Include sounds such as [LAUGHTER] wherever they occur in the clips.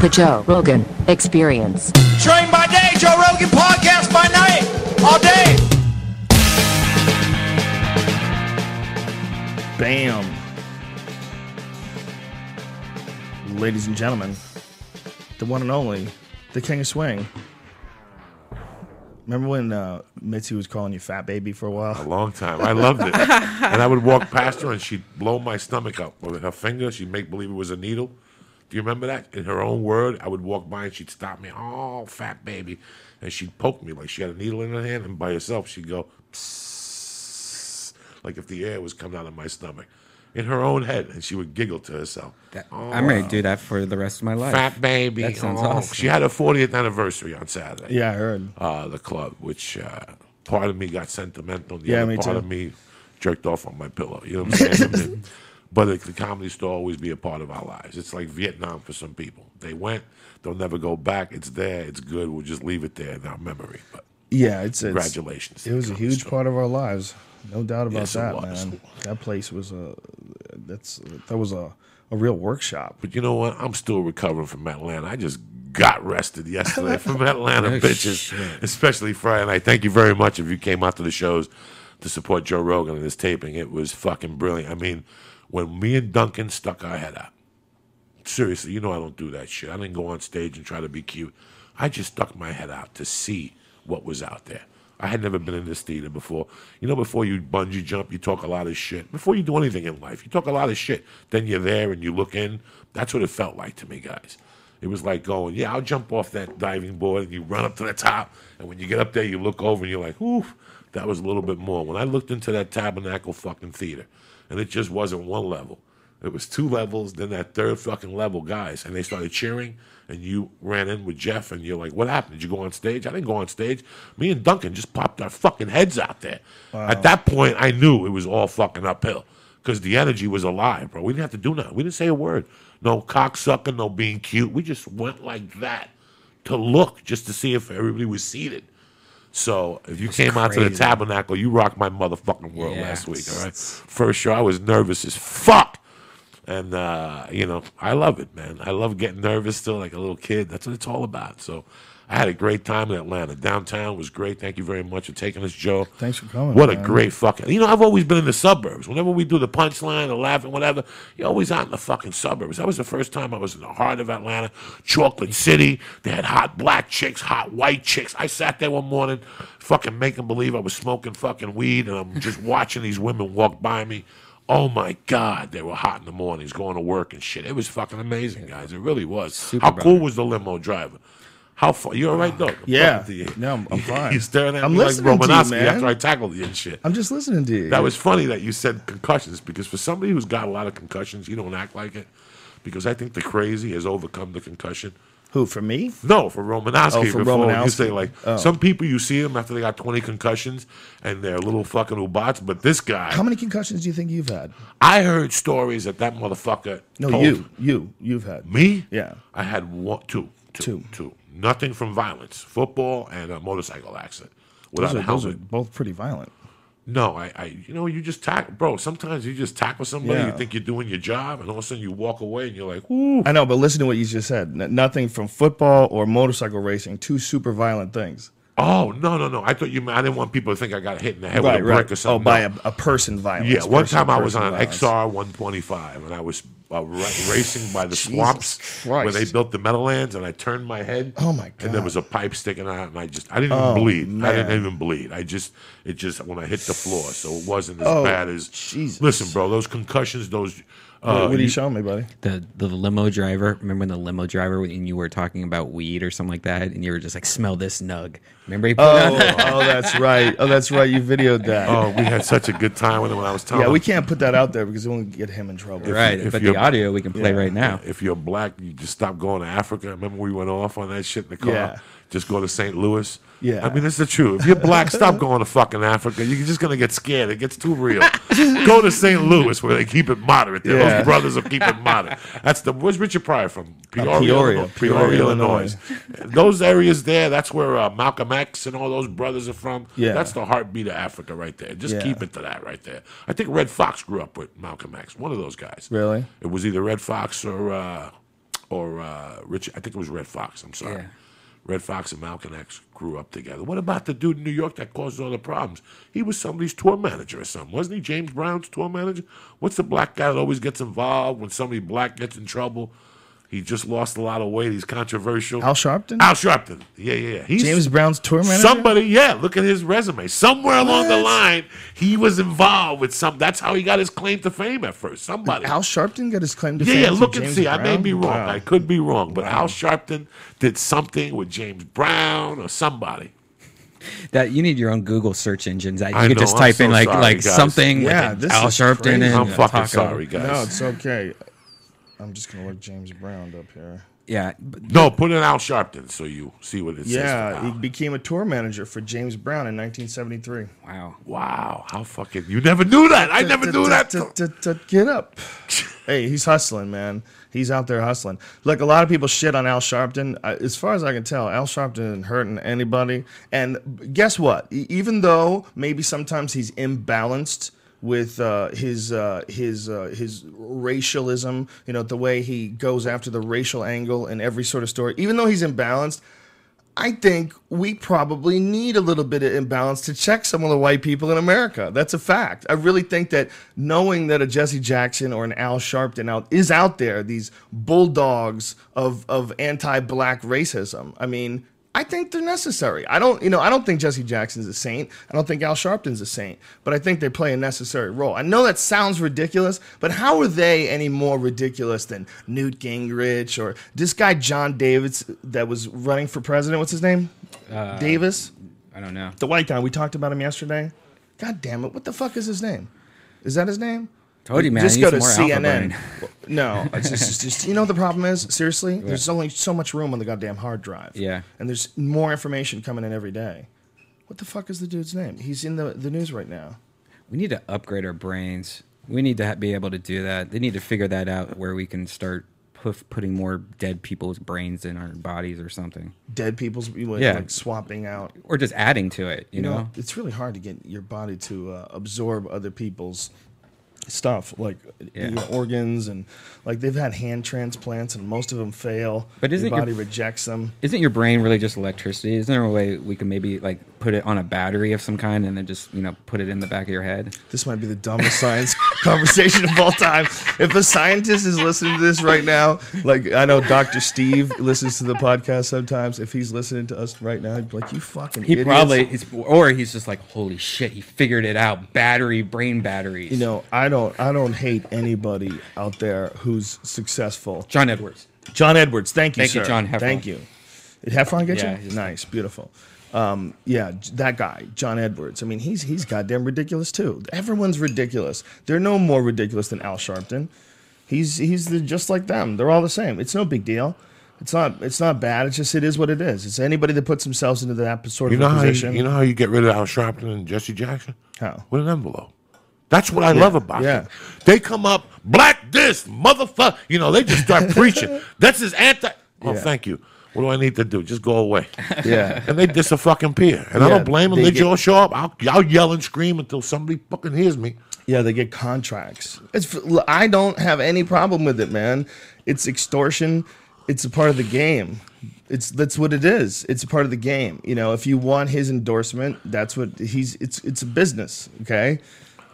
The Joe Rogan Experience. Train by day, Joe Rogan podcast by night, all day. Bam. Ladies and gentlemen, the one and only, the King of Swing. Remember when uh, Mitzi was calling you fat baby for a while? A long time. I loved it. [LAUGHS] and I would walk past her and she'd blow my stomach up with her finger. She'd make believe it was a needle. Do you remember that? In her own word, I would walk by and she'd stop me. Oh, fat baby. And she'd poke me like she had a needle in her hand. And by herself, she'd go, Psst, like if the air was coming out of my stomach. In her own head. And she would giggle to herself. That- Oh, I'm ready to do that for the rest of my life. Fat baby. That sounds Oh. awesome. She had her 40th anniversary on Saturday. Yeah, I heard. uh, the club, which uh, part of me got sentimental, the Yeah, other me part too. of me jerked off on my pillow. You know what I'm saying? [LAUGHS] But the, the comedy store always be a part of our lives. It's like Vietnam for some people. They went, they'll never go back. It's there, it's good. We'll just leave it there in our memory. But Yeah, it's, it's congratulations. to It was a huge store. part of our lives, no doubt about Yes, that, man. That place was a that's that was a, a real workshop. But you know what? I'm still recovering from Atlanta. I just got rested yesterday from [LAUGHS] Atlanta, bitches. Especially Friday night. Thank you very much if you came out to the shows to support Joe Rogan and his taping. It was fucking brilliant. I mean, when me and Duncan stuck our head out, seriously, you know I don't do that shit. I didn't go on stage and try to be cute. I just stuck my head out to see what was out there. I had never been in this theater before. You know, before you bungee jump, you talk a lot of shit. Before you do anything in life, you talk a lot of shit. Then you're there and you look in. That's what it felt like to me, guys. It was like going, yeah, I'll jump off that diving board and you run up to the top. And when you get up there, you look over and you're like, oof, that was a little bit more. When I looked into that tabernacle fucking theater, and it just wasn't one level. It was two levels, then that third fucking level, guys, and they started cheering, and you ran in with Jeff, and you're like, "What happened? Did you go on stage?" I didn't go on stage. Me and Duncan just popped our fucking heads out there. At that point, I knew it was all fucking uphill because the energy was alive, bro. We didn't have to do nothing. We didn't say a word. No cocksucking, no being cute. We just went like that to look just to see if everybody was seated. So if you came out to the tabernacle, you rocked my motherfucking world Yeah. last week. All right, first show I was nervous as fuck, and uh, you know I love it, man. I love getting nervous still, like a little kid. That's what it's all about. So I had a great time in Atlanta. Downtown was great. Thank you very much for taking us, Joe. Thanks for coming, What a great fucking. You know, I've always been in the suburbs. Whenever we do the punchline or laughing, whatever, you're always out in the fucking suburbs. That was the first time I was in the heart of Atlanta, Chocolate City. They had hot black chicks, hot white chicks. I sat there one morning, fucking making believe I was smoking fucking weed, and I'm just watching these women walk by me. Oh my God, they were hot in the mornings, going to work and shit. It was fucking amazing, guys. It really was. Super How cool brother. was the limo driver? How far? You all right, though? Yeah. No, I'm- I'm [LAUGHS] fine. You're staring at I'm me like listening to you, Romanowski man. after I tackled you and shit. I'm just listening to you. That was funny that you said concussions because for somebody who's got a lot of concussions, you don't act like it. Because I think the crazy has overcome the concussion. who for me? No, for Romanowski. Oh, for before you say like Oh. some people you see them after they got twenty concussions and they're little fucking ubots, but this guy, How many concussions do you think you've had? I heard stories that that motherfucker. No, told you, you, you've had. Me? Yeah. I had one, two, two, Two. two. Nothing from violence, football and a motorcycle accident without Those a are, those are both pretty violent. No, I, I, you know, you just tackle, bro. Sometimes you just tackle somebody, Yeah. you think you're doing your job, and all of a sudden you walk away and you're like, ooh. I know, but listen to what you just said. N- nothing from football or motorcycle racing. Two super violent things. Oh no, no, no! I thought you. I didn't want people to think I got hit in the head with a brick or something. Oh, by No. a, a person violence. yeah. One person- time I was on an. XR 125, and I was uh, ra- racing by the swamps where they built the Meadowlands, and I turned my head. Oh, my god! And there was a pipe sticking out, and I just, I didn't even Oh, bleed. I didn't even bleed. I just, it just when I hit the floor, so it wasn't as Oh, bad as. Jesus. Listen, bro, those concussions, those. What, Uh, what are you you- showing me, buddy? The the limo driver. Remember when the limo driver and you were talking about weed or something like that, and you were just like, "Smell this nug." Remember he put on Oh, that? oh, that's right. Oh, that's right. You videoed that. Oh, we had such a good time with him when I was telling yeah, him. we can't put that out there because it won't get him in trouble. right, if but the audio we can play Yeah. right now. If you're black, you just stop going to Africa. Remember we went off on that shit in the car? Yeah. Just go to St. Louis. Yeah. I mean, it's the truth. If you're black, stop [LAUGHS] going to fucking Africa. You're just going to get scared. It gets too real. go to St. Louis where they keep it moderate. There. Yeah. Those brothers will keep it moderate. That's the, where's Richard Pryor from? Peoria, Peoria. Illinois. Peoria, Peoria, Illinois. Those areas there, that's where uh, Malcolm X and all those brothers are from. Yeah. That's the heartbeat of Africa right there. Just Yeah. keep it to that right there. I think Redd Foxx grew up with Malcolm X. One of those guys. Really? It was either Redd Foxx or uh, or uh, Rich. I think it was Redd Foxx. I'm sorry. Yeah. Redd Foxx and Malcolm X grew up together. What about the dude in New York that caused all the problems? He was somebody's tour manager or something, wasn't he? James Brown's tour manager. What's the black guy that always gets involved when somebody black gets in trouble? He just lost a lot of weight. He's controversial. Al Sharpton? Al Sharpton. Yeah, yeah. yeah. He's James Brown's tour manager. Somebody, yeah. Look at his resume. Somewhere along the line, he was involved with some. That's how he got his claim to fame at first. Somebody. Al Sharpton got his claim to yeah, fame. yeah. through Look and James see. I may be wrong. Wow. I could be wrong, but Al Sharpton did something with James Brown or somebody. That you need your own Google search engines. That you I could know, just I'm type so in like sorry, like guys. something Yeah, with this Al is Sharpton crazy. and I'm fucking Taco. sorry, guys. No, it's okay. I'm just gonna look James Brown up here. Yeah, but No, put in Al Sharpton so you see what it says. Yeah, he became a tour manager for James Brown in 1973. wow. Wow, how fucking you never knew that. I never knew that. Get up. Hey, he's hustling, man. He's out there hustling. Look, a lot of people shit on Al Sharpton. Uh, As far as I can tell, Al Sharpton isn't hurting anybody. And guess what? Even though maybe sometimes he's imbalanced with uh, his uh, his uh, his racialism, you know, the way he goes after the racial angle in every sort of story. Even though he's imbalanced, I think we probably need a little bit of imbalance to check some of the white people in America. That's a fact. I really think that knowing that a Jesse Jackson or an Al Sharpton out is out there, these bulldogs of of anti-black racism. I mean, I think they're necessary. I don't, you know, I don't think Jesse Jackson's a saint. I don't think Al Sharpton's a saint, but I think they play a necessary role. I know that sounds ridiculous, but how are they any more ridiculous than Newt Gingrich or this guy John Davis that was running for president? What's his name? Uh, Davis, I don't know. the white guy. We talked about him yesterday. God damn it! What the fuck is his name? Is that his name? Told you, man. Just go to some more Alpha CNN. [LAUGHS] No, it's just, it's just you know what the problem is. Seriously, there's only so much room on the goddamn hard drive. Yeah. and there's more information coming in every day. What the fuck is the dude's name? He's in the, the news right now. We need to upgrade our brains. We need to ha- be able to do that. They need to figure that out where we can start puff, putting more dead people's brains in our bodies or something, Dead people's like, Yeah. like swapping out. or just adding to it. You, You know, know, it's really hard to get your body to uh, absorb other people's stuff, like Yeah. your organs, and like they've had hand transplants, and most of them fail. But isn't your your- body rejects them? isn't your brain really just electricity? Isn't there a way we can maybe like put it on a battery of some kind and then just you know put it in the back of your head? This might be the dumbest science [LAUGHS] conversation of all time. If a scientist is listening to this right now, like I know Dr. Steve listens to the podcast sometimes. If he's listening to us right now, he'd be like, "You fucking He idiots." probably, it's, or he's just like, holy shit, he figured it out. Battery, brain batteries. You know, I don't, I don't hate anybody out there who's successful. John Edwards. John Edwards, thank you, Thank you. John Heffron. Thank you. Did Heffron get Yeah, you? he's- Nice, beautiful. Um, yeah, that guy, John Edwards. I mean, he's he's goddamn ridiculous too. Everyone's ridiculous. They're no more ridiculous than Al Sharpton. He's he's the, just like them. They're all the same. It's no big deal. It's not it's not bad. It's just it is what it is. It's anybody that puts themselves into that sort You of know a how you, position. you know how you get rid of Al Sharpton and Jesse Jackson? How? With an envelope. That's what I love about yeah. They come up, black this, motherfucker. You know, they just start [LAUGHS] preaching. That's his anti. Oh, Yeah. thank you. What do I need to do? Just go away. [LAUGHS] yeah. And they dis a fucking peer. And I don't blame them. they They, get- just show up. I'll, I'll yell and scream until somebody fucking hears me. Yeah, they get contracts. It's f- I don't have any problem with it, man. It's extortion. It's a part of the game. It's that's what it is. It's a part of the game. You know, if you want his endorsement, that's what he's. It's it's a business. Okay,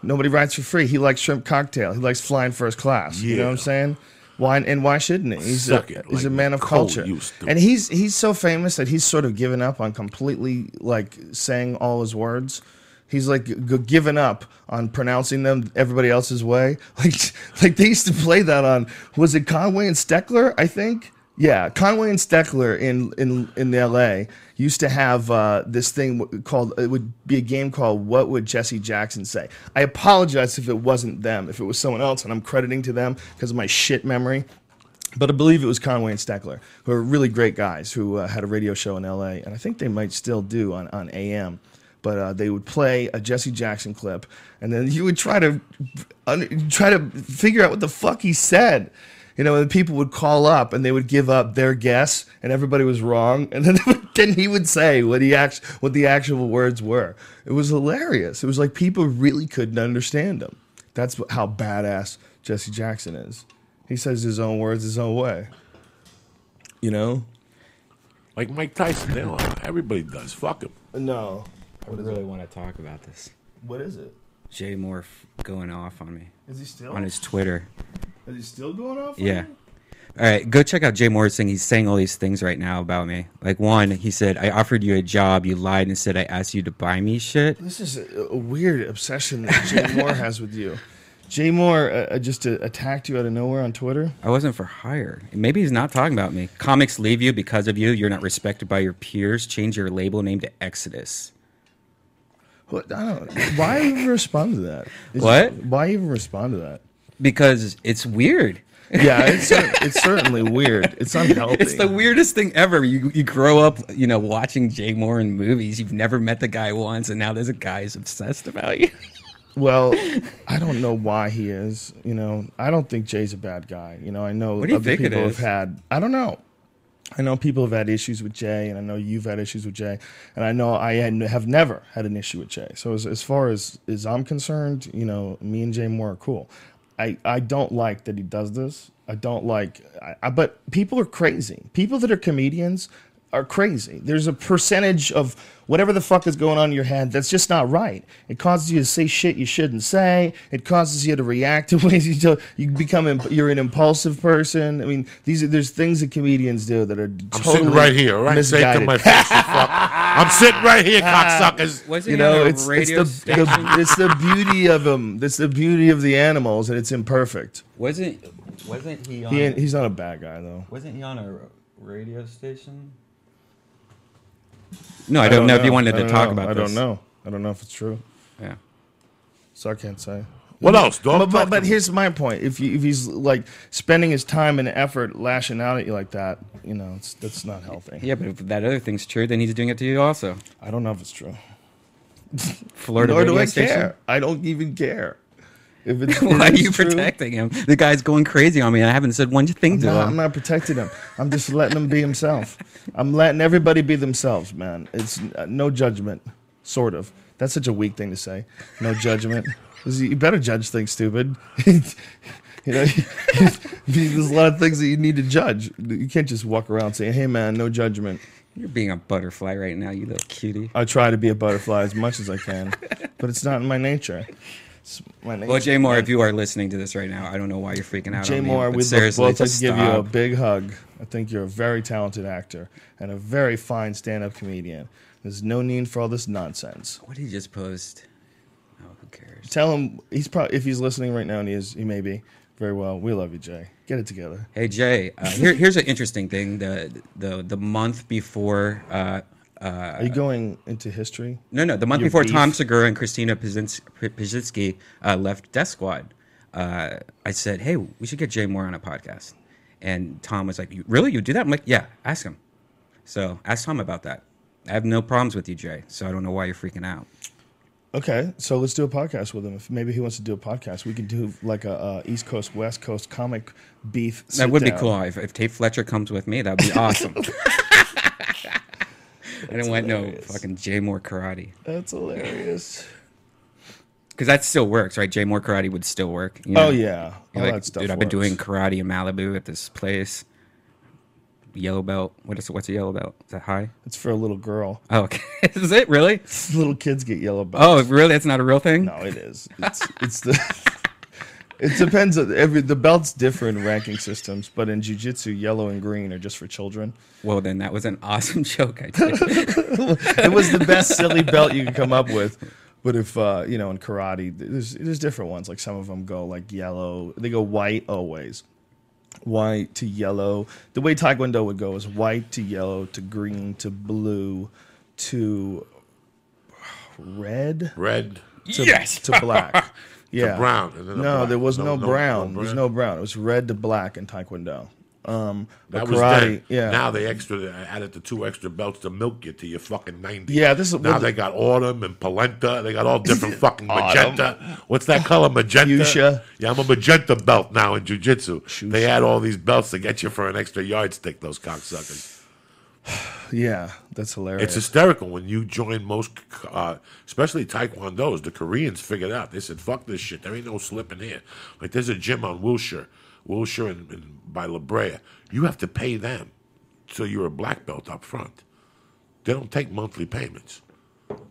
nobody rides for free. He likes shrimp cocktail. He likes flying first class. You know what I'm saying? Why and why shouldn't he? He's a, it he's like a man of culture, and he's he's so famous that he's sort of given up on completely like saying all his words. He's like g- given up on pronouncing them everybody else's way. [LAUGHS] Like like they used to play that on was it Conway and Steckler? I think. Yeah, Conway and Steckler in in in L.A. used to have uh, this thing called it would be a game called What Would Jesse Jackson Say? I apologize if it wasn't them, if it was someone else, and I'm crediting to them because of my shit memory. But I believe it was Conway and Steckler, who are really great guys who uh, had a radio show in LA, and I think they might still do on, on AM. But uh, they would play a Jesse Jackson clip, and then you would try to try to figure out what the fuck he said. You know, and people would call up and they would give up their guess, and everybody was wrong, and then [LAUGHS] then he would say what he act- what the actual words were. It was hilarious. It was like people really couldn't understand him. That's how badass Jesse Jackson is. He says his own words his own way. You know? Like Mike Tyson, they all, everybody does. Fuck him. No. I really want to talk about this. What is it? Jay Mohr f- going off on me Is he still? on his Twitter. Is he still going off? Yeah. you? All right, go check out Jay Mohr's thing. He's saying all these things right now about me. Like one, he said, "I offered you a job. You lied and said I asked you to buy me shit." This is a, a weird obsession that Jay [LAUGHS] Mohr has with you. Jay Mohr uh, uh, just uh, attacked you out of nowhere on Twitter. I wasn't for hire. Maybe he's not talking about me. Comics leave you because of you. You're not respected by your peers. Change your label name to Exodus. What? I don't. Why even respond to that? Is- What? Why even respond to that? Because it's weird. Yeah, it's it's certainly weird. It's unhealthy. [LAUGHS] It's the weirdest thing ever. You you grow up, you know, watching Jay Mohr in movies. You've never met the guy once, and now there's a guy who's obsessed about you. [LAUGHS] Well, I don't know why he is. You know, I don't think Jay's a bad guy. You know, I know What do you other think people have had. I don't know. I know people have had issues with Jay, and I know you've had issues with Jay, and I know I had, have never had an issue with Jay. So as, as far as as I'm concerned, you know, me and Jay Mohr are cool. I, I don't like that he does this. I don't like, I, I, but people are crazy. People that are comedians are crazy. There's a percentage of whatever the fuck is going on in your head that's just not right. It causes you to say shit you shouldn't say. It causes you to react [LAUGHS] to ways you do. You become imp- you're an impulsive person. I mean, these are there's things that comedians do that are I'm totally sitting right here, all right? Say to my face, fuck. [LAUGHS] I'm sitting right here, cocksuckers. Was you know, it's, it's the, the [LAUGHS] it's the beauty of them. It's the beauty of the animals, and it's imperfect. wasn't wasn't he on? He he's not a bad guy though. wasn't he on a radio station? No, I don't, know, if you wanted to talk know. about I this. don't know. I don't know if it's true, Yeah. so I can't say. What else, dog? But, but, but here's my point: if you, if he's like spending his time and effort lashing out at you like that, you know, it's, that's not healthy. Yeah, but if that other thing's true, then he's doing it to you also. I don't know if it's true. Florida Nor do I station. care. I don't even care. If it's [LAUGHS] Why are you true, protecting him? The guy's going crazy on me, and I haven't said one thing to No, him. I'm not protecting him. I'm just letting him be himself. I'm letting everybody be themselves, man. It's uh, no judgment, sort of. That's such a weak thing to say. No judgment. [LAUGHS] You better judge things, stupid. [LAUGHS] you know, there's a lot of things that you need to judge. You can't just walk around saying, "Hey, man, no judgment." You're being a butterfly right now, you little cutie. I try to be a butterfly as much as I can, but it's not in my nature. It's my nature. Well, Jay Mohr, if you are listening to this right now, I don't know why you're freaking out. Jay Mohr, we'd both like to just give you a big hug. I think you're a very talented actor and a very fine stand-up comedian. There's no need for all this nonsense. What did he just post? Oh, who cares? Tell him he's probably if he's listening right now, and he is, he may be very well. We love you, Jay. Get it together. Hey Jay, uh, here, here's an interesting thing. The the the month before, uh, Are you going into history? no, no, the month Your before beef? Tom Segura and Christina Pazins- P- Pazsitzky uh, left Death Squad, uh, I said, hey, we should get Jay Mohr on a podcast. And Tom was like, "You- really? You do that? I'm like, yeah, ask him. So ask Tom about that. I have no problems with you, Jay. So I don't know why you're freaking out. Okay, so let's do a podcast with him. If maybe he wants to do a podcast, we can do like a, East Coast West Coast comic beef. That would be cool. If, if Tait Fletcher comes with me, that'd be [LAUGHS] awesome. [LAUGHS] I don't want no fucking Jay Mohr karate. That's hilarious. Because that still works, right? Jay Mohr karate would still work. you Oh yeah, all oh, like, that stuff. dude, I've been doing karate in Malibu at this place. Yellow belt. What is what's a yellow belt? Is that high? It's for a little girl. Oh, okay. [LAUGHS] is it really? [LAUGHS] Little kids get yellow belts. Oh, really? That's not a real thing. No, it is. It's it's the. [LAUGHS] It depends. On every the belts differ in ranking systems, but in jujitsu, yellow and green are just for children. Well, then that was an awesome [LAUGHS] joke. I did. [LAUGHS] It was the best silly belt you could come up with. But if uh, you know in karate, there's there's different ones. Like some of them go like yellow. They go white always, white to yellow. The way taekwondo would go is white to yellow to green to blue to red Red. to, Yes! to black. [LAUGHS] Yeah, brown, then a No, there was No- no, no- no brown. There was no brown. It was red to black in taekwondo. Um, That was karate, then. yeah. Now they extra added the two extra belts to milk you to your fucking ninety. Yeah, this is- now well, they got autumn and polenta. They got all different [LAUGHS] fucking magenta. What's that color? Magenta. Fuchsia. Yeah, I'm a magenta belt now in jujitsu. They add all these belts to get you for an extra yardstick. Those cocksuckers. [SIGHS] yeah, that's hilarious. It's hysterical when you join most, uh, especially taekwondo's. The Koreans figured out. They said, "Fuck this shit. There ain't no slipping here." Like there's a gym on Wilshire, Wilshire and, and by La Brea. You have to pay them. so you're a black belt up front. They don't take monthly payments.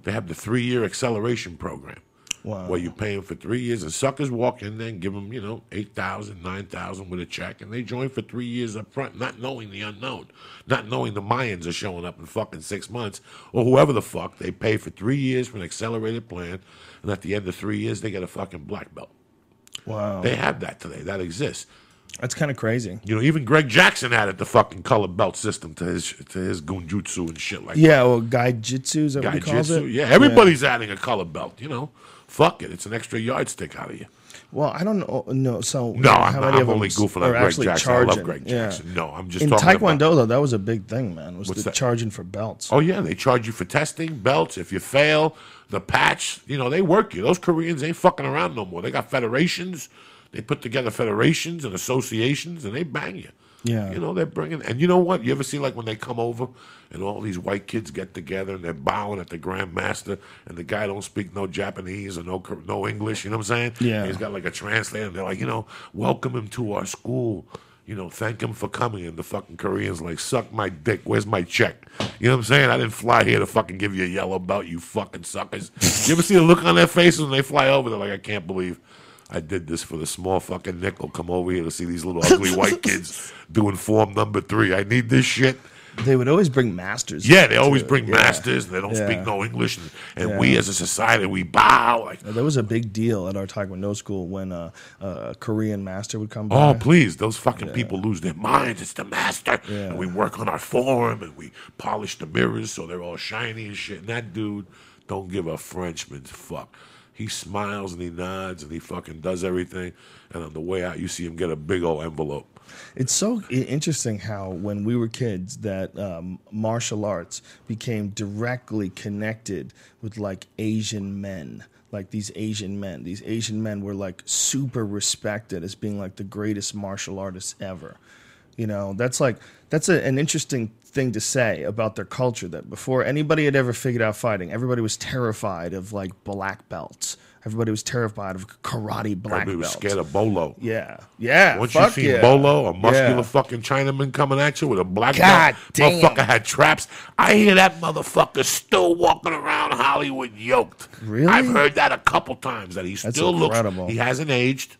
They have the three year acceleration program. Wow. Where you pay them for three years, and suckers walk in there and give them, you know, eight thousand, nine thousand with a check, and they join for three years up front, not knowing the unknown, not knowing the Mayans are showing up in fucking six months, or whoever the fuck. They pay for three years for an accelerated plan, and at the end of three years, they get a fucking black belt. Wow. They have that today. That exists. That's kind of crazy. You know, even Greg Jackson added the fucking color belt system to his to his gunjutsu and shit like that. Yeah, well, Guy Jitsu, is that what he calls Gaijutsu. it? Yeah, everybody's adding a color belt. You know, fuck it, it's an extra yardstick out of you. Well, I don't know. No, so No, I'm, not, many I'm of only goofing on Greg Jackson. I love Greg Yeah. Jackson. No, I'm just In talking Taekwondo, about. though, that was a big thing, man. Was What's the that? charging for belts? Oh yeah, they charge you for testing belts. If you fail the patch, you know they work you. Those Koreans ain't fucking around no more. They got federations. They put together federations and associations, and they bang you. Yeah. You know they're bringing. And you know what? You ever see like when they come over and all these white kids get together and they're bowing at the grandmaster, and the guy don't speak no Japanese or no no English. You know what I'm saying? Yeah. He's got like a translator. And they're like, you know, welcome him to our school. You know, thank him for coming. And the fucking Koreans like, suck my dick. Where's my check? You know what I'm saying? I didn't fly here to fucking give you a yellow belt, you fucking suckers. [LAUGHS] you ever see the look on their faces when they fly over? They're like, I can't believe I did this for the small fucking nickel. Come over here to see these little ugly [LAUGHS] white kids doing form number three. I need this shit. They would always bring masters. Yeah, they always to- bring yeah. masters. They don't Yeah. speak no English, and, and Yeah. we as a society we bow. Like, There was a big deal at our Taekwondo school when uh, a Korean master would come by. Oh, please. Those fucking people lose their minds. It's the master. Yeah. And we work on our form and we polish the mirrors so they're all shiny and shit. And that dude don't give a Frenchman's fuck. He smiles and he nods and he fucking does everything. And on the way out, you see him get a big old envelope. It's so interesting how when we were kids that um, martial arts became directly connected with like Asian men. Like these Asian men, these Asian men were like super respected as being like the greatest martial artists ever. You know, that's like that's a, an interesting thing to say about their culture. That before anybody had ever figured out fighting, everybody was terrified of like black belts. Everybody was terrified of karate black belts. Everybody was belts. scared of Bolo. yeah, yeah. Once you see yeah. Bolo, a muscular Yeah. fucking Chinaman coming at you with a black God belt, motherfucker had traps. I hear that motherfucker still walking around Hollywood yoked. Really? I've heard that a couple times. That he That's still incredible. looks. He hasn't aged.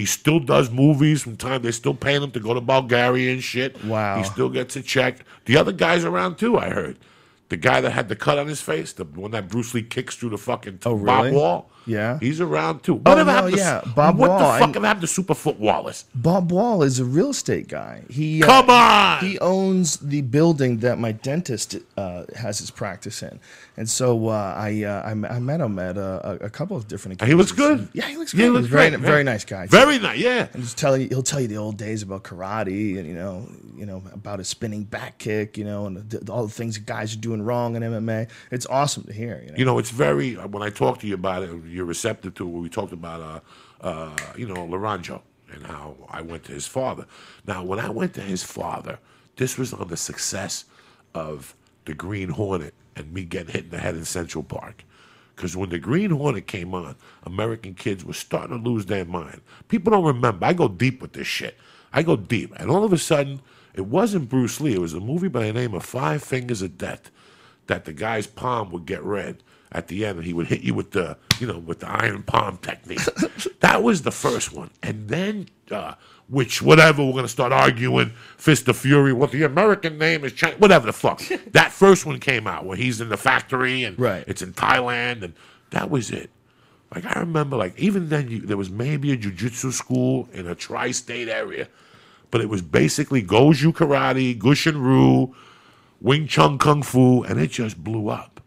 He still does movies from time. They're still paying him to go to Bulgaria and shit. Wow. He still gets a check. The other guy's around too. I heard. The guy that had the cut on his face, the one that Bruce Lee kicks through the fucking Oh, Bob? Wall. Yeah. he's around too. Oh, Whatever no, happened to- yeah, Bob what Wall, the I- fuck happened to Superfoot Wallace? Bob Wall is a real estate guy. He uh, Come on! He owns the building that my dentist uh, has his practice in, and so uh, I, uh, I I met him at a, a couple of different. He looks occasions. good. Yeah, he looks Yeah, good. he looks very great. very Yeah. nice guy. Very nice. Yeah. And just tell you, he'll tell you the old days about karate and you know, you know about his spinning back kick, you know, and the, all the things guys are doing wrong in MMA. It's awesome to hear. You know, You know, it's very when I talk to you about it, you're receptive to it. We talked about, uh, uh, you know, Laranjo and how I went to his father. Now, when I went to his father, this was on the success of the Green Hornet and me getting hit in the head in Central Park. Because when the Green Hornet came on, American kids were starting to lose their mind. People don't remember. I go deep with this shit. I go deep. And all of a sudden, it wasn't Bruce Lee. It was a movie by the name of Five Fingers of Death that the guy's palm would get red at the end and he would hit you with the you know with the iron palm technique [LAUGHS] that was the first one and then uh, which whatever we're going to start arguing fist of fury what the american name is China, whatever the fuck [LAUGHS] that first one came out where he's in the factory and Right. it's in thailand and that was it like i remember like even then you, there was maybe a jiu-jitsu school in a tri-state area but it was basically goju karate gushin ryu wing chun kung fu and it just blew up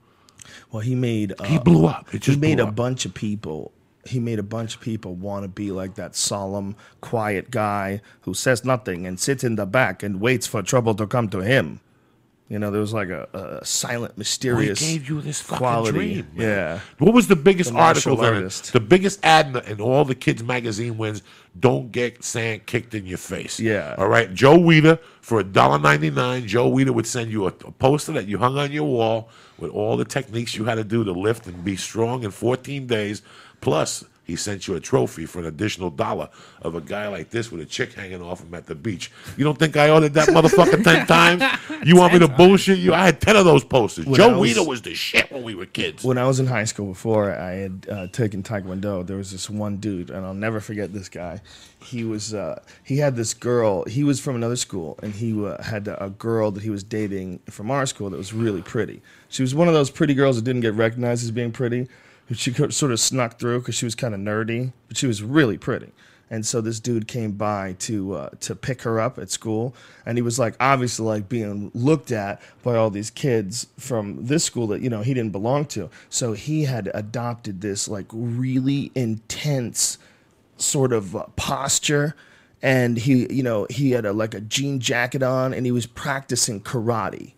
well, he made uh, he blew up. It he just made blew a up. bunch of people he made a bunch of people want to be like that solemn quiet guy who says nothing and sits in the back and waits for trouble to come to him you know there was like a, a silent mysterious gave you this fucking quality dream. yeah What was the biggest The article. The biggest ad in, the- in all the kids magazine wins. Don't get sand kicked in your face. Yeah. All right. Joe Weider for a dollar ninety nine. Joe Weider would send you a, a poster that you hung on your wall with all the techniques you had to do to lift and be strong in fourteen days, plus he sent you a trophy for an additional dollar of a guy like this with a chick hanging off him at the beach. You don't think I ordered that motherfucker ten [LAUGHS] times? You want me to bullshit you? I had ten of those posters. When Joe I was- Weider was the shit when we were kids. when I was in high school before I had uh, taken Taekwondo, there was this one dude, and I'll never forget this guy. He was uh, he had this girl. He was from another school, and he uh, had a girl that he was dating from our school that was really pretty. She was one of those pretty girls that didn't get recognized as being pretty. She sort of snuck through because she was kind of nerdy, but she was really pretty. And so this dude came by to uh, to pick her up at school, and he was like obviously like being looked at by all these kids from this school that you know he didn't belong to. So he had adopted this like really intense sort of uh, posture, and he you know he had a like a jean jacket on, and he was practicing karate,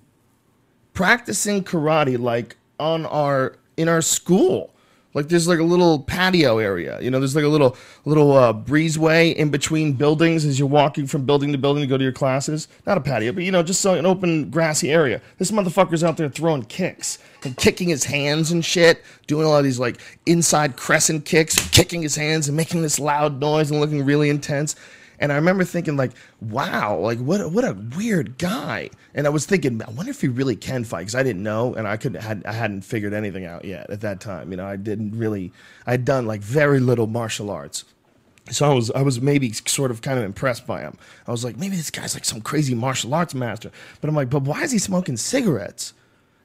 practicing karate like on our in our school. Like there's like a little patio area, you know. There's like a little little uh, breezeway in between buildings as you're walking from building to building to go to your classes. Not a patio, but you know, just so an open grassy area. This motherfucker's out there throwing kicks and kicking his hands and shit, doing a lot of these like inside crescent kicks, kicking his hands and making this loud noise and looking really intense. And I remember thinking, like, wow, like what what a weird guy. And I was thinking, I wonder if he really can fight because I didn't know, and I couldn't had I hadn't figured anything out yet at that time. You know, I didn't really. I'd done like very little martial arts. So I was I was maybe sort of kind of impressed by him. I was like, maybe this guy's like some crazy martial arts master. But I'm like, but why is he smoking cigarettes?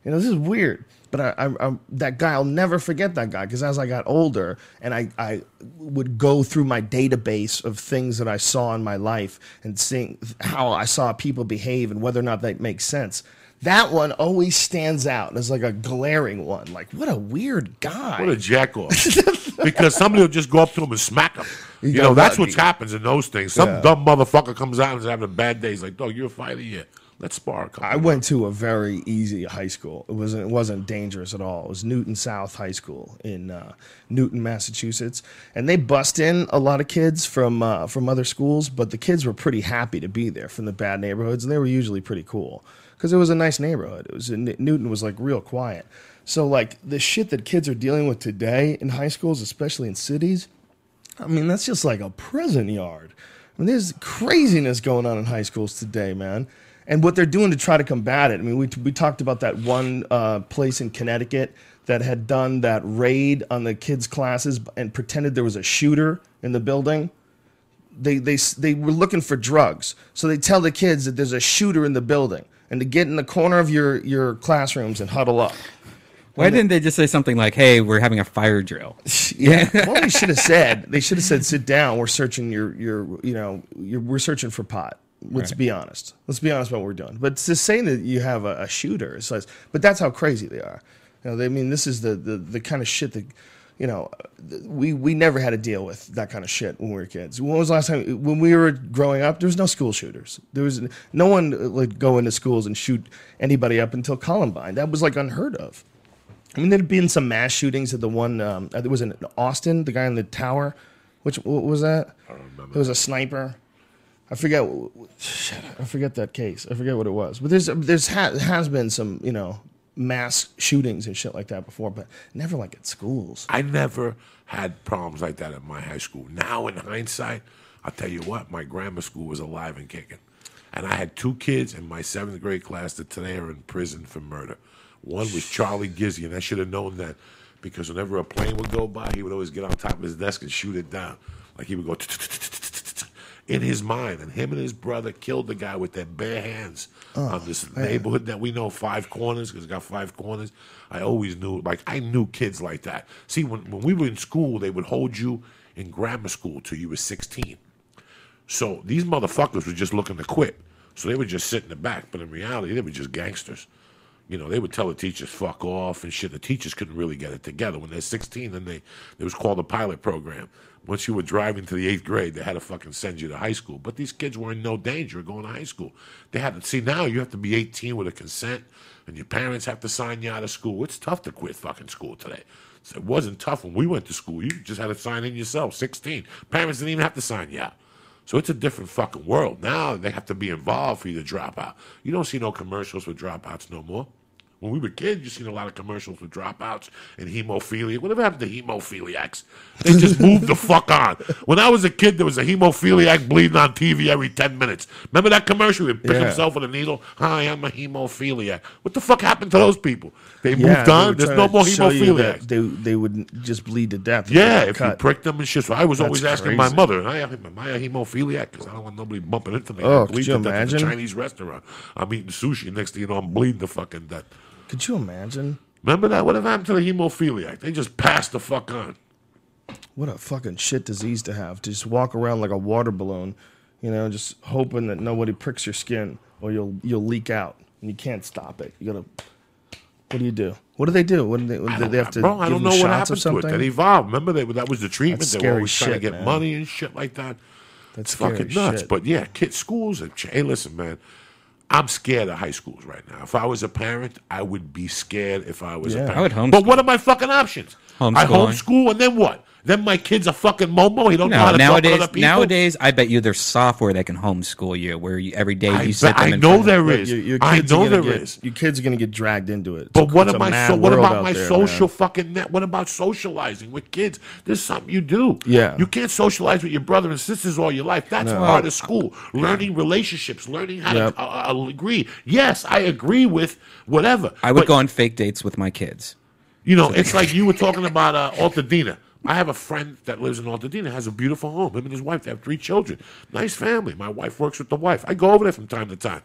You know, this is weird. But I, I, I that guy, I'll never forget that guy because as I got older and I, I would go through my database of things that I saw in my life and seeing how I saw people behave and whether or not that makes sense. That one always stands out as like a glaring one. Like, what a weird guy. What a jackoff. [LAUGHS] because somebody will just go up to him and smack him. You, got know, that's what happens in those things. Some Yeah. dumb motherfucker comes out and is having a bad day. He's like, dog, you're a fighter? Yeah. Let's spar a couple. I went to a very easy high school. It wasn't it wasn't dangerous at all. It was Newton South High School in uh, Newton, Massachusetts, and they bust in a lot of kids from uh, from other schools. But the kids were pretty happy to be there from the bad neighborhoods, and they were usually pretty cool because it was a nice neighborhood. It was Newton was like real quiet. So like the shit that kids are dealing with today in high schools, especially in cities, I mean, that's just like a prison yard. I mean, there's craziness going on in high schools today, man. And what they're doing to try to combat it. I mean, we, we talked about that one uh, place in Connecticut that had done that raid on the kids' classes and pretended there was a shooter in the building. They, they, they were looking for drugs. So they tell the kids that there's a shooter in the building and to get in the corner of your, your classrooms and huddle up. Why didn't they just say something like, "Hey, we're having a fire drill"? [LAUGHS] Yeah. [LAUGHS] what they should have said, they should have said, "Sit down. We're searching your your you know you're, we're searching for pot." Let's Right. be honest. Let's be honest about what we're doing. But to say that you have a, a shooter, it's like, but that's how crazy they are. You know, they I mean this is the, the the kind of shit that you know we we never had to deal with that kind of shit when we were kids. When was the last time when we were growing up? There was no school shooters. There was no one would go into schools and shoot anybody up until Columbine. That was like unheard of. I mean, there'd been some mass shootings at the one. Um, it was in Austin. The guy in the tower. Which what was that? I don't remember. It was a sniper. I forget. I forget that case. I forget what it was. But there's there's ha- has been some you know mass shootings and shit like that before, but never like at schools. I never had problems like that at my high school. Now, in hindsight, I'll tell you what, my grammar school was alive and kicking. And I had two kids in my seventh grade class that today are in prison for murder. One was Charlie Gizzy, and I should have known that because whenever a plane would go by, he would always get on top of his desk and shoot it down. Like he would go in his mind. And him and his brother killed the guy with their bare hands oh, on this neighborhood that we know, Five Corners, because it's got five corners. I always knew, like, I knew kids like that. See, when, when we were in school, they would hold you in grammar school till you were 16. So these motherfuckers were just looking to quit. So they would just sit in the back, but in reality, they were just gangsters. You know, they would tell the teachers fuck off and shit. The teachers couldn't really get it together. When they're 16, then they it was called a pilot program. Once you were driving to the eighth grade, they had to fucking send you to high school. But these kids were in no danger of going to high school. They had to see now you have to be 18 with a consent, and your parents have to sign you out of school. It's tough to quit fucking school today. So it wasn't tough when we went to school. You just had to sign in yourself, 16. Parents didn't even have to sign you out. So it's a different fucking world. Now they have to be involved for you to drop out. You don't see no commercials for dropouts no more. When we were kids, you seen a lot of commercials with dropouts and hemophilia. Whatever happened to hemophiliacs? They just [LAUGHS] moved the fuck on. When I was a kid, there was a hemophiliac bleeding on TV every 10 minutes. Remember that commercial? He'd pick Yeah. himself with a needle. Hi, I'm a hemophiliac. What the fuck happened to those people? They moved Yeah, they on. were There's no more you hemophiliacs. They they would just bleed to death. Yeah, they if you cut. prick them and shit. So I was always That's asking my mother, and I am, I a hemophiliac? Because I don't want nobody bumping into me. Oh, could you to death in a imagine? Chinese restaurant. I'm eating sushi. Next thing you know, I'm bleeding to fucking death. Could you imagine? Remember that? Whatever happened to the hemophiliac? They just passed the fuck on. What a fucking shit disease to have. To just walk around like a water balloon, you know, just hoping that nobody pricks your skin or you'll you'll leak out and you can't stop it. You gotta. What do you do? What do they do? What do they? I do they have to bro, I give don't know what happened to it. something? That evolved. Remember that that was the treatment. That's they were scary always trying to get man. money and shit like that. That's fucking nuts. shit. But yeah, kids, schools. Have, ch- hey, listen, man. I'm scared of high schools right now. If I was a parent, I would be scared if I was Yeah. a parent. I would homeschool. But what are my fucking options? I Homeschooling. homeschool and then what? Then my kid's a fucking momo. He don't know how No, to nowadays, talk to other people. nowadays, I bet you there's software that can homeschool you, where you, every day you I, sit bet- them I know front of- there But is. your, your I kids are know gonna there get, is. Your kids are gonna get dragged into it. It's But a- what am I? So what about my there, social man. fucking net? What about socializing with kids? There's something you do. Yeah. You can't socialize with your brother and sisters all your life. That's part of school. Learning relationships, learning how Yep. to uh, uh, agree. Yes, I agree with whatever. I would but, go on fake dates with my kids. You know, it's like you were talking about uh, Altadena. I have a friend that lives in Altadena, has a beautiful home. Him and his wife, they have three children. Nice family. My wife works with the wife. I go over there from time to time.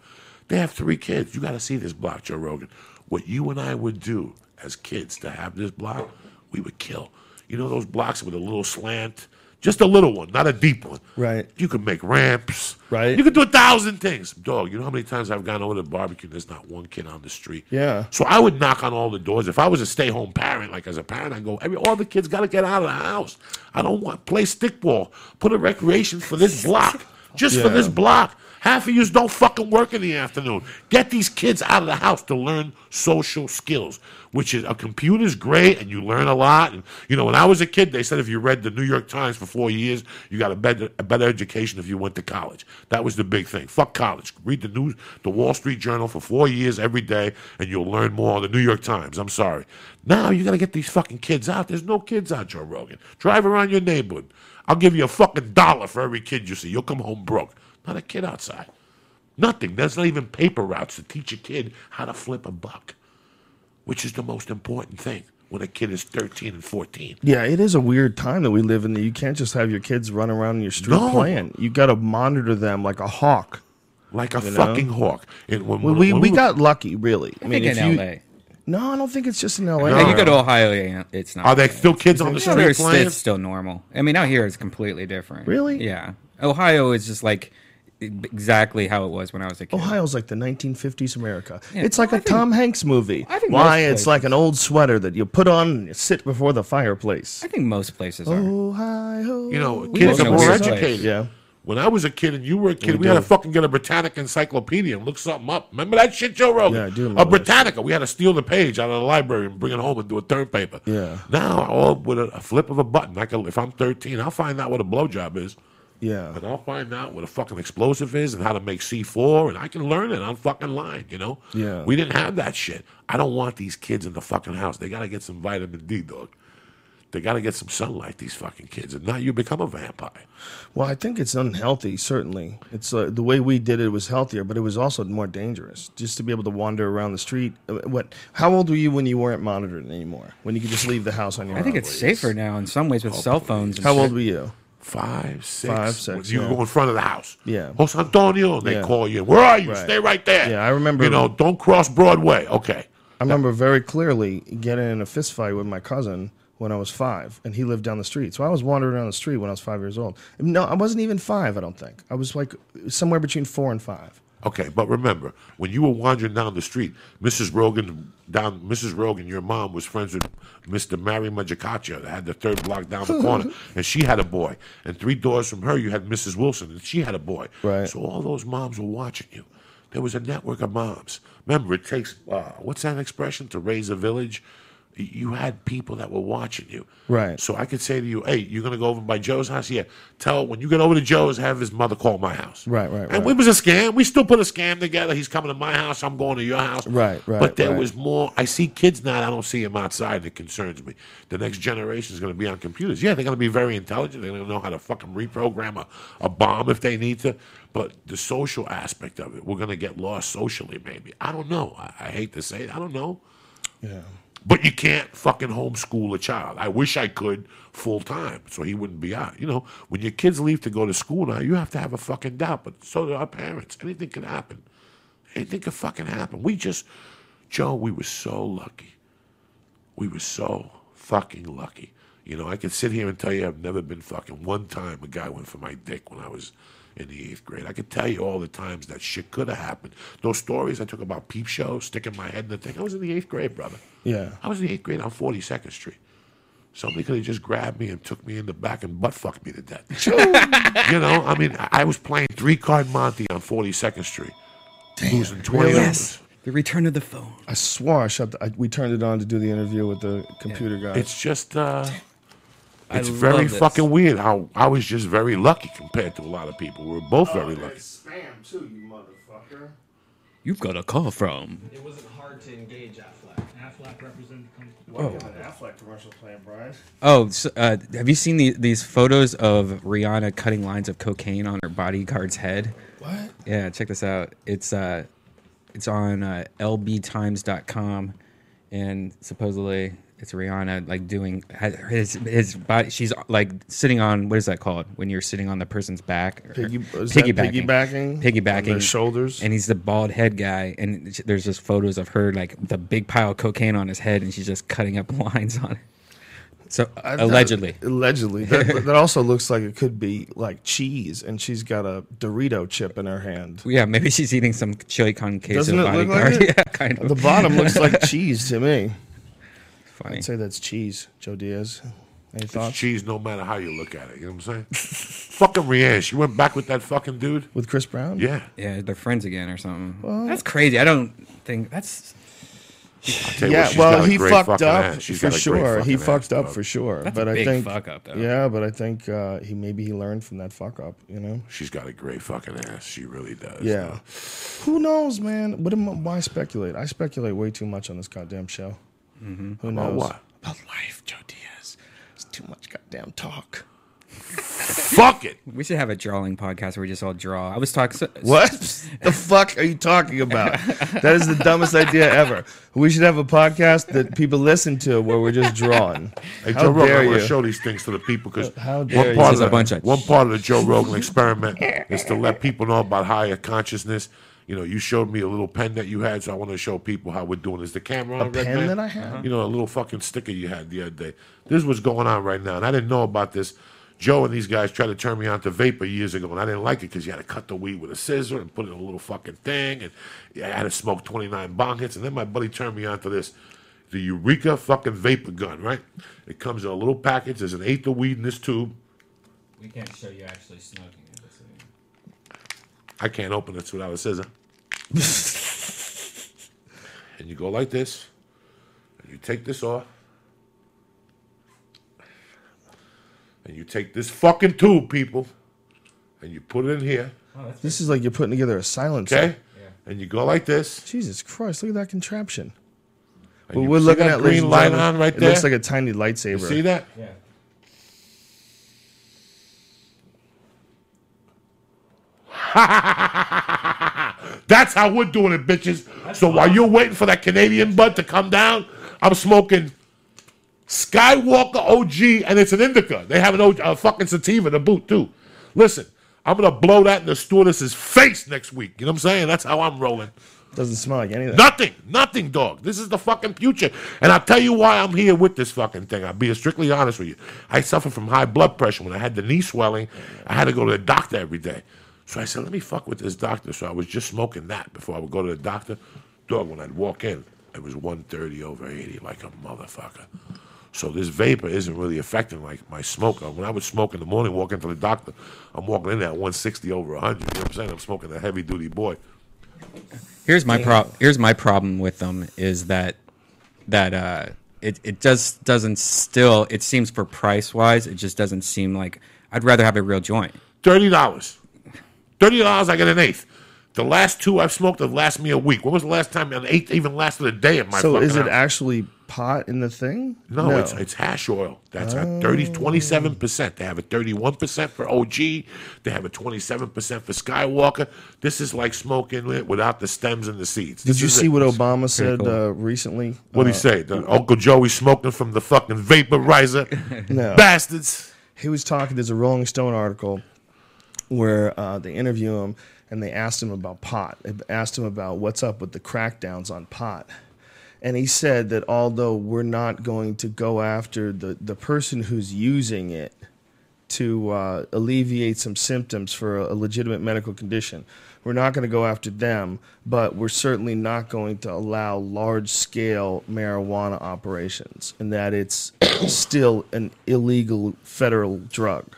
They have three kids. You got to see this block, Joe Rogan. What you and I would do as kids to have this block, we would kill. You know those blocks with a little slant? Just a little one, not a deep one. Right. You can make ramps. Right. You can do a thousand things. Dog, you know how many times I've gone over to the barbecue and there's not one kid on the street? Yeah. So I would knock on all the doors. If I was a stay-home parent, like as a parent, I go, every all the kids got to get out of the house. I don't want play stickball. Put a recreation for this block, just for this block. Half of you don't fucking work in the afternoon. Get these kids out of the house to learn social skills, which is a computer's great and you learn a lot. And you know, when I was a kid, they said if you read the New York Times for four years, you got a better a better education if you went to college. That was the big thing. Fuck college. Read the news, the Wall Street Journal for four years every day, and you'll learn more. On the New York Times. I'm sorry. Now you got to get these fucking kids out. There's no kids out, Joe Rogan. Drive around your neighborhood. I'll give you a fucking dollar for every kid you see. You'll come home broke. Not a kid outside. Nothing. There's not even paper routes to teach a kid how to flip a buck, which is the most important thing when a kid is 13 and 14. Yeah, it is a weird time that we live in. That you can't just have your kids run around in your street No. playing. You got to monitor them like a hawk. Like a You know? fucking hawk. And when, We when- we, when we were- got lucky, really. I, I mean, think in you, LA. no, I don't think it's just in L.A. No. Yeah, you go to Ohio, it's not. Are there still kids on the street playing? it's still normal. I mean, out here it's completely different. Really? Yeah. Ohio is just like exactly how it was when I was a kid. Ohio's like the 1950s America. Yeah. It's like oh, a I think- Tom Hanks movie. I think Why? most It's like an old sweater that you put on and you sit before the fireplace. I think most places are. Ohio. You know, kids are more educated. Yeah. When I was a kid and you were a kid, We we, had to fucking get a Britannica encyclopedia and look something up. Remember that shit, Joe Rogan? Yeah, I do A remember that Britannica. We had to steal the page out of the library and bring it home and do a term paper. Yeah. Now, all with a, a flip of a button, I can, if I'm 13, I'll find out what a blowjob is. Yeah. But I'll find out what a fucking explosive is and how to make C4, and I can learn it on fucking line, you know? Yeah. We didn't have that shit. I don't want these kids in the fucking house. They got to get some vitamin D, dog. They got to get some sunlight, these fucking kids. And now you become a vampire. Well, I think it's unhealthy. Certainly, it's uh, the way we did it was healthier, but it was also more dangerous. Just to be able to wander around the street. Uh, What? How old were you when you weren't monitored anymore? When you could just leave the house on your I own? I think it's safer now in some ways with cell phones. And How shit. old were you? Five, six. Five, six, You yeah. go in front of the house. Yeah. Oh, Jose Antonio, they Yeah. call you. Where are you? Right. Stay right there. Yeah, I remember- You know, don't cross Broadway. Okay. I remember very clearly getting in a fist fight with my cousin when I was five, and he lived down the street. So I was wandering down the street when I was five years old. No, I wasn't even five. I don't think I was like somewhere between four and five. Okay, but remember, when you were wandering down the street, Mrs. Rogan down Mrs. Rogan, your mom was friends with Mr. Mary Majakacha that had the third block down the corner, [LAUGHS] and she had a boy. And three doors from her, you had Mrs. Wilson, and she had a boy. Right. So all those moms were watching you. There was a network of moms. Remember, it takes uh, what's that expression to raise a village? You had people that were watching you. Right. So I could say to you, hey, you're going to go over by Joe's house? Yeah. Tell when you get over to Joe's, have his mother call my house. Right, right, And right. it was a scam. We still put a scam together. He's coming to my house. I'm going to your house. Right, right, But there right. was more. I see kids now. I don't see them outside. It concerns me. The next generation is going to be on computers. Yeah, they're going to be very intelligent. They're going to know how to fucking reprogram a, a bomb if they need to. But the social aspect of it, we're going to get lost socially, maybe. I don't know. I, I hate to say it. I don't know. Yeah. But you can't fucking homeschool a child. I wish I could full time so he wouldn't be out. You know, when your kids leave to go to school now, you have to have a fucking doubt. But so do our parents. Anything can happen. Anything can fucking happen. We just, Joe, we were so lucky. We were so fucking lucky. You know, I can sit here and tell you I've never been fucking one time a guy went for my dick when I was in the eighth grade. I could tell you all the times that shit could have happened. Those stories I took about peep show, sticking my head in the thing. I was in the eighth grade, brother. Yeah. I was in the eighth grade on 42nd Street. Somebody could have just grabbed me and took me in the back and butt fucked me to death. [LAUGHS] you know, I mean, I I was playing three card Monte on 42nd Street, losing 20 really? dollars. The return of the phone. I swore I shut. The, I, we turned it on to do the interview with the computer guy. It's just, uh, I it's love very this. fucking weird how I was just very lucky compared to a lot of people. We were both very lucky. spam too, you motherfucker. You've got a call from. It wasn't hard to engage Affleck. Affleck represented the company. Why do you Affleck commercial playing, Brian? Oh, so, uh, have you seen the, these photos of Rihanna cutting lines of cocaine on her bodyguard's head? What? Yeah, check this out. It's uh, it's on uh, lbtimes.com, and supposedly it's Rihanna like doing his his body. She's like sitting on what is that called when you're sitting on the person's back? Piggy- piggybacking, piggybacking? piggybacking, On their shoulders? and he's the bald head guy, and there's just photos of her like the big pile of cocaine on his head, and she's just cutting up [LAUGHS] lines on it. So I- allegedly, allegedly. [LAUGHS] That, that also looks like it could be like cheese, and she's got a Dorito chip in her hand. yeah, maybe she's eating some chili con queso Doesn't it look bodyguard. like it? [LAUGHS] yeah, kind of The bottom looks like cheese to me. Funny. I'd say that's cheese. Joe Diaz. Any It's thoughts? cheese no matter how you look at it. You know what I'm saying? [LAUGHS] fucking Rihanna. She went back with that fucking dude. With Chris Brown? Yeah. Yeah, they're friends again or something. that's crazy. I don't think that's I'll tell you Yeah, what, well, he fucked up for got a great sure. He fucked up for sure. That's but a I big think, fuck up, though. Yeah, but I think uh, he maybe he learned from that fuck up. You know? She's got a great fucking ass. She really does. Yeah. Who knows, man? What am I, why speculate? I speculate way too much on this goddamn show. Mm-hmm. Who knows? About what? About life, Joe Diaz. It's too much goddamn talk. Fuck it. we should have a drawing podcast where we just all draw. I was talking. What the fuck are you talking about? That is the dumbest idea ever. We should have a podcast that people listen to where we're just drawing. Hey, How Joe Rogan, dare I'm gonna show these things to the people because How one you. part of a the, bunch of- one part of the Joe Rogan experiment is to let people know about higher consciousness. You know, you showed me a little pen that you had, so I want to show people how we're doing. Is the camera on? A Red pen Man? that I have? You know, a little fucking sticker you had the other day. This is what's going on right now, and I didn't know about this. Joe and these guys tried to turn me on to vapor years ago, and I didn't like it because you had to cut the weed with a scissor and put it in a little fucking thing, and yeah, I had to smoke 29 bong hits, and then my buddy turned me on to this the Eureka fucking vapor gun, right? It comes in a little package. There's an eighth of weed in this tube. We can't show you actually smoking it. I can't open it without a scissor. [LAUGHS] and you go like this, and you take this off, and you take this fucking tube, people, and you put it in here, oh, This is like you're putting together a silencer. okay? And you go like this. Jesus Christ! Look at that contraption. And Well, you we're see looking that at ladies green light on right it there. looks like a tiny you lightsaber. see that? Yeah. [LAUGHS] That's how we're doing it, bitches. so while you're waiting for that Canadian bud to come down, I'm smoking Skywalker OG, and it's an indica. They have an OG, a fucking sativa to boot too. Listen, I'm gonna blow that in the stewardess's face next week. You know what I'm saying? That's how I'm rolling. Doesn't smell like anything. Nothing, nothing, dog. This is the fucking future. And I'll tell you why I'm here with this fucking thing. I'll be strictly honest with you. I suffer from high blood pressure. When I had the knee swelling, I had to go to the doctor every day. So I said, let me fuck with this doctor. So I was just smoking that before I would go to the doctor. Dog, when I'd walk in, it was 130 over 80, like a motherfucker. So this vapor isn't really affecting like my smoke. Uh, When I would smoke in the morning, walk into the doctor, I'm walking in at 160 over 100. You know what I'm saying? I'm smoking a heavy duty boy. Here's my pro- Here's my problem with them is that that uh, it it just doesn't still. It seems for price wise, it just doesn't seem like. I'd rather have a real joint. Thirty dollars. Thirty dollars. I get an eighth. The last two I've smoked have lasted me a week. When was the last time an eighth even lasted a day in my So is it house? actually pot in the thing? No, it's it's hash oil. That's a 30, 27 percent. They have a thirty one percent for OG. They have a twenty seven percent for Skywalker. This is like smoking it without the stems and the seeds. Did This you see it. what Obama said cool. uh, recently? What would Uh, he say? The Uncle Joey smoking from the fucking vaporizer. [LAUGHS] No. Bastards. he was talking. There's a Rolling Stone article where uh, they interview him and they asked him about pot. They asked him about what's up with the crackdowns on pot. And he said that although we're not going to go after the, the person who's using it to uh, alleviate some symptoms for a, a legitimate medical condition, we're not going to go after them, but we're certainly not going to allow large scale marijuana operations, and that it's [COUGHS] still an illegal federal drug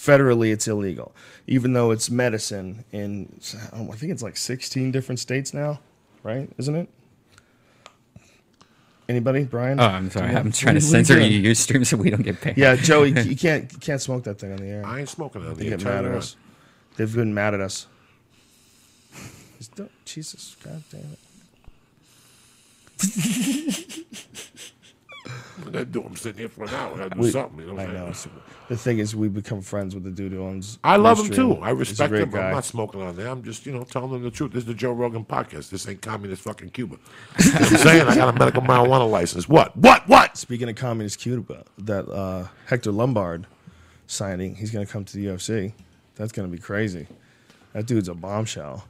federally it's illegal even though it's medicine in i think it's like 16 different states now right isn't it anybody brian Oh, I'm sorry. I'm trying to What are you censor doing? you stream so we don't get paid. yeah joey [LAUGHS] you can't you can't smoke that thing on the air I ain't smoking on They get mad at us. They've been mad at us jesus god damn it [LAUGHS] What I do? I'm sitting here for an hour. I do We- something. You know I know. The thing is, we become friends with the dude who owns. I love him too. I respect him. guy. I'm not smoking on there. I'm just, you know, telling them the truth. This is the Joe Rogan podcast. This ain't communist fucking Cuba. You know I'm [LAUGHS] saying? I got a medical marijuana license. What? What? What? Speaking of communist Cuba, that uh, Hector Lombard signing, he's going to come to the UFC. That's going to be crazy. That dude's a bombshell.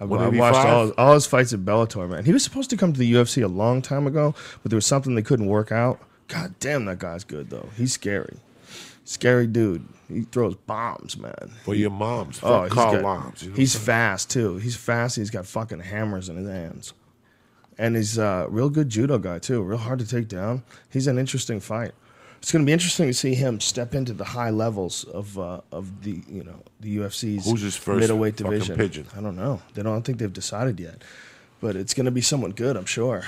I, I watched all his, all his fights at Bellator, man. He was supposed to come to the UFC a long time ago, but there was something they couldn't work out. God damn, that guy's good though. He's scary, scary dude. He throws bombs, man. For your moms. Fuck Oh, he's, Carl got- Lombs. You know he's what I'm saying? fast too. He's fast. He's got fucking hammers in his hands, and he's a real good judo guy too. Real hard to take down. He's an interesting fight. It's going to be interesting to see him step into the high levels of uh, of the you know the UFC's Who's his first middleweight division. pigeon? I don't know. They don't I don't think they've decided yet, but it's going to be someone good. I'm sure.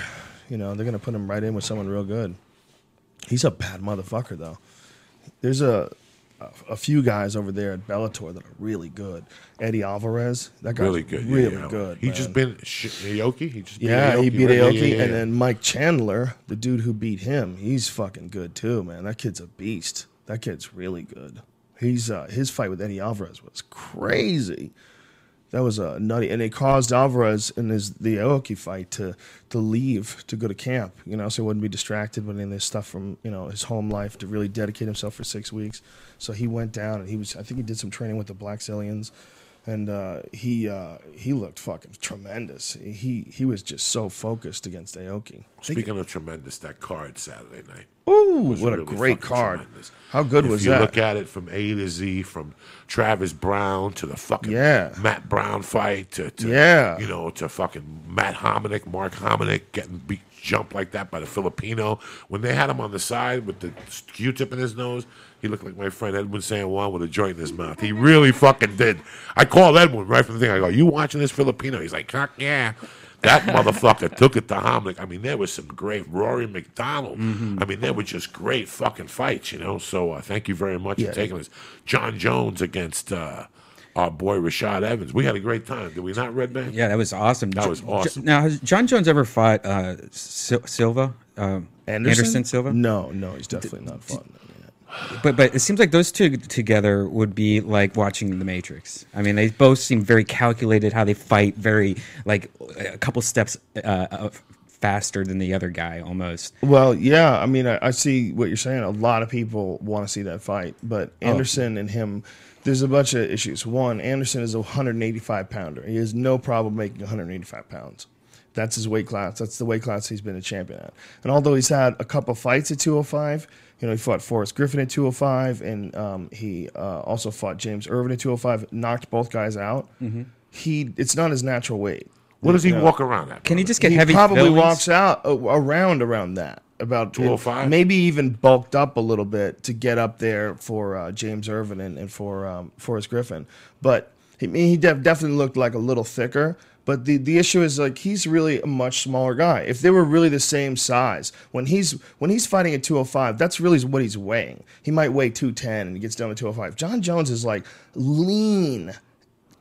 You know they're going to put him right in with someone real good. He's a bad motherfucker though. There's a a, few guys over there at Bellator that are really good. Eddie Alvarez, that guy's really good. really yeah. good. He man. just been Aoki. He just beat yeah, he beat right? Aoki, yeah, yeah, and then Mike Chandler, the dude who beat him, he's fucking good too, man. That kid's a beast. That kid's really good. He's uh, his fight with Eddie Alvarez was crazy. That was a nutty, and it caused Alvarez in his the Aoki fight to to leave to go to camp. You know, so he wouldn't be distracted with any of this stuff from you know his home life to really dedicate himself for six weeks. So he went down, and he was I think he did some training with the Blackzilians, and uh, he uh, he looked fucking tremendous. He he was just so focused against Aoki. Speaking of tremendous, that card Saturday night. Ooh, what a great card! tremendous. How good if was you look at it from A to Z, from Travis Browne to the fucking Yeah. Matt Brown fight to, to Yeah. you know to fucking Matt Hominick, Mark Hominick getting beat jumped like that by the Filipino. When they had him on the side with the Q-tip in his nose, he looked like my friend Edwin San Juan with a joint in his mouth. He really fucking did. I called Edwin right from the thing. I go, "You watching this Filipino?" He's like, "Fuck yeah." That [LAUGHS] motherfucker took it to Hominick. I mean, there was some great Rory MacDonald. Mm-hmm. I mean, there were just great fucking fights, you know. So uh, thank you very much Yeah. for taking this. Jon Jones against uh, our boy Rashad Evans. We had a great time. Did we not, Redban? Yeah, that was awesome. That was awesome. Now, has Jon Jones ever fought uh, Sil- Silva? Um, Anderson? Silva? No, no, he's definitely not fun. But but it seems like those two together would be like watching The Matrix. I mean, they both seem very calculated. How they fight, very like a couple steps uh, faster than the other guy almost. Well, yeah, I mean, I, I see what you're saying. A lot of people want to see that fight, but Oh. Anderson and him, there's a bunch of issues. One, Anderson is a 185 pounder. He has no problem making 185 pounds. That's his weight class. That's the weight class he's been a champion at. And although he's had a couple fights at 205, you know, he fought Forrest Griffin at 205, and um, he uh, also fought James Irvin at 205. Knocked both guys out. He, it's not his natural weight. What does he You know, walk around at? Can he just get he heavy? probably fillings? walks out uh, around around that about 205? maybe even bulked up a little bit to get up there for uh, James Irvin and, and for um, Forrest Griffin. But he, he def- definitely looked like a little thicker. But the, the issue is like he's really a much smaller guy. If they were really the same size, when he's when he's fighting at 205, that's really what he's weighing. He might weigh 210 and he gets down to 205. Jon Jones is like lean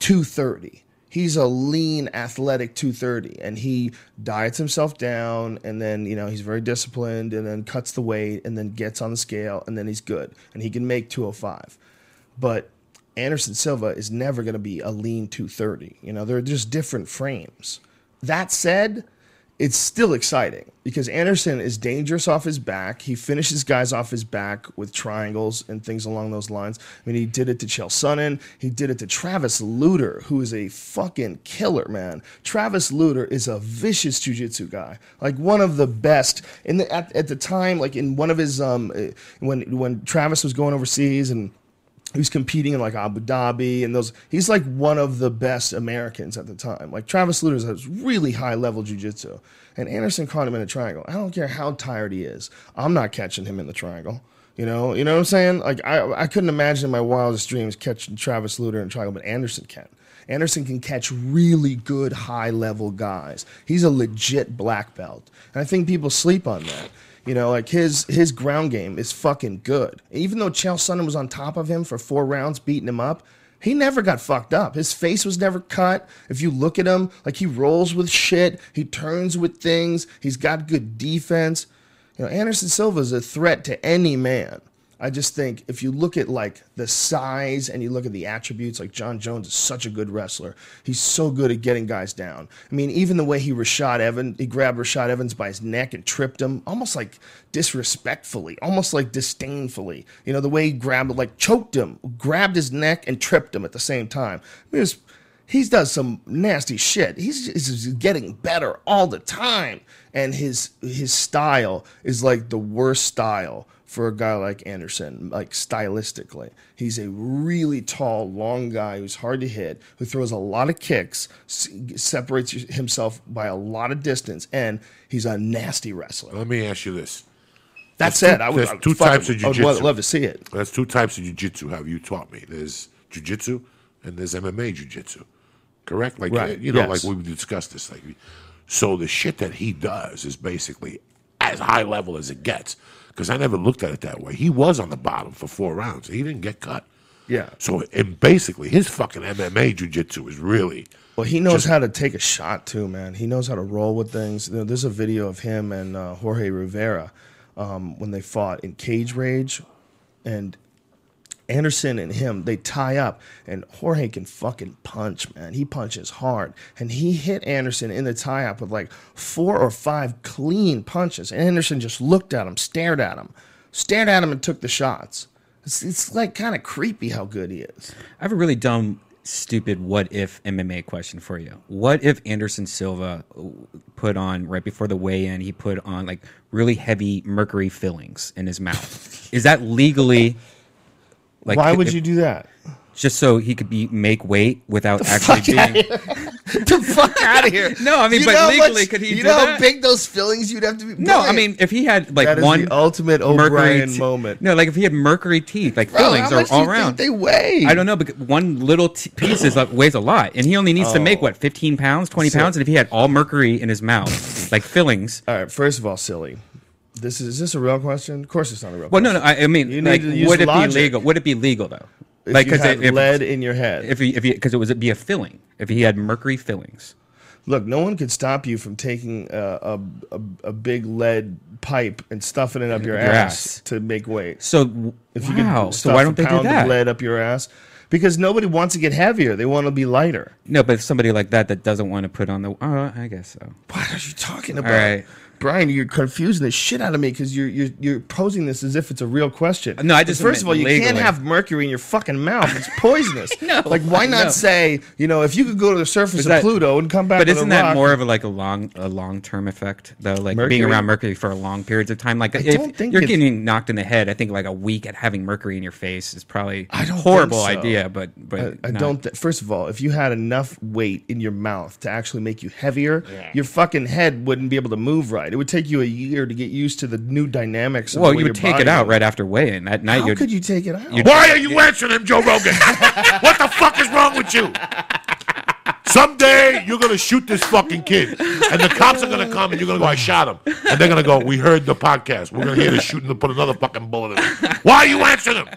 230. He's a lean, athletic 230, and he diets himself down, and then you know he's very disciplined, and then cuts the weight, and then gets on the scale, and then he's good, and he can make 205. But Anderson Silva is never going to be a lean 230. You know, they're just different frames. That said, it's still exciting because Anderson is dangerous off his back. He finishes guys off his back with triangles and things along those lines. I mean, he did it to Chael Sonnen. He did it to Travis Lutter, who is a fucking killer, man. Travis Lutter is a vicious jiu-jitsu guy, like one of the best. In the, at, at the time, like in one of his um, eh, when when Travis was going overseas and was competing in like Abu Dhabi and those. He's like one of the best Americans at the time. Like Travis Lutter has really high level jujitsu, and Anderson caught him in a triangle. I don't care how tired he is. I'm not catching him in the triangle. You know, you know what I'm saying? Like I, I couldn't imagine in my wildest dreams catching Travis Lutter in a triangle, but Anderson can. Anderson can catch really good high level guys. He's a legit black belt, and I think people sleep on that. You know, like his his ground game is fucking good. Even though Chael Sonnen was on top of him for four rounds, beating him up, he never got fucked up. His face was never cut. If you look at him, like he rolls with shit, he turns with things, he's got good defense. You know, Anderson Silva is a threat to any man. I just think if you look at like the size and you look at the attributes, like Jon Jones is such a good wrestler. He's so good at getting guys down. I mean, even the way he Rashad Evans, he grabbed Rashad Evans by his neck and tripped him, almost like disrespectfully, almost like disdainfully. You know, the way he grabbed, like choked him, grabbed his neck and tripped him at the same time. I mean, it was, he does some nasty shit. He's, he's getting better all the time, and his his style is like the worst style for a guy like Anderson, like stylistically. He's a really tall, long guy who's hard to hit, who throws a lot of kicks, separates himself by a lot of distance, and he's a nasty wrestler. Let me ask you this. That There's said, two- I would, I would two fucking- types of I would love to see it. There's two types of jiu-jitsu, have you taught me. There's jiu-jitsu and there's MMA jiu-jitsu. Correct? Like, Right, you know, yes. like we discussed this. Like, so the shit that he does is basically as high level as it gets. Because I never looked at it that way. He was on the bottom for four rounds. He didn't get cut. Yeah. So, and basically, his fucking MMA jiu-jitsu is really Well, he knows how to take a shot too, man. He knows how to roll with things. You know, there's a video of him and uh, Jorge Rivera um, when they fought in Cage Rage, and Anderson and him they tie up, and Jorge can fucking punch, man. He punches hard, and he hit Anderson in the tie up with like four or five clean punches. And Anderson just looked at him, stared at him, stared at him, and took the shots. It's, it's like kind of creepy how good he is. I have a really dumb, stupid what if MMA question for you. What if Anderson Silva uh, put on right before the weigh in, he put on like really heavy mercury fillings in his mouth? Is that legally? Like, Why would if- you do that? Just so he could be make weight without actually being. [LAUGHS] the fuck out of here. [LAUGHS] No, I mean, You but legally, much- could he You do know how that? big those fillings you'd have to be? No, I mean, if he had like that is one the ultimate O'Brien te- moment. No, like if he had mercury teeth, like Bro, fillings are all around. they weigh? I don't know, but one little t- piece is like, weighs a lot, and he only needs to make Oh. what fifteen pounds, twenty So- pounds, and if he had all mercury in his mouth, like fillings. All right, first of all, silly. This is, is this a real question? Of course, it's not a real. Well, no, question. no, I, I mean, You like, would it logic. be legal? Would it be legal though? If like, you 'cause had it- if, lead in your head. if he, if he, because it was it'd be a filling. If he had mercury fillings, Look, no one could stop you from taking a, a, a, a big lead pipe and stuffing it up your, Your ass, ass. to make weight. so If you wow. could So stuff why don't they do that? of lead up your ass, because nobody wants to get heavier. They want to be lighter. No, but somebody like that that doesn't want to put on the. Oh, I guess so. What are you talking about? right. Brian, you're confusing the shit out of me because you're, you're you're posing this as if it's a real question. No, I just first of all, you can't have mercury in your fucking mouth. It's [LAUGHS] poisonous. know, like why not say you know if you could go to the surface Is of that- Pluto and come back? But isn't that rock, more of a, like a long a long term effect though? Like being around mercury for a long periods of time. Like I if don't think you're getting knocked in the head, I think like a week at having mercury in your face is probably I don't a horrible so. idea. But but I, I don't. Th- first of all, if you had enough weight in your mouth to actually make you heavier, your fucking head wouldn't be able to move right. It would take you a year to get used to the new dynamics. Of Well, the way you would take it out moves. right after weigh-in that night. How you'd, could you take it out? Why are you answering him, Joe Rogan? [LAUGHS] what the fuck is wrong with you? Someday you're gonna shoot this fucking kid, and the cops are gonna come, and you're gonna go, "I shot him," and they're gonna go, "We heard the podcast. We're gonna hear the shooting and put another fucking bullet in him." Why are you answering him?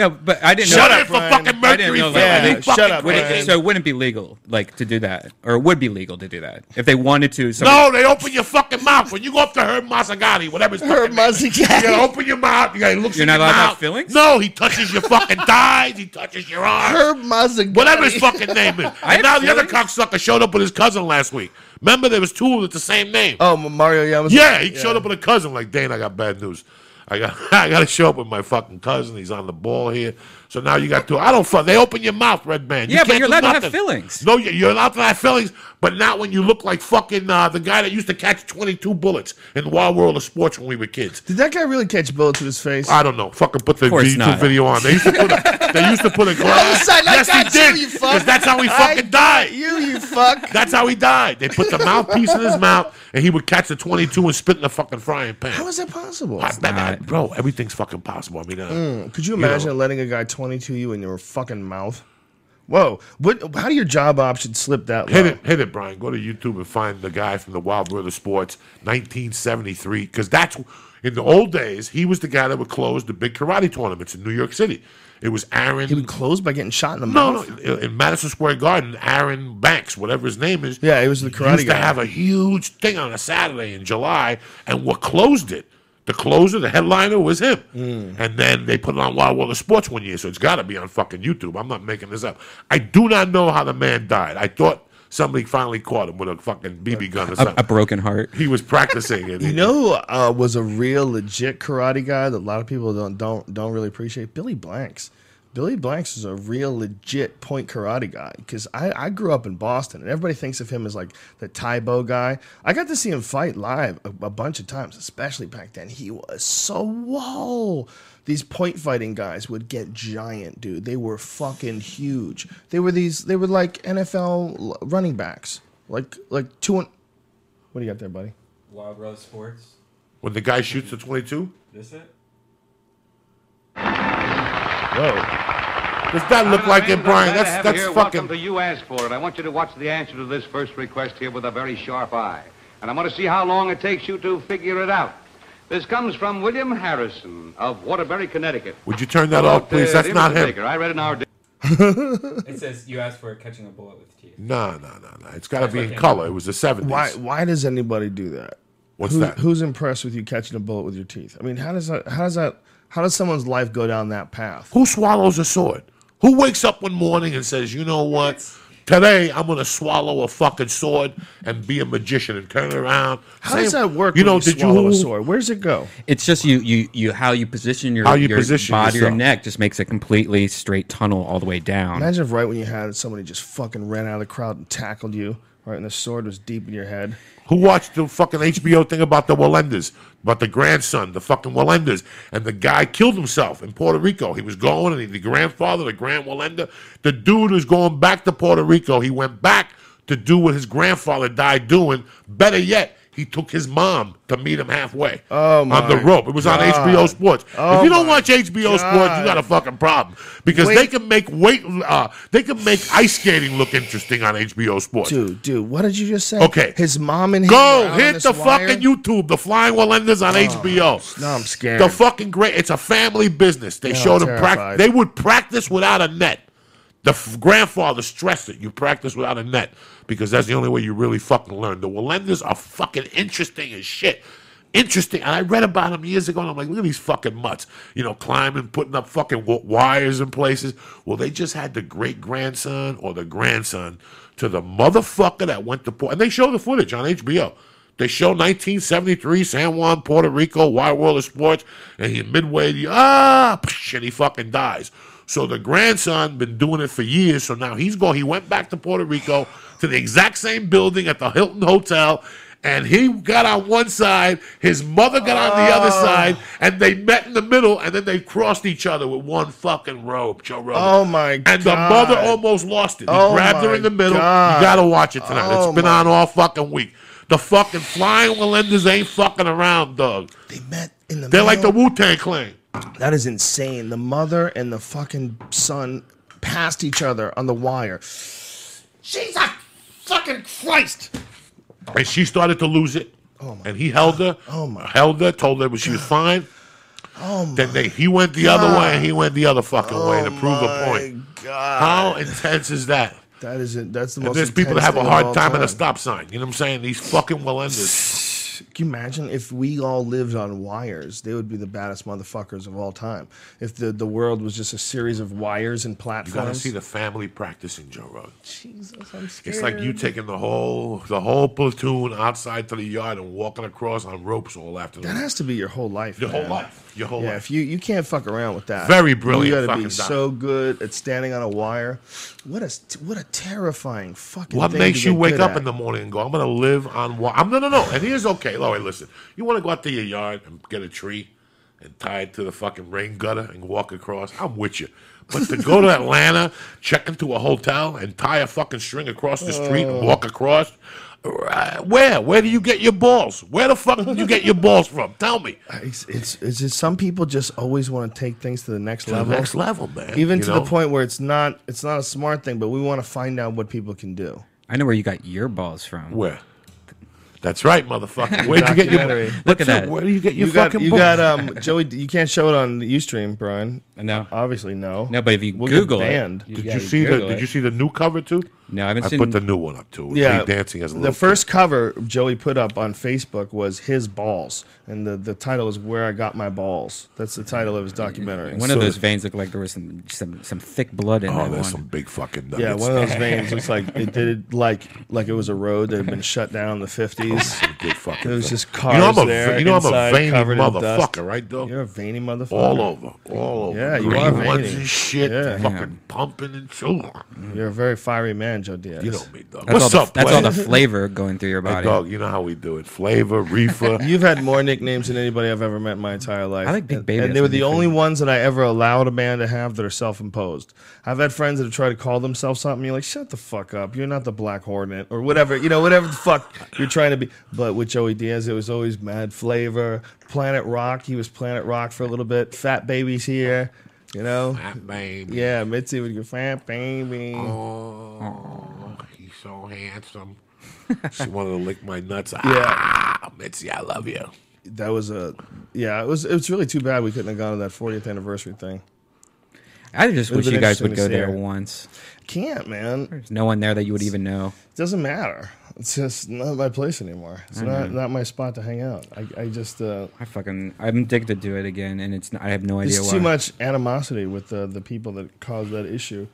No, but I didn't Shut know. up for Brian. fucking I didn't Mercury. know Film. that. Yeah, shut up, Would it- so it wouldn't be legal, like, to do that, or it would be legal to do that if they wanted to. somebody- No, they open your fucking mouth when you go up to Herb Mazzagatti, whatever his Herb fucking. Mazzagatti. You gotta open your mouth. You gotta look. You're not your allowed to have mouth. feelings? No, he touches your fucking thighs. He touches your arms. Herb Mazzagatti. Whatever his fucking name is. I And now have the other feelings. cocksucker showed up with his cousin last week. Remember, there was two with the same name. Oh, Mario Yamamoto. yeah, he showed up with a cousin. Like, Dane, I got bad news. I got, [LAUGHS] I got to show up with my fucking cousin. He's on the ball here. So now you got two. I don't fuck. They open your mouth, Redban. You Yeah, but can't you're do allowed to have nothing. feelings. No, you- you're allowed to have feelings, but not when you look like fucking uh, the guy that used to catch 22 bullets in the Wild World of Sports when we were kids. Did that guy really catch bullets with his face? I don't know. Fucking put the course YouTube not. video on. They used to put a, they used to put a [LAUGHS] glass. Homicide, yes, he got you, did. you fuck. 'Cause that's how he I fucking died. You, you fuck. That's how he died. They put the mouthpiece in his mouth, and he would catch the 22 and spit in the fucking frying pan. How is that possible? I- I- bro, everything's fucking possible. I mean, uh, Could you know. imagine letting a guy 22 you in your fucking mouth? Whoa. What? How do your job options slip that low? hit it, hit it, Brian. Go to YouTube and find the guy from the Wild World of Sports, 1973, because that's in the old days. He was the guy that would close the big karate tournaments in New York City. It was Aaron. He would close by getting shot in the no, mouth. no, in Madison Square Garden, Aaron Banks, whatever his name is. Yeah, he was the karate used guy. Used to have a huge thing on a Saturday in July, and what closed it? The closer, the headliner was him. Hmm. And then they put it on Wild World of Sports one year, so it's got to be on fucking YouTube. I'm not making this up. I do not know how the man died. I thought somebody finally caught him with a fucking BB gun or something. a broken heart. he was practicing it. [LAUGHS] You know, uh, was a real legit karate guy that a lot of people don't don't don't really appreciate. Billy Blanks. Billy Blanks is a real legit point karate guy because I, I grew up in Boston and everybody thinks of him as like the Tae Bo guy. I got to see him fight live a, a bunch of times, especially back then. He was so whoa. These point fighting guys would get giant, dude. They were fucking huge. They were these. They were like NFL running backs, like like two. And, what do you got there, buddy? Wild Rose Sports. when the guy shoots the 22, This it? Whoa. does that look like it, Brian? That's that's here. fucking. Welcome to you asked for it. I want you to watch the answer to this first request here with a very sharp eye. And I want to see how long it takes you to figure it out. This comes from William Harrison of Waterbury, Connecticut. Would you turn that off, please? uh, That's not him. Baker, I read in our It says you asked for catching a bullet with teeth. No, no, no, no. It's got to be in color. It was the 70s. Why why does anybody do that? What's Who- that? Who's impressed with you catching a bullet with your teeth? I mean, how does that how does that how does someone's life go down that path? Who swallows a sword? Who wakes up one morning and says, you know what? Today I'm gonna swallow a fucking sword and be a magician and turn around. How Same- does that work? You when know, you did swallow you a sword? Where does it go? It's just you, you, you, how you position your, How you your position body or yourself. neck just makes a completely straight tunnel all the way down. Imagine if right when you had it, somebody just fucking ran out of the crowd and tackled you, right, and the sword was deep in your head. Who watched the fucking HBO thing about the Wallendas, about the grandson, the fucking Wallendas, and the guy killed himself in Puerto Rico. He was going, and he, the grandfather, the Grand Wallenda, the dude was going back to Puerto Rico. He went back to do what his grandfather died doing. Better yet, he took his mom to meet him halfway Oh, on the rope. It was on HBO Sports. Oh, if you don't watch HBO Sports, you got a fucking problem because Wait. they can make weight, uh, they can make ice skating look interesting on HBO Sports. Dude, dude, what did you just say? Okay. his mom and him Go were out on hit the wire? fucking YouTube, the Flying Wallendas on HBO. No, I'm scared. The fucking great. It's a family business. They Yeah, showed them practice. They would practice without a net. The f- grandfather stressed it. You practice without a net because that's the only way you really fucking learn. The Wallendas are fucking interesting as shit. Interesting. And I read about them years ago, and I'm like, look at these fucking mutts. You know, climbing, putting up fucking wires in places. Well, they just had the great grandson or the grandson to the motherfucker that went to Puerto. And they show the footage on HBO. They show 1973 San Juan, Puerto Rico, Wild World of Sports, and he midway, the, ah, and he fucking dies. So the grandson been doing it for years. So now he's going. He went back to Puerto Rico to the exact same building at the Hilton Hotel, and he got on one side. His mother got on the other oh. side, and they met in the middle, and then they crossed each other with one fucking rope. Joe Rogan. Oh, my god. And the mother almost lost it. He Oh, grabbed her my in the middle. God. You gotta watch it tonight. Oh, it's been my- on all fucking week. The fucking flying Wallendas ain't fucking around, dog. They met in the middle. They're like the middle. Wu Tang Clan. That is insane. The mother and the fucking son passed each other on the wire. Jesus fucking Christ. and she started to lose it. Oh and he held her. Oh, my Held her, told her she was fine. Oh my Then they, he went the other way, and he went the other fucking oh way to prove a my point. God. How intense is that? That isn't. That's the And most. there's people that have a hard all time at a stop sign. You know what I'm saying? These fucking well [LAUGHS] enders. Can you imagine if we all lived on wires? They would be the baddest motherfuckers of all time. If the, the world was just a series of wires and You gotta platforms. see the family practicing Joe Rogan. Jesus, I'm scared. It's like you taking the whole the whole platoon outside to the yard and walking across on ropes all afternoon. That has to be your whole life. Your whole life. Your whole Yeah, life. if you you can't fuck around with that. Very brilliant You gotta be doc. so good at standing on a wire. What a what a terrifying fucking. What makes to you wake up at. in the morning and go, I'm to live on what? I'm no, no, no. And here's okay. Lloyd, listen. You want to go out to your yard and get a tree and tie it to the fucking rain gutter and walk across? I'm with you. But to go to [LAUGHS] Atlanta, check into a hotel and tie a fucking string across the street Oh. and walk across, uh, where? Where do you get your balls? Where the fuck did you get your balls from? Tell me. [LAUGHS] It's, it's, it's just some people just always want to take things to the next To the level. next level, man. Even you to know? the point where it's not it's not a smart thing, but we want to find out what people can do. I know where you got your balls from. Where? That's right, motherfucker. [LAUGHS] Where'd you get your Look What's at your- that. Where do you get your You got fucking you balls? got um Joey. You can't show it on the UStream, Brian. No. Obviously, no. No, but if you We'll Google banned. it, Did yeah, you see the Google Did you see the new cover too? No, I haven't I seen. put the new one up too. Yeah, me dancing as a the little first cover Joey put up on Facebook was his balls, and the, the title is "Where I Got My Balls." That's the title of his documentary. One So of those veins looked like there was some some some thick blood in Oh, that there's one. some big fucking yeah, one of those veins [LAUGHS] looks like it did like like it was a road that had been shut down in the fifties. Oh, some good fucking. There was thing. just You know I'm cars a, there You know I'm a veiny covered in dust. motherfucker, right, though? You're a veiny motherfucker. all over, all over. Yeah, you Green are ones veiny. and shit, Yeah. fucking pumping and so. You're a very fiery man, Joe Diaz. You know me, dog. That's What's all up, the, That's all the flavor going through your Hey, body. dog, you know how we do it. Flavor, reefer. [LAUGHS] You've had more nicknames than anybody I've ever met in my entire life. I like Big And- Baby, And they were the only favorite. ones that I ever allowed a man to have that are self-imposed. I've had friends that have tried to call themselves something. You're like, shut the fuck up. You're not the Black Hornet or whatever. You know, whatever the fuck you're trying to be. But with Joey Diaz, it was always Mad Flavor, Planet Rock. He was Planet Rock for a little bit. Fat Baby's here. You know. That baby. Yeah, Mitzi would go Fat Baby. Oh, he's so handsome. [LAUGHS] she wanted to lick my nuts. Yeah. Ah, Mitzi, I love you. That was a. Yeah, it was. It was really too bad we couldn't have gone to that 40th anniversary thing. I just Would've wish you guys would go there her. once. Can't, man. There's no one there that you would even know. It doesn't matter. It's just not my place anymore. It's not not my spot to hang out. I, I just uh, I fucking I'm addicted to it again, and it's I have no idea there's why. too much animosity with the the people that caused that issue.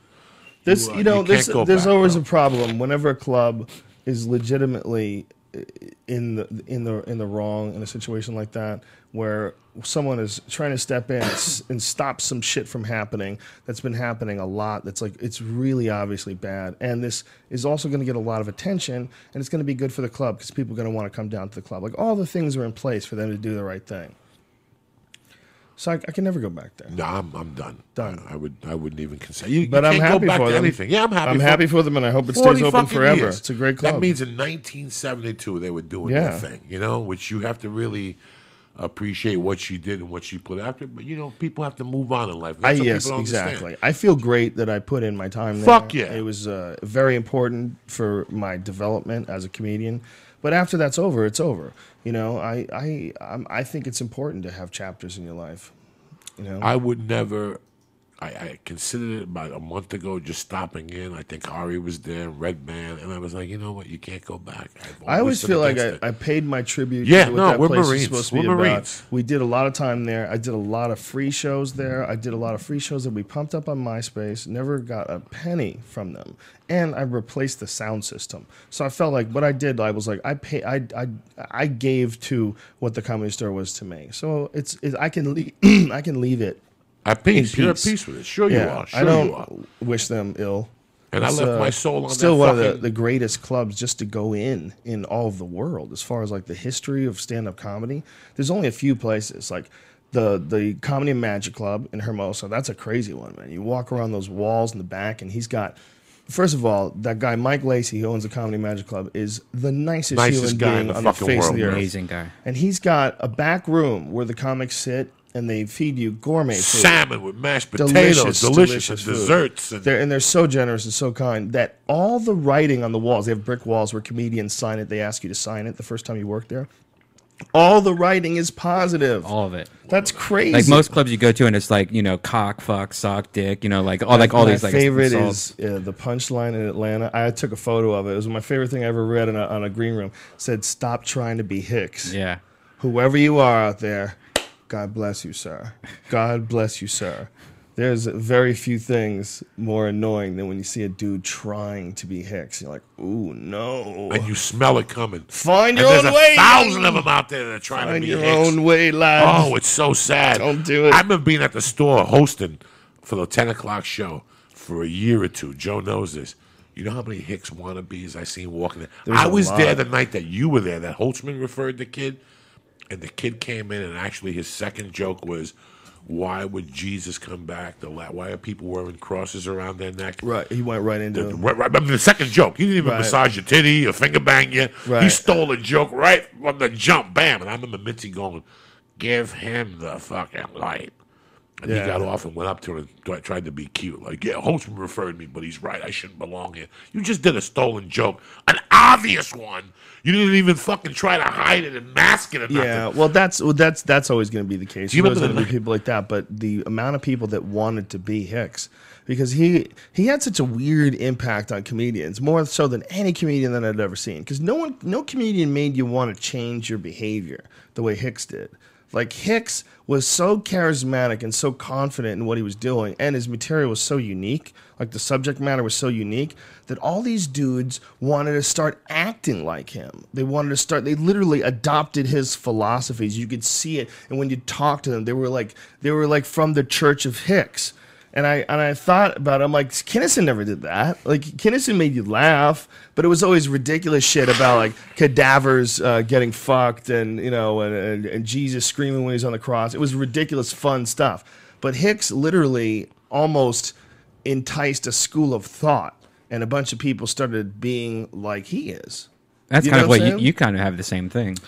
This You, uh, you know you there's there's back, always though. a problem whenever a club is legitimately in the in the in the wrong in a situation like that where someone is trying to step in and stop some shit from happening that's been happening a lot that's like it's really obviously bad. And this is also going to get a lot of attention and it's going to be good for the club because people are going to want to come down to the club. Like all the things are in place for them to do the right thing so I, I can never go back there No, I'm, I'm done. Done. I, I would I wouldn't even consider. You, But you I'm happy for them. anything. Yeah, I'm happy. I'm for happy for them, and I hope it stays open forever. years. It's a great club. That means in 1972 they were doing Yeah. their thing, you know, which you have to really appreciate what she did and what she put after. But you know, people have to move on in life. I, yes, don't understand. exactly. I feel great that I put in my time there. Fuck yeah. It was uh, very important for my development as a comedian. But after that's over, it's over. You know, I I I'm, I think it's important to have chapters in your life. You know, I would never. I, I considered it about a month ago, just stopping in. I think Ari was there, Redban, and I was like, you know what, you can't go back. I've always feel like I. I paid my tribute. Yeah, to what no, that we're place Marines. supposed to be We're about. Marines. We did a lot of time there. I did a lot of free shows there. I did a lot of free shows that we pumped up on MySpace. Never got a penny from them, and I replaced the sound system. So I felt like what I did. I was like, I pay. I I I gave to what the comedy store was to me. So it's, it's I can leave. [CLEARS THROAT] I can leave it. At peace. in You're at peace. peace with it. Sure you Yeah, are. Sure I don't you are. wish them ill. And I It's, left uh, my soul on still that one of the, the greatest clubs just to go in in all of the world as far as like the history of stand up comedy. There's only a few places like the the Comedy and Magic Club in Hermosa. That's a crazy one, man. You walk around those walls in the back, and he's got. First of all, that guy Mike Lacey, who owns the Comedy Magic Club, is the nicest, Nicest human guy in being the on the fucking face of world, the earth. Amazing guy. And he's got a back room where the comics sit and they feed you gourmet food. Salmon with mashed potatoes, delicious, delicious, delicious food. desserts. And They're and they're so generous and so kind that all the writing on the walls, they have brick walls where comedians sign it. They ask you to sign it the first time you work there. All the writing is positive. All of it. That's crazy. Like most clubs you go to, and it's like you know, cock, fuck, sock, dick. You know, like all like all my these like favorite insults. is uh, the punchline in Atlanta. I took a photo of it. It was my favorite thing I ever read in a, on a green room. It said, "Stop trying to be Hicks." yeah. Whoever you are out there, God bless you, sir. God bless you, sir. There's very few things more annoying than when you see a dude trying to be Hicks. You're like, ooh, no. and you smell it coming. Find And your there's own a way. thousand of them out there that are trying Find to be your Hicks. own way, lad. Oh, it's so sad. Don't do it. I remember being at the store hosting for the 10 o'clock show for a year or two. Joe knows this. You know how many Hicks wannabes I seen walking there? There's I a was there the night that you were there, that Holtzman referred the kid. And the kid came in, and actually his second joke was, why would Jesus come back? The la- Why are people wearing crosses around their neck? Right, he went right into The, right, right, the second joke. He didn't even Right. massage your titty or finger bang you. Right. He stole a joke right from the jump. Bam. And I remember Mitzi going, give him the fucking light. And Yeah. he got off and went up to her and tried to be cute. Like, yeah, Holtzman referred me, but he's right. I shouldn't belong here. You just did a stolen joke, an obvious one. You didn't even fucking try to hide it and mask it or nothing. Yeah, well, that's well, that's that's always going to be the case. Do you There's remember going to be people like that, but the amount of people that wanted to be Hicks because he he had such a weird impact on comedians, more so than any comedian that I'd ever seen. Because no one, no comedian made you want to change your behavior the way Hicks did. Like Hicks was so charismatic and so confident in what he was doing, and his material was so unique. Like the subject matter was so unique that all these dudes wanted to start acting like him. They wanted to start. They literally adopted his philosophies. You could see it, and when you talk to them, they were like they were like from the Church of Hicks. And I and I thought about it. I'm like, Kinison never did that. Like Kinison made you laugh, but it was always ridiculous shit about like cadavers uh, getting fucked and you know and, and, and Jesus screaming when he's on the cross. It was ridiculous, fun stuff. But Hicks literally almost enticed a school of thought, and a bunch of people started being like he is. That's You kind of what what you, you kind of have the same thing.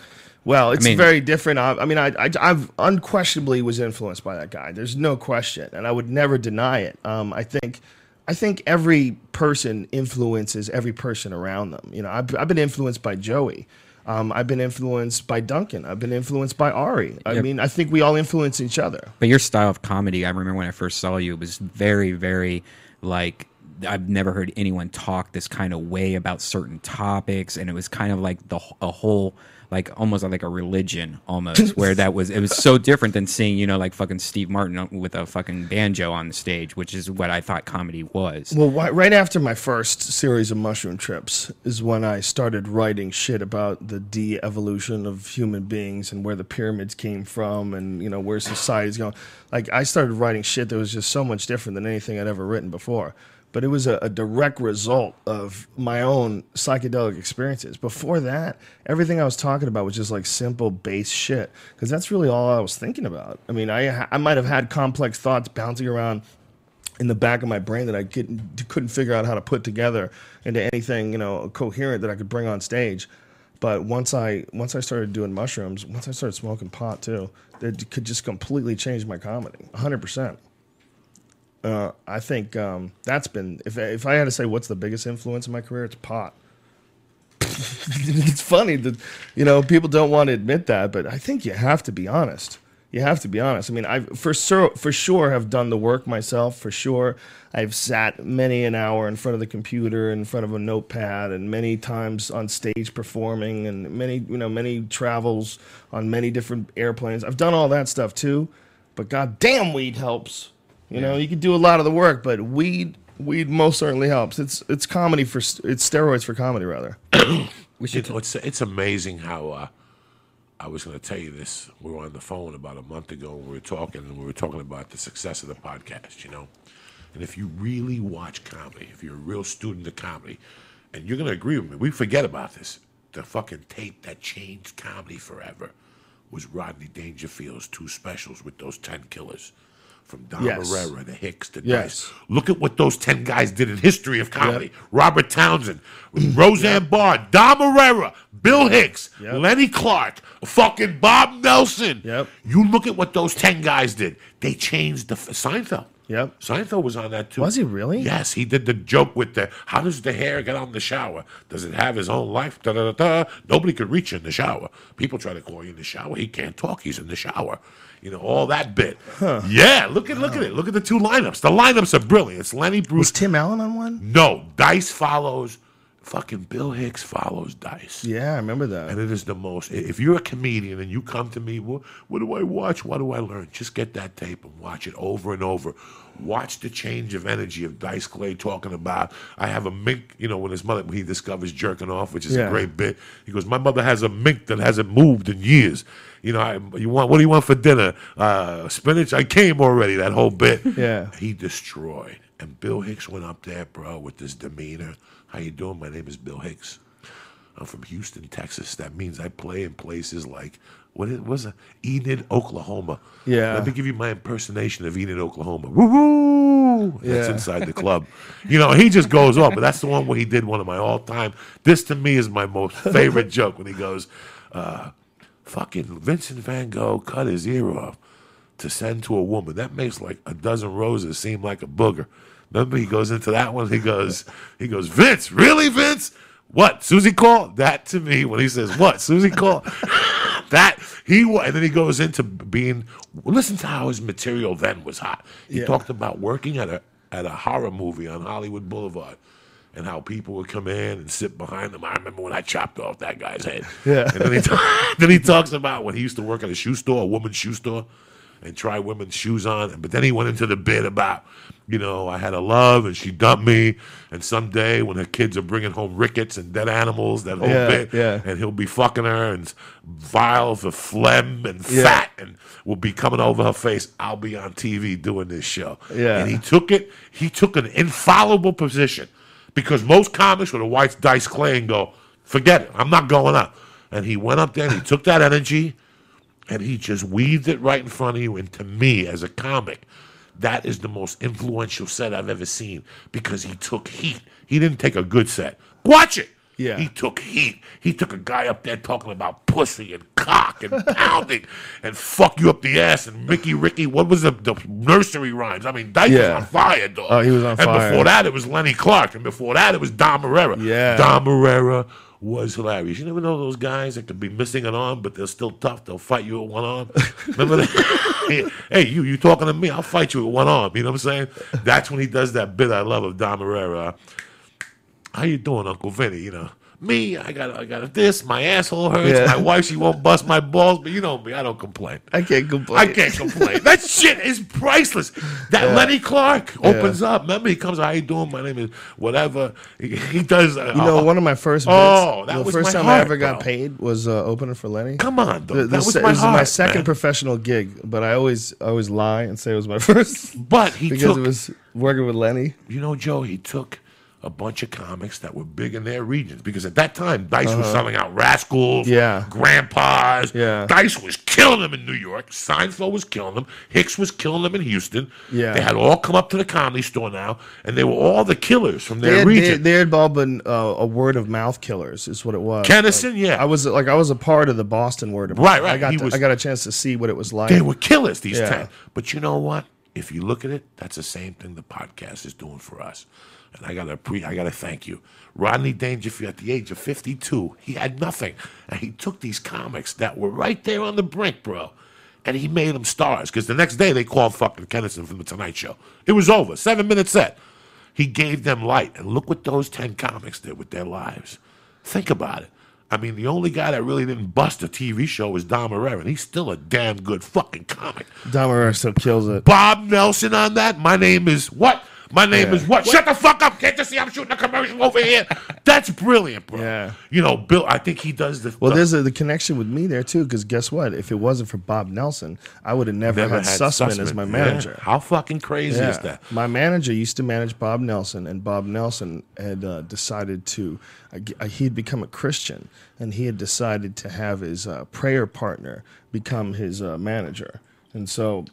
Well, it's mean- very different. I, I mean, I, I, I've unquestionably was influenced by that guy. There's no question, and I would never deny it. Um, I think, I think every person influences every person around them. You know, I've, I've been influenced by Joey. Um, I've been influenced by Duncan. I've been influenced by Ari. I Yep. mean, I think we all influence each other. But your style of comedy, I remember when I first saw you, it was very, very like I've never heard anyone talk this kind of way about certain topics, and it was kind of like the a whole like almost like a religion almost [LAUGHS] where that was it was so different than seeing you know like fucking Steve Martin with a fucking banjo on the stage, which is what I thought comedy was. Well, whi- right after my first series of mushroom trips is when I started writing shit about the de-evolution of human beings and where the pyramids came from and you know where society's going. Like I started writing shit that was just so much different than anything I'd ever written before. But it was a, a direct result of my own psychedelic experiences. Before that, everything I was talking about was just like simple base shit because that's really all I was thinking about. I mean, I I might have had complex thoughts bouncing around in the back of my brain that I couldn't couldn't figure out how to put together into anything you know coherent that I could bring on stage. But once I once I started doing mushrooms, once I started smoking pot too, it could just completely change my comedy, hundred percent. Uh, I think um, that's been if if I had to say what's the biggest influence in my career, it's pot. [LAUGHS] it's funny that you know people don't want to admit that, but I think you have to be honest. You have to be honest. I mean, I for sure for sure have done the work myself. For sure, I've sat many an hour in front of the computer, in front of a notepad, and many times on stage performing, and many you know many travels on many different airplanes. I've done all that stuff too, but goddamn, weed helps. You know, you can do a lot of the work, but weed weed most certainly helps. It's it's comedy for it's steroids for comedy rather. [COUGHS] We should You know, it's it's amazing how uh, I was going to tell you this. We were on the phone about a month ago. and We were talking, and we were talking about the success of the podcast. You know, and if you really watch comedy, if you're a real student of comedy, and you're going to agree with me, we forget about this. The fucking tape that changed comedy forever was Rodney Dangerfield's two specials with those ten killers. From Don Yes. Herrera to Hicks to Yes. Dice. Look at what those 10 guys did in history of comedy. Robert Townsend, Roseanne Barr, Dom Irrera, Bill Hicks, Yep. Lenny Clarke, fucking Bob Nelson. Yep. You look at what those 10 guys did. They changed the f- Seinfeld. Yep. Seinfeld was on that too. Was he really? Yes, he did the joke with the how does the hair get on the shower? Does it have his own life? Da, da, da, da. Nobody could reach in the shower. People try to call you in the shower. He can't talk. He's in the shower. You know all that bit. Yeah, look at look at it. Look at the two lineups. The lineups are brilliant. It's Lenny Bruce. Was Tim Allen on one? no, Dice follows. Fucking Bill Hicks follows Dice. Yeah, I remember that. And it is the most. If you're a comedian and you come to me, what, what do I watch? What do I learn? Just get that tape and watch it over and over. Watch the change of energy of Dice Clay talking about. I have a mink, you know, when his mother, when he discovers jerking off, which is Yeah. a great bit. He goes, My mother has a mink that hasn't moved in years. You know, I, you want, what do you want for dinner? Uh, spinach? I came already, that whole bit. [LAUGHS] Yeah. He destroyed. And Bill Hicks went up there, bro, with this demeanor. How you doing? My name is Bill Hicks. I'm from Houston, Texas. That means I play in places like what it was a Enid, Oklahoma. Yeah. Let me give you my impersonation of Enid, Oklahoma. Woo woo! That's Yeah. inside the club. You know, he just goes on, but that's the one where he did one of my all time. This to me is my most favorite joke when he goes, uh, fucking Vincent Van Gogh cut his ear off to send to a woman. That makes like a dozen roses seem like a booger. Remember, he goes into that one. He goes, he goes, Vince, really, Vince? What? Susie call? That to me when he says, "What? Susie call?" that he and then he goes into being. Listen to how his material then was hot. He Yeah. talked about working at a at a horror movie on Hollywood Boulevard. And how people would come in and sit behind them. I remember when I chopped off that guy's head. Yeah. And then he, ta- [LAUGHS] then he talks about when he used to work at a shoe store, a woman's shoe store, and try women's shoes on. But then he went into the bit about, you know, I had a love and she dumped me. And someday when her kids are bringing home rickets and dead animals, that whole Yeah, bit, yeah. and he'll be fucking her and vials of phlegm and Yeah. fat and will be coming over her face. I'll be on TV doing this show. Yeah. And he took it, he took an infallible position because most comics would have white dice Clay and go, forget it, I'm not going up. And he went up there and he took that energy and he just weaved it right in front of you. And to me, as a comic, that is the most influential set I've ever seen because he took heat. He didn't take a good set. Watch it. Yeah. He took heat. He took a guy up there talking about pussy and cock and [LAUGHS] pounding and fuck you up the ass and Mickey Ricky. What was the, the nursery rhymes? I mean, Dyke Yeah. was on fire, dog. Oh, he was on and fire. And before that, it was Lenny Clarke. And before that, it was Dom Irrera. Yeah. Dom Irrera was hilarious. You never know those guys that could be missing an arm, but they're still tough. They'll fight you with one arm. Remember that? [LAUGHS] hey, you, you talking to me? I'll fight you with one arm. You know what I'm saying? That's when he does that bit I love of Dom Irrera. How you doing, Uncle Vinny? You know, me, I got, I got this. My asshole hurts. Yeah. My wife, she won't bust my balls, but you know me, I don't complain. I can't complain. I can't complain. that shit is priceless. That Lenny Clarke opens up. Remember, he comes. How you doing? My name is whatever. He, he does. Uh, You know, one of my first bits, Oh, that the was first time I ever got bro. paid was uh, opening for Lenny. Come on. The- the that was my was heart. my second man. professional gig, but I always I always lie and say it was my [LAUGHS] first But he took because took. it was working with Lenny. you know, Joe, he took a bunch of comics that were big in their regions because at that time Dice was selling out Rascals, Uh-huh. Yeah. Grandpas. Yeah. Dice was killing them in New York. Seinfeld was killing them. Hicks was killing them in Houston. Yeah. They had all come up to the comedy store now, and they were all the killers from They their had, region. they, they had all been uh, a word of mouth killers, is what it was. Kinison, Like, yeah. I was like I was a part of the Boston word of mouth. right. right. I got to- was- I got a chance to see what it was like. They were killers, these Yeah. 10. But you know what? If you look at it, that's the same thing the podcast is doing for us. And I gotta pre I gotta thank you. Rodney Dangerfield at the age of 52, he had nothing. And he took these comics that were right there on the brink, bro. And he made them stars. Because the next day they called fucking Kinison from the Tonight Show. It was over. Seven minute set. He gave them light. And look what those 10 comics did with their lives. Think about it. I mean, the only guy that really didn't bust a TV show was Dom Irrera, and he's still a damn good fucking comic. Dom Irrera still kills it. Bob Nelson on that. My name is what? My name Yeah. is what? Shut the fuck up! Can't you see I'm shooting a commercial over here? That's brilliant, bro. Yeah. You know, Bill. I think he does the. Well, the- there's a, the connection with me there too, because guess what? If it wasn't for Bob Nelson, I would have never, never had, Sussman, as my Yeah. manager. How fucking crazy is that? My manager used to manage Bob Nelson, and Bob Nelson had uh, decided to, uh, uh, he had become a Christian, and he had decided to have his uh, prayer partner become his uh, manager. And so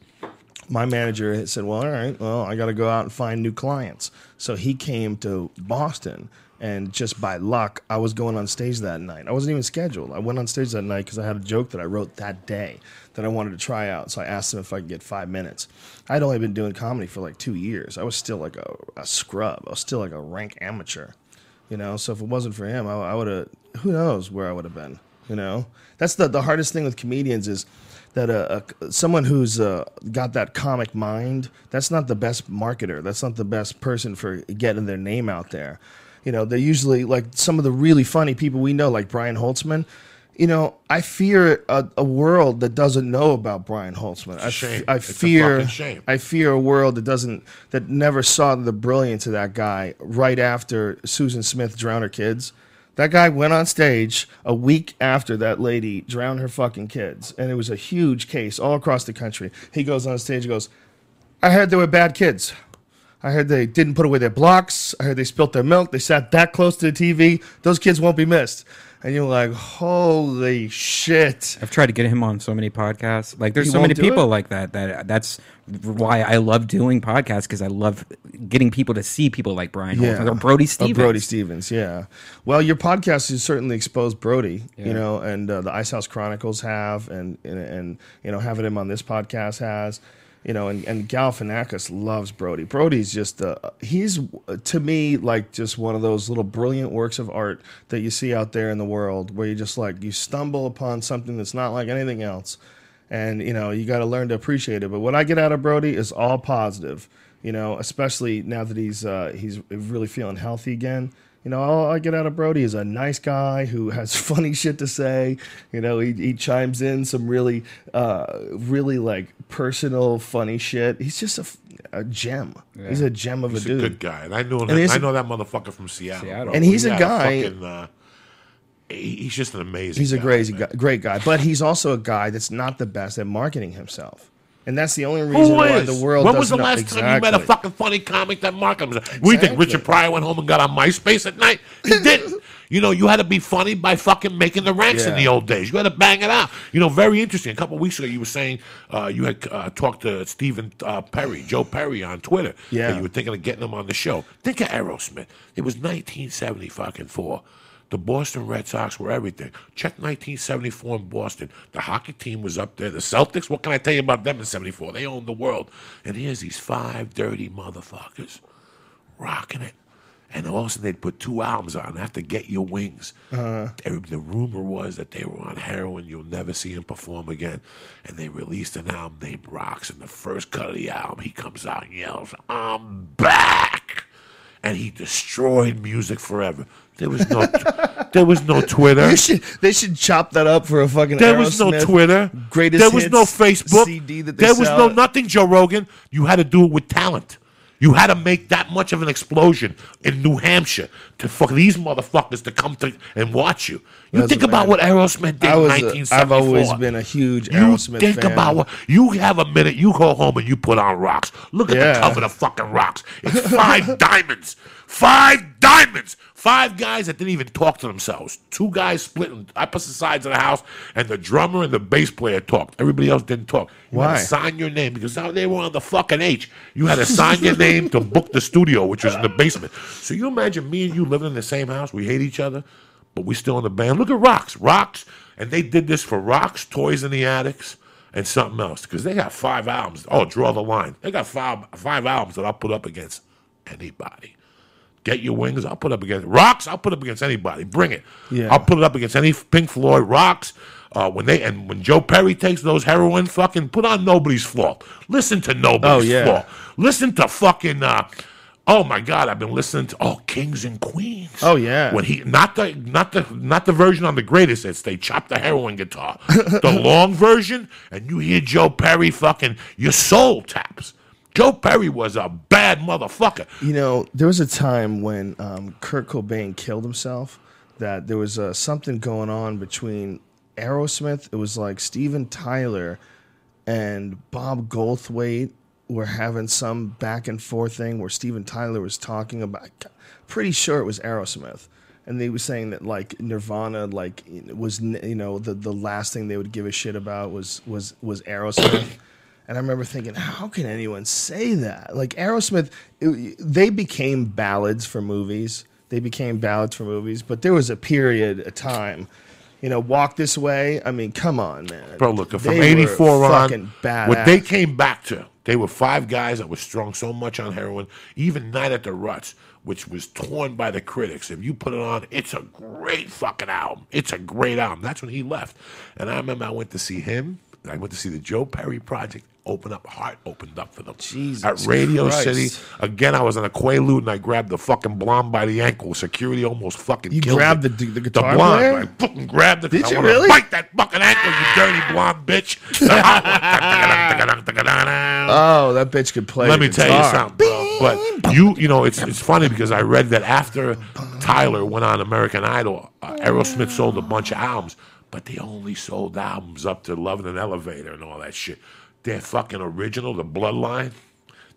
my manager said, "Well, all right, well, I got to go out and find new clients." So he came to Boston, and just by luck, I was going on stage that night. I wasn't even scheduled. I went on stage that night because I had a joke that I wrote that day that I wanted to try out. So I asked him if I could get five minutes. I'd only been doing comedy for like two years. I was still like a, a scrub. I was still like a rank amateur, you know. So if it wasn't for him, I, I would have. Who knows where I would have been? You know, that's the the hardest thing with comedians is that uh, uh, someone who's uh, got that comic mind, that's not the best marketer. That's not the best person for getting their name out there. You know, they're usually like some of the really funny people we know, like Brian Holtzman. You know, I fear a, a world that doesn't know about Brian Holtzman. I, f- shame. I It's a fear. I fear a world that doesn't, that never saw the brilliance of that guy right after Susan Smith drowned her kids. That guy went on stage a week after that lady drowned her fucking kids, and it was a huge case all across the country. He goes on stage and goes, I heard they were bad kids. I heard they didn't put away their blocks. I heard they spilt their milk. They sat that close to the TV. Those kids won't be missed. And you're like, holy shit. I've tried to get him on so many podcasts. Like, there's He so many do people it? like that. That that's why I love doing podcasts because I love getting people to see people like Brian or Brody Oh, Stevens. Brody Stevens, yeah. Well, your podcast has certainly exposed Brody, you know, and uh, the Ice House Chronicles have, and, and and you know having him on this podcast has, you know, and and Galifianakis loves Brody. Brody's just uh, he's to me like just one of those little brilliant works of art that you see out there in the world, where you just like you stumble upon something that's not like anything else and you know you got to learn to appreciate it. But what I get out of Brody is all positive. You know, especially now that he's uh, he's really feeling healthy again. You know, all I get out of Brody is a nice guy who has [LAUGHS] funny shit to say. You know, he, he chimes in some really, uh, really like personal, funny shit. He's just a gem. He's a gem of He's a a dude. good guy, and I know And that, he's I a- know that motherfucker from Seattle. Seattle. And he's He a had guy- fucking, uh, he's just an amazing. He's a guy, crazy guy, great guy, but he's also a guy that's not the best at marketing himself. And that's the only reason Who why the world when was the know- last time you met a fucking funny comic that marketed himself? What do you think? Richard Pryor went home and got on MySpace at night? He [LAUGHS] didn't. You know, you had to be funny by fucking making the ranks in the old days. You had to bang it out. You know, very interesting. A couple of weeks ago, you were saying uh, you had uh, talked to Stephen uh, Perry, Joe Perry, on Twitter. Yeah. that you were thinking of getting him on the show. Think of Aerosmith. It was 1970 fucking four. The Boston Red Sox were everything. Check 1974 in Boston. The hockey team was up there. The Celtics, what can I tell you about them in 74? They owned the world. And here's these five dirty motherfuckers rocking it. And all of a sudden they'd put two albums on after to Get Your Wings. Uh-huh. Every- The rumor was that they were on heroin. You'll never see him perform again. And they released an album named Rocks. And the first cut of the album, he comes out and yells, I'm back. And he destroyed music forever. There was no, [LAUGHS] there was no Twitter. Should, they should chop that up for a fucking. There was no Twitter. Greatest there was no Facebook. CD that they there was no nothing, Joe Rogan. You had to do it with talent. You had to make that much of an explosion in New Hampshire to for these motherfuckers to come to and watch you. You That's think about what Aerosmith did I in was. A, 1974. I've always been a huge You Aerosmith think fan. about what you have a minute. You go home and you put on rocks. Look at Yeah. the cover of the fucking rocks. It's five [LAUGHS] diamonds. Five diamonds. Five guys that didn't even talk to themselves. Two guys split on opposite sides of the house, and the drummer and the bass player talked. Everybody else didn't talk. You had Why? to sign your name because now they were on the fucking H. You had to sign your name to book the studio, which was in the basement. So you imagine me and you living in the same house. We hate each other, but we still in the band. Look at Rocks. Rocks. And they did this for Rocks, Toys in the Attics, and something else. Because they got five albums. Oh, draw the line. They got five five albums that I'll put up against anybody. Get your wings. I'll put up against rocks. I'll put up against anybody. Bring it. Yeah. I'll put it up against any Pink Floyd rocks. Uh, when they and when Joe Perry takes those heroin, fucking put on nobody's fault. Listen to nobody's Oh, yeah. fault. Listen to fucking. Uh, oh my God, I've been listening to oh Kings and Queens. Oh, yeah. When he not the not the not the version on the greatest hits. They chop the heroin guitar. the [LAUGHS] long version, and you hear Joe Perry fucking your soul taps. Joe Perry was a bad motherfucker. You know, there was a time when um, Kurt Cobain killed himself. That there was uh, something going on between Aerosmith. It was like Steven Tyler and Bob Goldthwait were having some back and forth thing where Steven Tyler was talking about. Pretty sure it was Aerosmith, and they were saying that like Nirvana, like was you know the the last thing they would give a shit about was was was Aerosmith. And I remember thinking, how can anyone say that? Like Aerosmith, it, they became ballads for movies. They became ballads for movies, but there was a period, a time. You know, walk this way. I mean, come on, man, Bro, look, from They were '84 on, fucking what they came back to, they were five guys that were strung so much on heroin. Even Night at the Ruts, which was torn by the critics. If you put it on, it's a great fucking album. It's a great album. That's when he left. And I remember I went to see him. I went to see the Joe Perry Project. Open up, heart opened up for them. Jesus At Radio Christ. City, again, I was on a Quaalude and I grabbed the fucking blonde by the ankle. Security almost fucking You killed grabbed me. the- the guitar blonde. player? I fucking grabbed it. Did I you really? Bite that fucking ankle, you dirty blonde bitch. [LAUGHS] Oh, that bitch could play. Let the me tell you something, bro. But you, you know, it's it's funny because I read that after Tyler went on American Idol, uh, Aerosmith sold a bunch of albums, but they only sold albums up to "Love in an Elevator" and all that shit. Their fucking original, the Bloodline.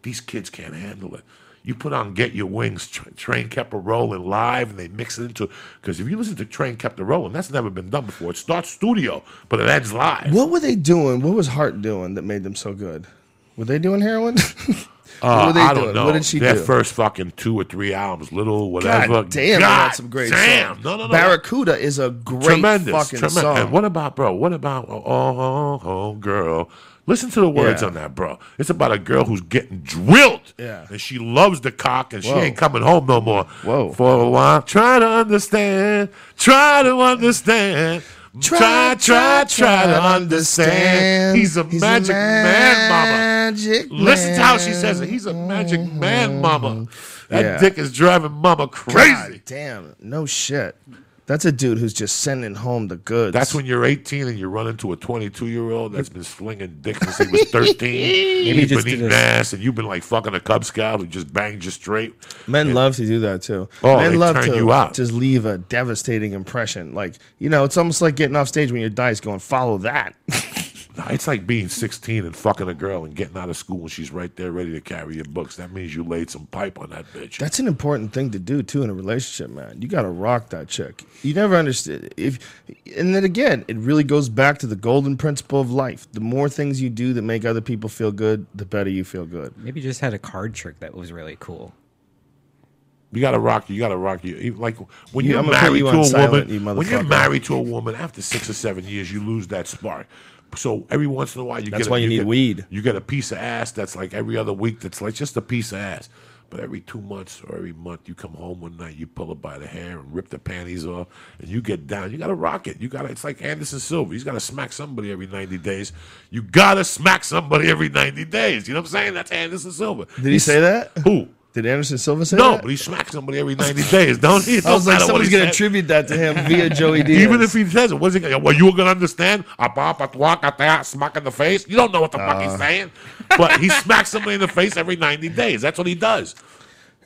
These kids can't handle it. You put on "Get Your Wings," Tra- Train kept a rolling live, and they mix it into. Because if you listen to Train kept a rolling, that's never been done before. It starts studio, but it ends live. What were they doing? What was Heart doing that made them so good? Were they doing heroin? [LAUGHS] Uh, what were they I don't doing? know. What did she do? Their do? first fucking two or three albums, little whatever. God damn, God got some great damn. songs. No, no, no. Barracuda is a great tremendous, fucking tremendous. song. And what about, bro? What about oh, oh, oh girl? Listen to the words Yeah. on that, bro. It's about a girl who's getting drilled. Yeah. And she loves the cock and she ain't coming home no more. Whoa. For a while. Try to understand. Try to understand. Try, try, try, to understand. He's a magic man, mama. magic Listen to how she says it. He's a magic man, mama. That Yeah. dick is driving mama crazy. God damn, no shit. That's a dude who's just sending home the goods. That's when you're 18 and you run into a 22 year old that's been slinging dick since he was [LAUGHS] 13. Maybe He's just been eating ass, and you've been like fucking a Cub Scout who just banged you straight. Men love to do that too. Oh, Men they love turn to you out. just leave a devastating impression. Like you know, it's almost like getting off stage when you're dice, going follow that. [LAUGHS] Nah, It's like being 16 and fucking a girl and getting out of school and she's right there ready to carry your books. That means you laid some pipe on that bitch. That's an important thing to do too in a relationship, man. You got to rock that chick. You never understood if, and then again, it really goes back to the golden principle of life. The more things you do that make other people feel good, the better you feel good. Maybe you just had a card trick that was really cool. You gotta rock. You gotta rock. You like when You- you're I'm gonna put married you to a silent, you woman. When you're married to a woman, after six or seven years, you lose that spark. So every once in a while, you That's get. a- why you need get, weed. You get a piece of ass that's like every other week. That's like just a piece of ass. But every two months or every month, you come home one night, you pull her by the hair and rip the panties off, and you get down. You gotta rock it. You gotta. It's like Anderson Silva. He's gotta smack somebody every ninety days. You gotta smack somebody every ninety days. You know what I'm saying? That's Anderson Silva. Did he say that? Who? Did Anderson Silva say No, that? but he smacks somebody every 90 days, don't he? [LAUGHS] It I was like, what someone's gonna attribute that to him via [LAUGHS] Joey Diaz. Even if he says it, what's he gonna Well, you were gonna understand? A pop, a twak, a that, smack in the face. You don't know what the fuck Uh. he's saying. But he smacks somebody in the face every 90 days. That's what he does.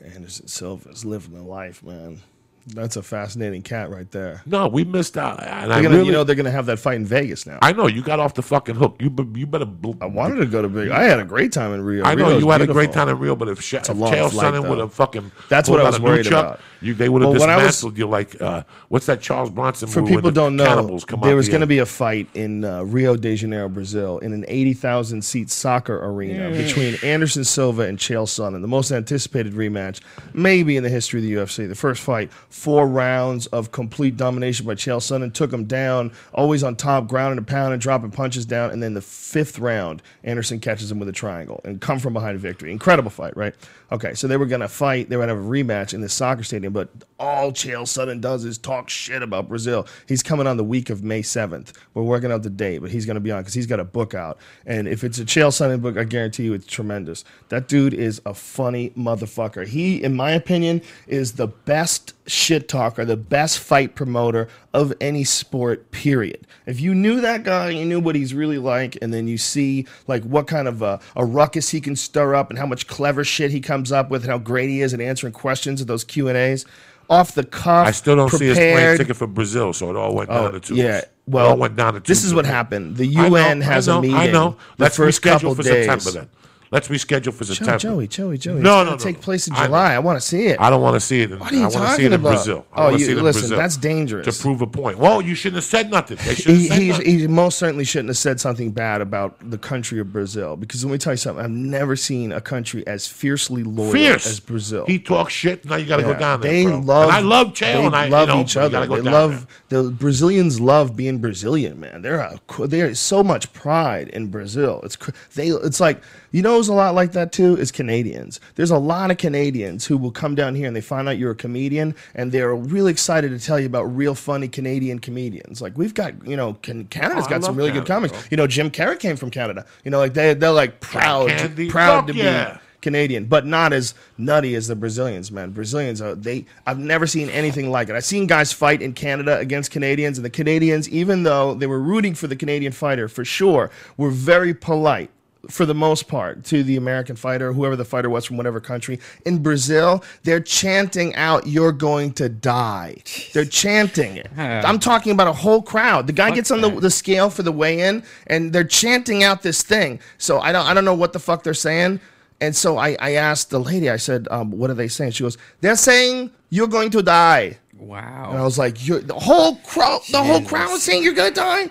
Anderson Silva's living the life, man. That's a fascinating cat right there. No, we missed out. And gonna, really, you know, they're gonna have that fight in Vegas now. I, I know you got off the fucking hook. You you better. bl- wanted to go to Vegas. I had a great time in Rio. I know Rio's you had a great time in Rio, but if, Sha- a if long Chael Sonnen would have fucking That's what I was worried Chuck, about. You, they would have Well, when I was- dismantled you like uh, what's that Charles Bronson For movie? people the don't know, cannibals come there was going to be a fight in uh, Rio de Janeiro, Brazil, in an 80,000 seat soccer arena between Anderson Silva and Chael Sonnen, the most anticipated rematch, maybe in the history of the UFC. The first fight, four rounds of complete domination by Chael Sonnen, took him down, always on top, grounding a pound and dropping punches down, and then the fifth round, Anderson catches him with a triangle and come from behind victory. Incredible fight, right? Okay, so they were going to fight, they were going to have a rematch in the soccer stadium, but all Chael Sonnen does is talk shit about Brazil. He's coming on the week of May 7th. We're working out the date, but he's going to be on because he's got a book out. And if it's a Chael Sonnen book, I guarantee you it's tremendous. That dude is a funny motherfucker. He, in my opinion, is the best shit talker, the best fight promoter of any sport, period. If you knew that guy, you knew what he's really like, and then you see like what kind of a, a ruckus he can stir up and how much clever shit he comes up with and how great he is at answering questions at those Q&As. Off the cuff, I still don't see his plane ticket for Brazil, so it all went Oh, down to two. yeah. it Well, all went down to two. this is what happened. The know, UN I has know, a meeting. I know. The Let's first reschedule couple for days. September then. Let's reschedule for September. Joey, Joey, Joey. No, it's no, no, take place in I. July. I, want to see it. I don't want to see it. In, What are you I want to see it in about? Brazil. I Oh, you- see it in listen, Brazil that's dangerous. To prove a point. Well, you shouldn't have said nothing. They should he, he, nothing. he most certainly shouldn't have said something bad about the country of Brazil because let me tell you something. I've never seen a country as fiercely loyal Fierce as Brazil. He talks shit. Now you got to Yeah, go down there. they bro. love. And I love Chael. They and I love you know, each other. go they love there. the Brazilians. Love being Brazilian, man. They're a, there is so much pride in Brazil. It's they. It's like you know, it's a lot like that too. Is Canadians. There's a lot of Canadians who will come down here and they find out you're a comedian and they're really excited to tell you about real funny Canadian comedians. Like we've got, you know, can, Canada's Oh, got some really good comics. bro. You know, Jim Carrey came from Canada. You know, like they they're like proud, Candy. proud to yeah. be Canadian, but not as nutty as the Brazilians, man. Brazilians are they I've never seen anything like it. I've seen guys fight in Canada against Canadians, and the Canadians, even though they were rooting for the Canadian fighter for sure, were very polite for the most part to the American fighter, whoever the fighter was from whatever country. In Brazil, they're chanting out, You're going to die. They're chanting it. I'm talking about a whole crowd. The guy gets on the, the scale for the weigh-in and they're chanting out this thing. So I don't I don't know what the fuck they're saying. And so I, I asked the lady, I said, um, what are they saying? She goes, They're saying you're going to die. Wow. And I was like, you're, the whole crowd, the whole crowd was saying you're gonna die.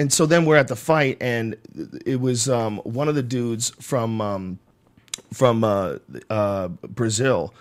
And so then we're at the fight, and it was um, one of the dudes from um, from uh, uh, Brazil.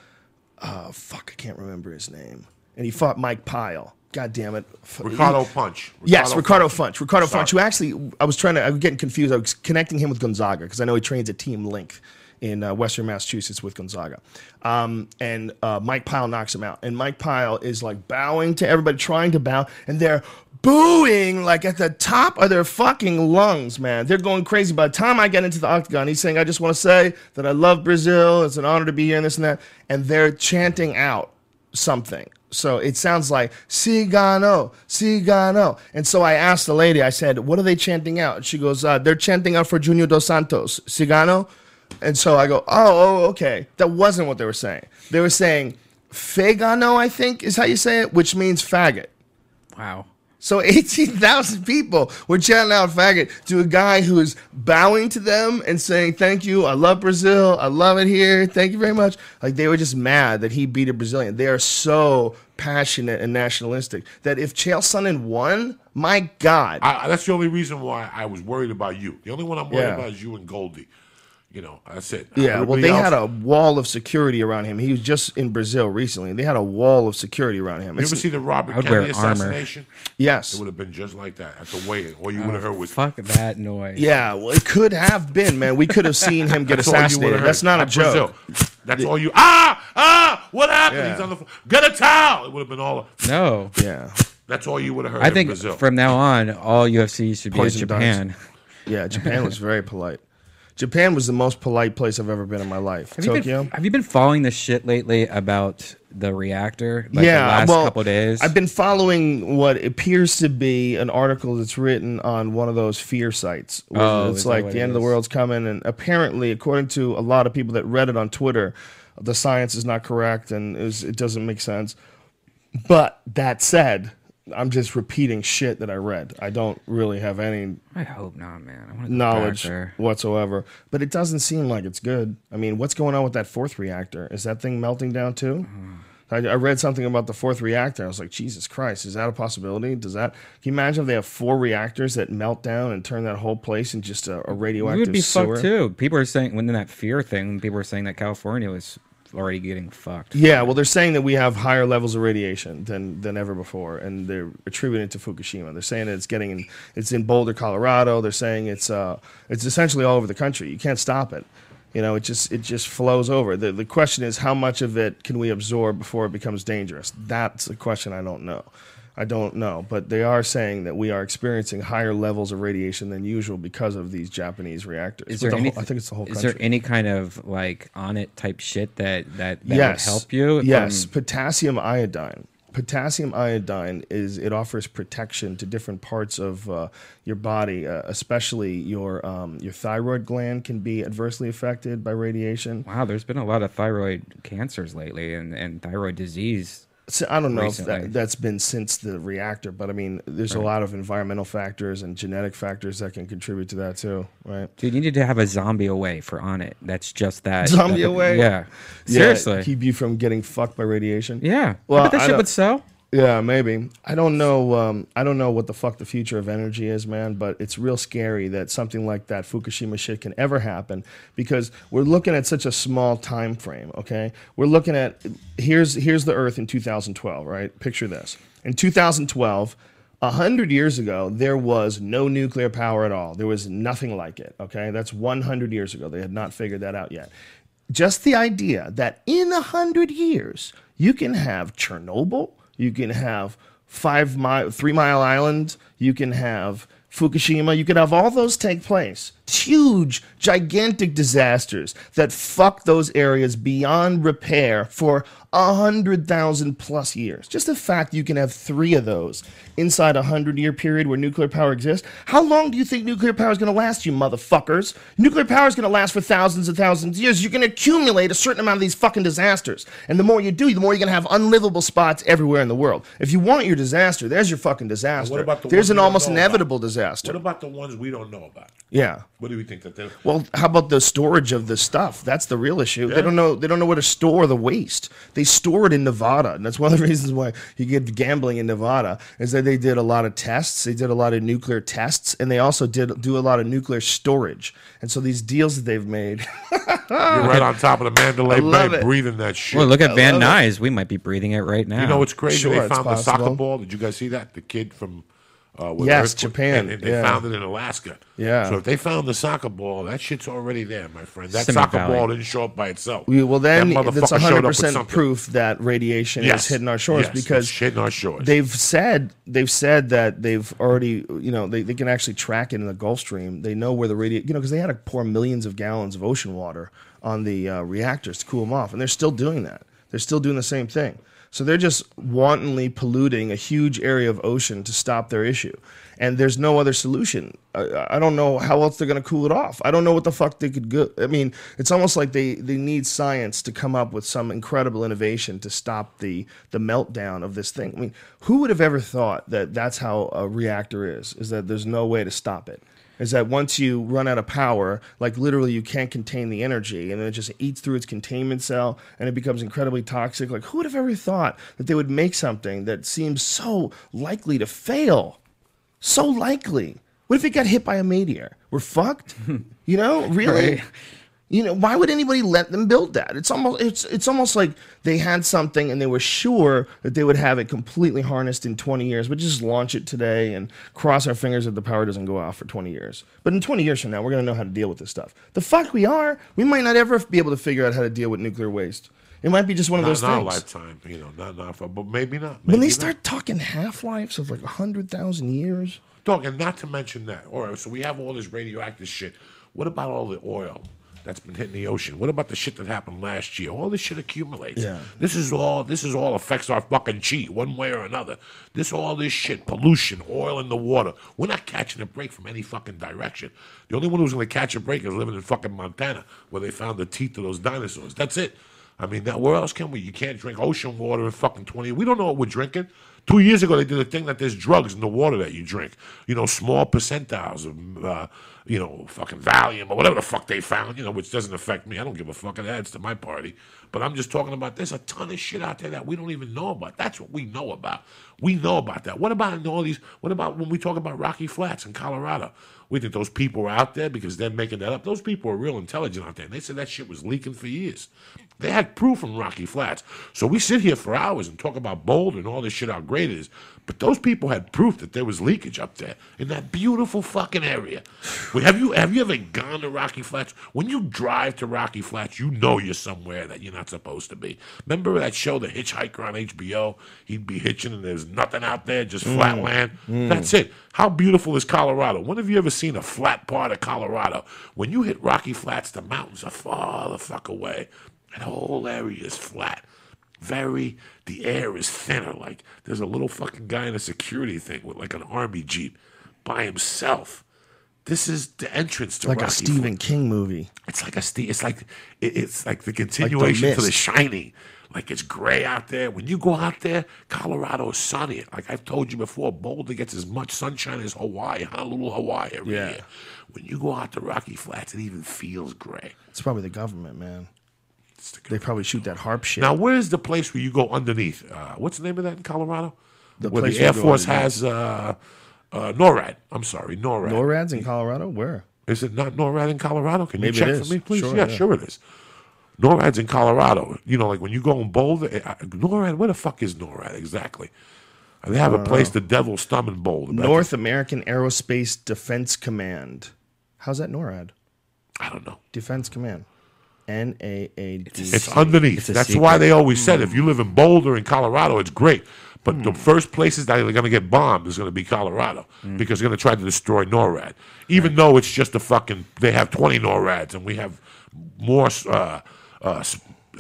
Uh, fuck, I can't remember his name. And he fought Mike Pyle. God damn it. Ricardo Funch. Yes, Ricardo Punch. Funch. Ricardo Sorry. Funch, who actually, I was trying to, I was getting confused. I was connecting him with Gonzaga because I know he trains at Team Link in uh, Western Massachusetts with Gonzaga. Um, and uh, Mike Pyle knocks him out. And Mike Pyle is like bowing to everybody, trying to bow, and they're booing like at the top of their fucking lungs, man. They're going crazy. By the time I get into the octagon, he's saying, I just want to say that I love Brazil. It's an honor to be here and this and that. And they're chanting out something. So it sounds like Cigano, Cigano. And so I asked the lady, I said, what are they chanting out? She goes, uh, they're chanting out for Junior Dos Santos, Cigano. And so I go, oh, oh, okay. That wasn't what they were saying. They were saying Fegano, I think is how you say it, which means faggot. Wow. So 18,000 people were chanting out faggot to a guy who is bowing to them and saying, Thank you. I love Brazil. I love it here. Thank you very much. Like they were just mad that he beat a Brazilian. They are so passionate and nationalistic that if Chael Sonnen won, my God. I, that's the only reason why I was worried about you. The only one I'm worried Yeah. about is you and Goldie. You know, that's it. yeah, well, they else- had a wall of security around him. He was just in Brazil recently. They had a wall of security around him. You It's- ever see the Robert I would Kennedy armor. assassination? yes. It would have been just like that at the weigh-in. All you would have heard was Fuck that noise. Yeah, well, it could have been, man. We could have seen him get That's all you assassinated. That's not a At joke. Brazil. That's all you. Ah, ah! What happened? Yeah. He's on the. phone. Get a towel. It would have been all. No. Yeah. That's all you would have heard. I in think Brazil. from now on, all UFC should be in Poison darts. Japan. Yeah, Japan was very polite. Japan was the most polite place I've ever been in my life. Have you, Tokyo. been, have you been following the shit lately about the reactor? Like yeah, the last well, couple days. I've been following what appears to be an article that's written on one of those fear sites. where Oh, it's like the it end of the world's coming, and apparently, according to a lot of people that read it on Twitter, the science is not correct and is, it doesn't make sense. But that said, I'm just repeating shit that I read. I don't really have any I hope not, man. I want to knowledge whatsoever. But it doesn't seem like it's good. I mean, what's going on with that fourth reactor? Is that thing melting down too? Uh-huh. I, I read something about the fourth reactor. I was like, Jesus Christ, is that a possibility? Does that? Can you imagine if they have four reactors that melt down and turn that whole place into just a, a We radioactive would be sewer? fucked too. People are saying when that fear thing, people are saying that California was already getting fucked. Yeah, well, they're saying that we have higher levels of radiation than than ever before, and they're attributing it to Fukushima. They're saying that it's getting in, it's in Boulder, Colorado. They're saying it's uh it's essentially all over the country. You can't stop it. You know, it just it just flows over. The the question is how much of it can we absorb before it becomes dangerous? That's a question I don't know. I don't know, but they are saying that we are experiencing higher levels of radiation than usual because of these Japanese reactors. Is there the whole- I think it's the whole Is country. there any kind of like on it type shit that that, that yes. would help you? Yes, from- potassium iodine. Potassium iodine is it offers protection to different parts of uh, your body, uh, especially your um, your thyroid gland can be adversely affected by radiation. Wow, there's been a lot of thyroid cancers lately, and, and thyroid disease. So I don't know Recently. if that, that's been since the reactor, but I mean, there's a lot of environmental factors and genetic factors that can contribute to that too, right? Dude, you need to have a zombie away for on it. That's just that. [LAUGHS] Zombie that- away? Yeah. Yeah, Seriously. keep you from getting fucked by radiation. yeah. Well, but that I shit would sell. Yeah, maybe. I don't know. Um, I don't know what the fuck the future of energy is, man. But it's real scary that something like that Fukushima shit can ever happen because we're looking at such a small time frame. Okay, we're looking at here's here's the Earth in 2012. Right, picture this. In 2012, a hundred years ago, there was no nuclear power at all. There was nothing like it. Okay, that's 100 years ago. They had not figured that out yet just the idea that in a hundred years you can have Chernobyl, you can have five mile, three mile island, you can have Fukushima, you can have all those take place. Huge, gigantic disasters that fuck those areas beyond repair for a hundred thousand plus years. Just the fact you can have three of those inside a hundred year period where nuclear power exists. How long do you think nuclear power is going to last, you motherfuckers? Nuclear power is going to last for thousands and thousands of years. You're going to accumulate a certain amount of these fucking disasters. And the more you do, the more you're going to have unlivable spots everywhere in the world. If you want your disaster, there's your fucking disaster. about the There's an almost inevitable about? inevitable What about the ones we don't know about? Yeah. What do we think that they're? Well, how about the storage of the stuff? That's the real issue. They don't know. They don't know where to store the waste. They store it in Nevada, and that's one of the [LAUGHS] reasons why you get gambling in Nevada. Is that they did a lot of tests. They did a lot of nuclear tests, and they also did do a lot of nuclear storage. And so these deals that they've made, [LAUGHS] You're right on top of the Mandalay Bay, it. breathing that shit. Well, look at I Van love it. Nuys. We might be breathing it right now. You know what's crazy? Sure, they found the soccer ball. Did you guys see that? The kid from uh, with Yes, Japan, and they yeah. found it in Alaska. Yeah. So if they found the soccer ball, that shit's already there, my friend. That Simmet soccer Valley. ball didn't show up by itself. we, well, then That that's motherfucker showed 100 up with percent something. proof that radiation Yes. is hitting our shores Yes, because hitting our shores. They've said they've said that they've already you know they, they can actually track it in the Gulf Stream. They know where the radio you know because they had to pour millions of gallons of ocean water on the uh, reactors to cool them off, and they're still doing that. They're still doing the same thing. So they're just wantonly polluting a huge area of ocean to stop their issue, and there's no other solution. I, I don't know how else they're going to cool it off. I don't know what the fuck they could go. I mean, it's almost like they, they need science to come up with some incredible innovation to stop the the meltdown of this thing. I mean, who would have ever thought that that's how a reactor is? Is that there's no way to stop it? Is that once you run out of power, like literally you can't contain the energy, and then it just eats through its containment cell, and it becomes incredibly toxic. Like who would have ever thought that they would make something that seems so likely to fail? So likely. What if it got hit by a meteor? We're fucked. [LAUGHS] You know, really. Right. You know, why would anybody let them build that? It's almost it's it's almost like they had something and they were sure that they would have it completely harnessed in 20 years, but just launch it today and cross our fingers that the power doesn't go off for 20 years. But in 20 years from now, we're going to know how to deal with this stuff. The fuck we are. We might not ever be able to figure out how to deal with nuclear waste. It might be just one of not those our things. lifetime, you know, not not for, but maybe not. When maybe they not. start talking half-lives of like 100,000 years, Dog, and not to mention that. All right, so we have all this radioactive shit. What about all the oil that's been hitting the ocean? What about the shit that happened last year? All this shit accumulates. Yeah. This is all. This is all affects our fucking chi one way or another. This all this shit, pollution, oil in the water. We're not catching a break from any fucking direction. The only one who's going to catch a break is living in fucking Montana, where they found the teeth of those dinosaurs. That's it. I mean, that, where else can we? You can't drink ocean water in fucking 20. We don't know what we're drinking. Two years ago, they did a thing that there's drugs in the water that you drink. You know, small percentiles of, uh, you know, fucking Valium or whatever the fuck they found, you know, which doesn't affect me. I don't give a fuck. It adds to my party. But I'm just talking about there's a ton of shit out there that we don't even know about. That's what we know about. We know about that. What about in all these? What about when we talk about Rocky Flats in Colorado? We think those people are out there because they're making that up. Those people are real intelligent out there. And they said that shit was leaking for years. They had proof from Rocky Flats. So we sit here for hours and talk about Boulder and all this shit, how great it is. But those people had proof that there was leakage up there in that beautiful fucking area. Well, have you have you ever gone to Rocky Flats? When you drive to Rocky Flats, you know you're somewhere that you're not supposed to be. Remember that show, The Hitchhiker on HBO? He'd be hitching and there's nothing out there, just mm. flat land. Mm. That's it. How beautiful is Colorado? When have you ever seen a flat part of Colorado? When you hit Rocky Flats, the mountains are far the fuck away. That whole area is flat. Very, the air is thinner. Like there's a little fucking guy in a security thing with like an army jeep by himself. This is the entrance to like a Rocky Stephen King movie. it's like a ste- it's like it, it's like the continuation to the shining like it's gray out there. When you go out there, Colorado is sunny. Like I've told you before, Boulder gets as much sunshine as Hawaii, Honolulu, Hawaii every Yeah. year. When you go out to Rocky Flats, it even feels gray. It's probably the government, man. They probably shoot that HAARP shit. Now, where's the place where you go underneath? Uh, what's the name of that in Colorado? The where the Air Force has uh, uh, NORAD. I'm sorry, NORAD. NORAD's in Colorado? Where? Is it not NORAD in Colorado? Can Maybe you check for me, please? Sure, yeah, yeah. sure it is. NORAD's in Colorado. You know, like when you go in Boulder, eh, uh, NORAD, where the fuck is NORAD exactly? They have a place, the Devil's Thumb in Boulder. North American Aerospace Defense Command. How's that NORAD? I don't know. Defense Command. N A A D. It's underneath. It's That's secret. why they always said if you live in Boulder in Colorado, it's great. But Hmm. the first places that are going to get bombed is going to be Colorado Hmm. because they're going to try to destroy NORAD. Even though it's just a fucking, they have 20 NORADs and we have more uh, uh,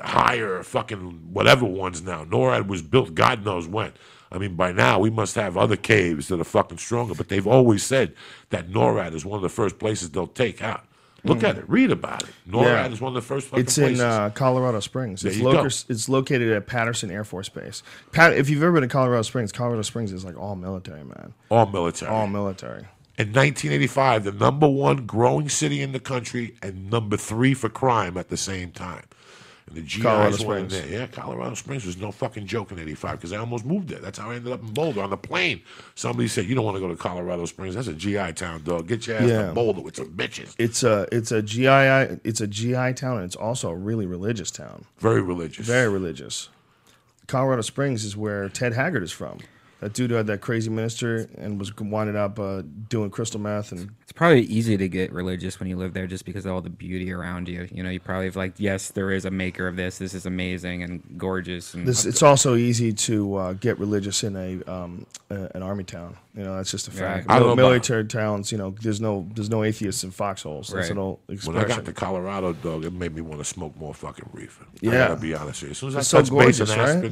higher fucking whatever ones now. NORAD was built God knows when. I mean, by now we must have other caves that are fucking stronger. But they've always said that NORAD is one of the first places they'll take out. Look at it. Read about it. NORAD. Yeah. is one of the first It's in uh, Colorado Springs. It's, go. it's located at Patterson Air Force Base. Pat, if you've ever been to Colorado Springs, Colorado Springs is like all military, man. all military. All military. in 1985, the number one growing city in the country and number three for crime at the same time. And the GIs Colorado Springs. there. Yeah, Colorado Springs was no fucking joke in 85 because I almost moved there. That's how I ended up in Boulder on the plane. Somebody said, You don't want to go to Colorado Springs. That's a GI town, dog. Get your ass Yeah. to Boulder with some bitches. It's a it's a GI it's a GI town and it's also a really religious town. Very religious. Very religious. Colorado Springs is where Ted Haggard is from. That dude who had that crazy minister and was winded up uh, doing crystal meth and It's probably easy to get religious when you live there just because of all the beauty around you. You know, you probably have like, yes, there is a maker of this. This is amazing and gorgeous. And this. It's also easy to uh, get religious in a um, uh, an army town. You know, that's just a fact. Right. I Mil- know about- military towns, you know, there's no there's no atheists in foxholes. That's Right. an old When. I got to Colorado, dog, it made me want to smoke more fucking reefer. I Yeah. gotta be honest with you. As soon as It's I so touched base in gorgeous, right?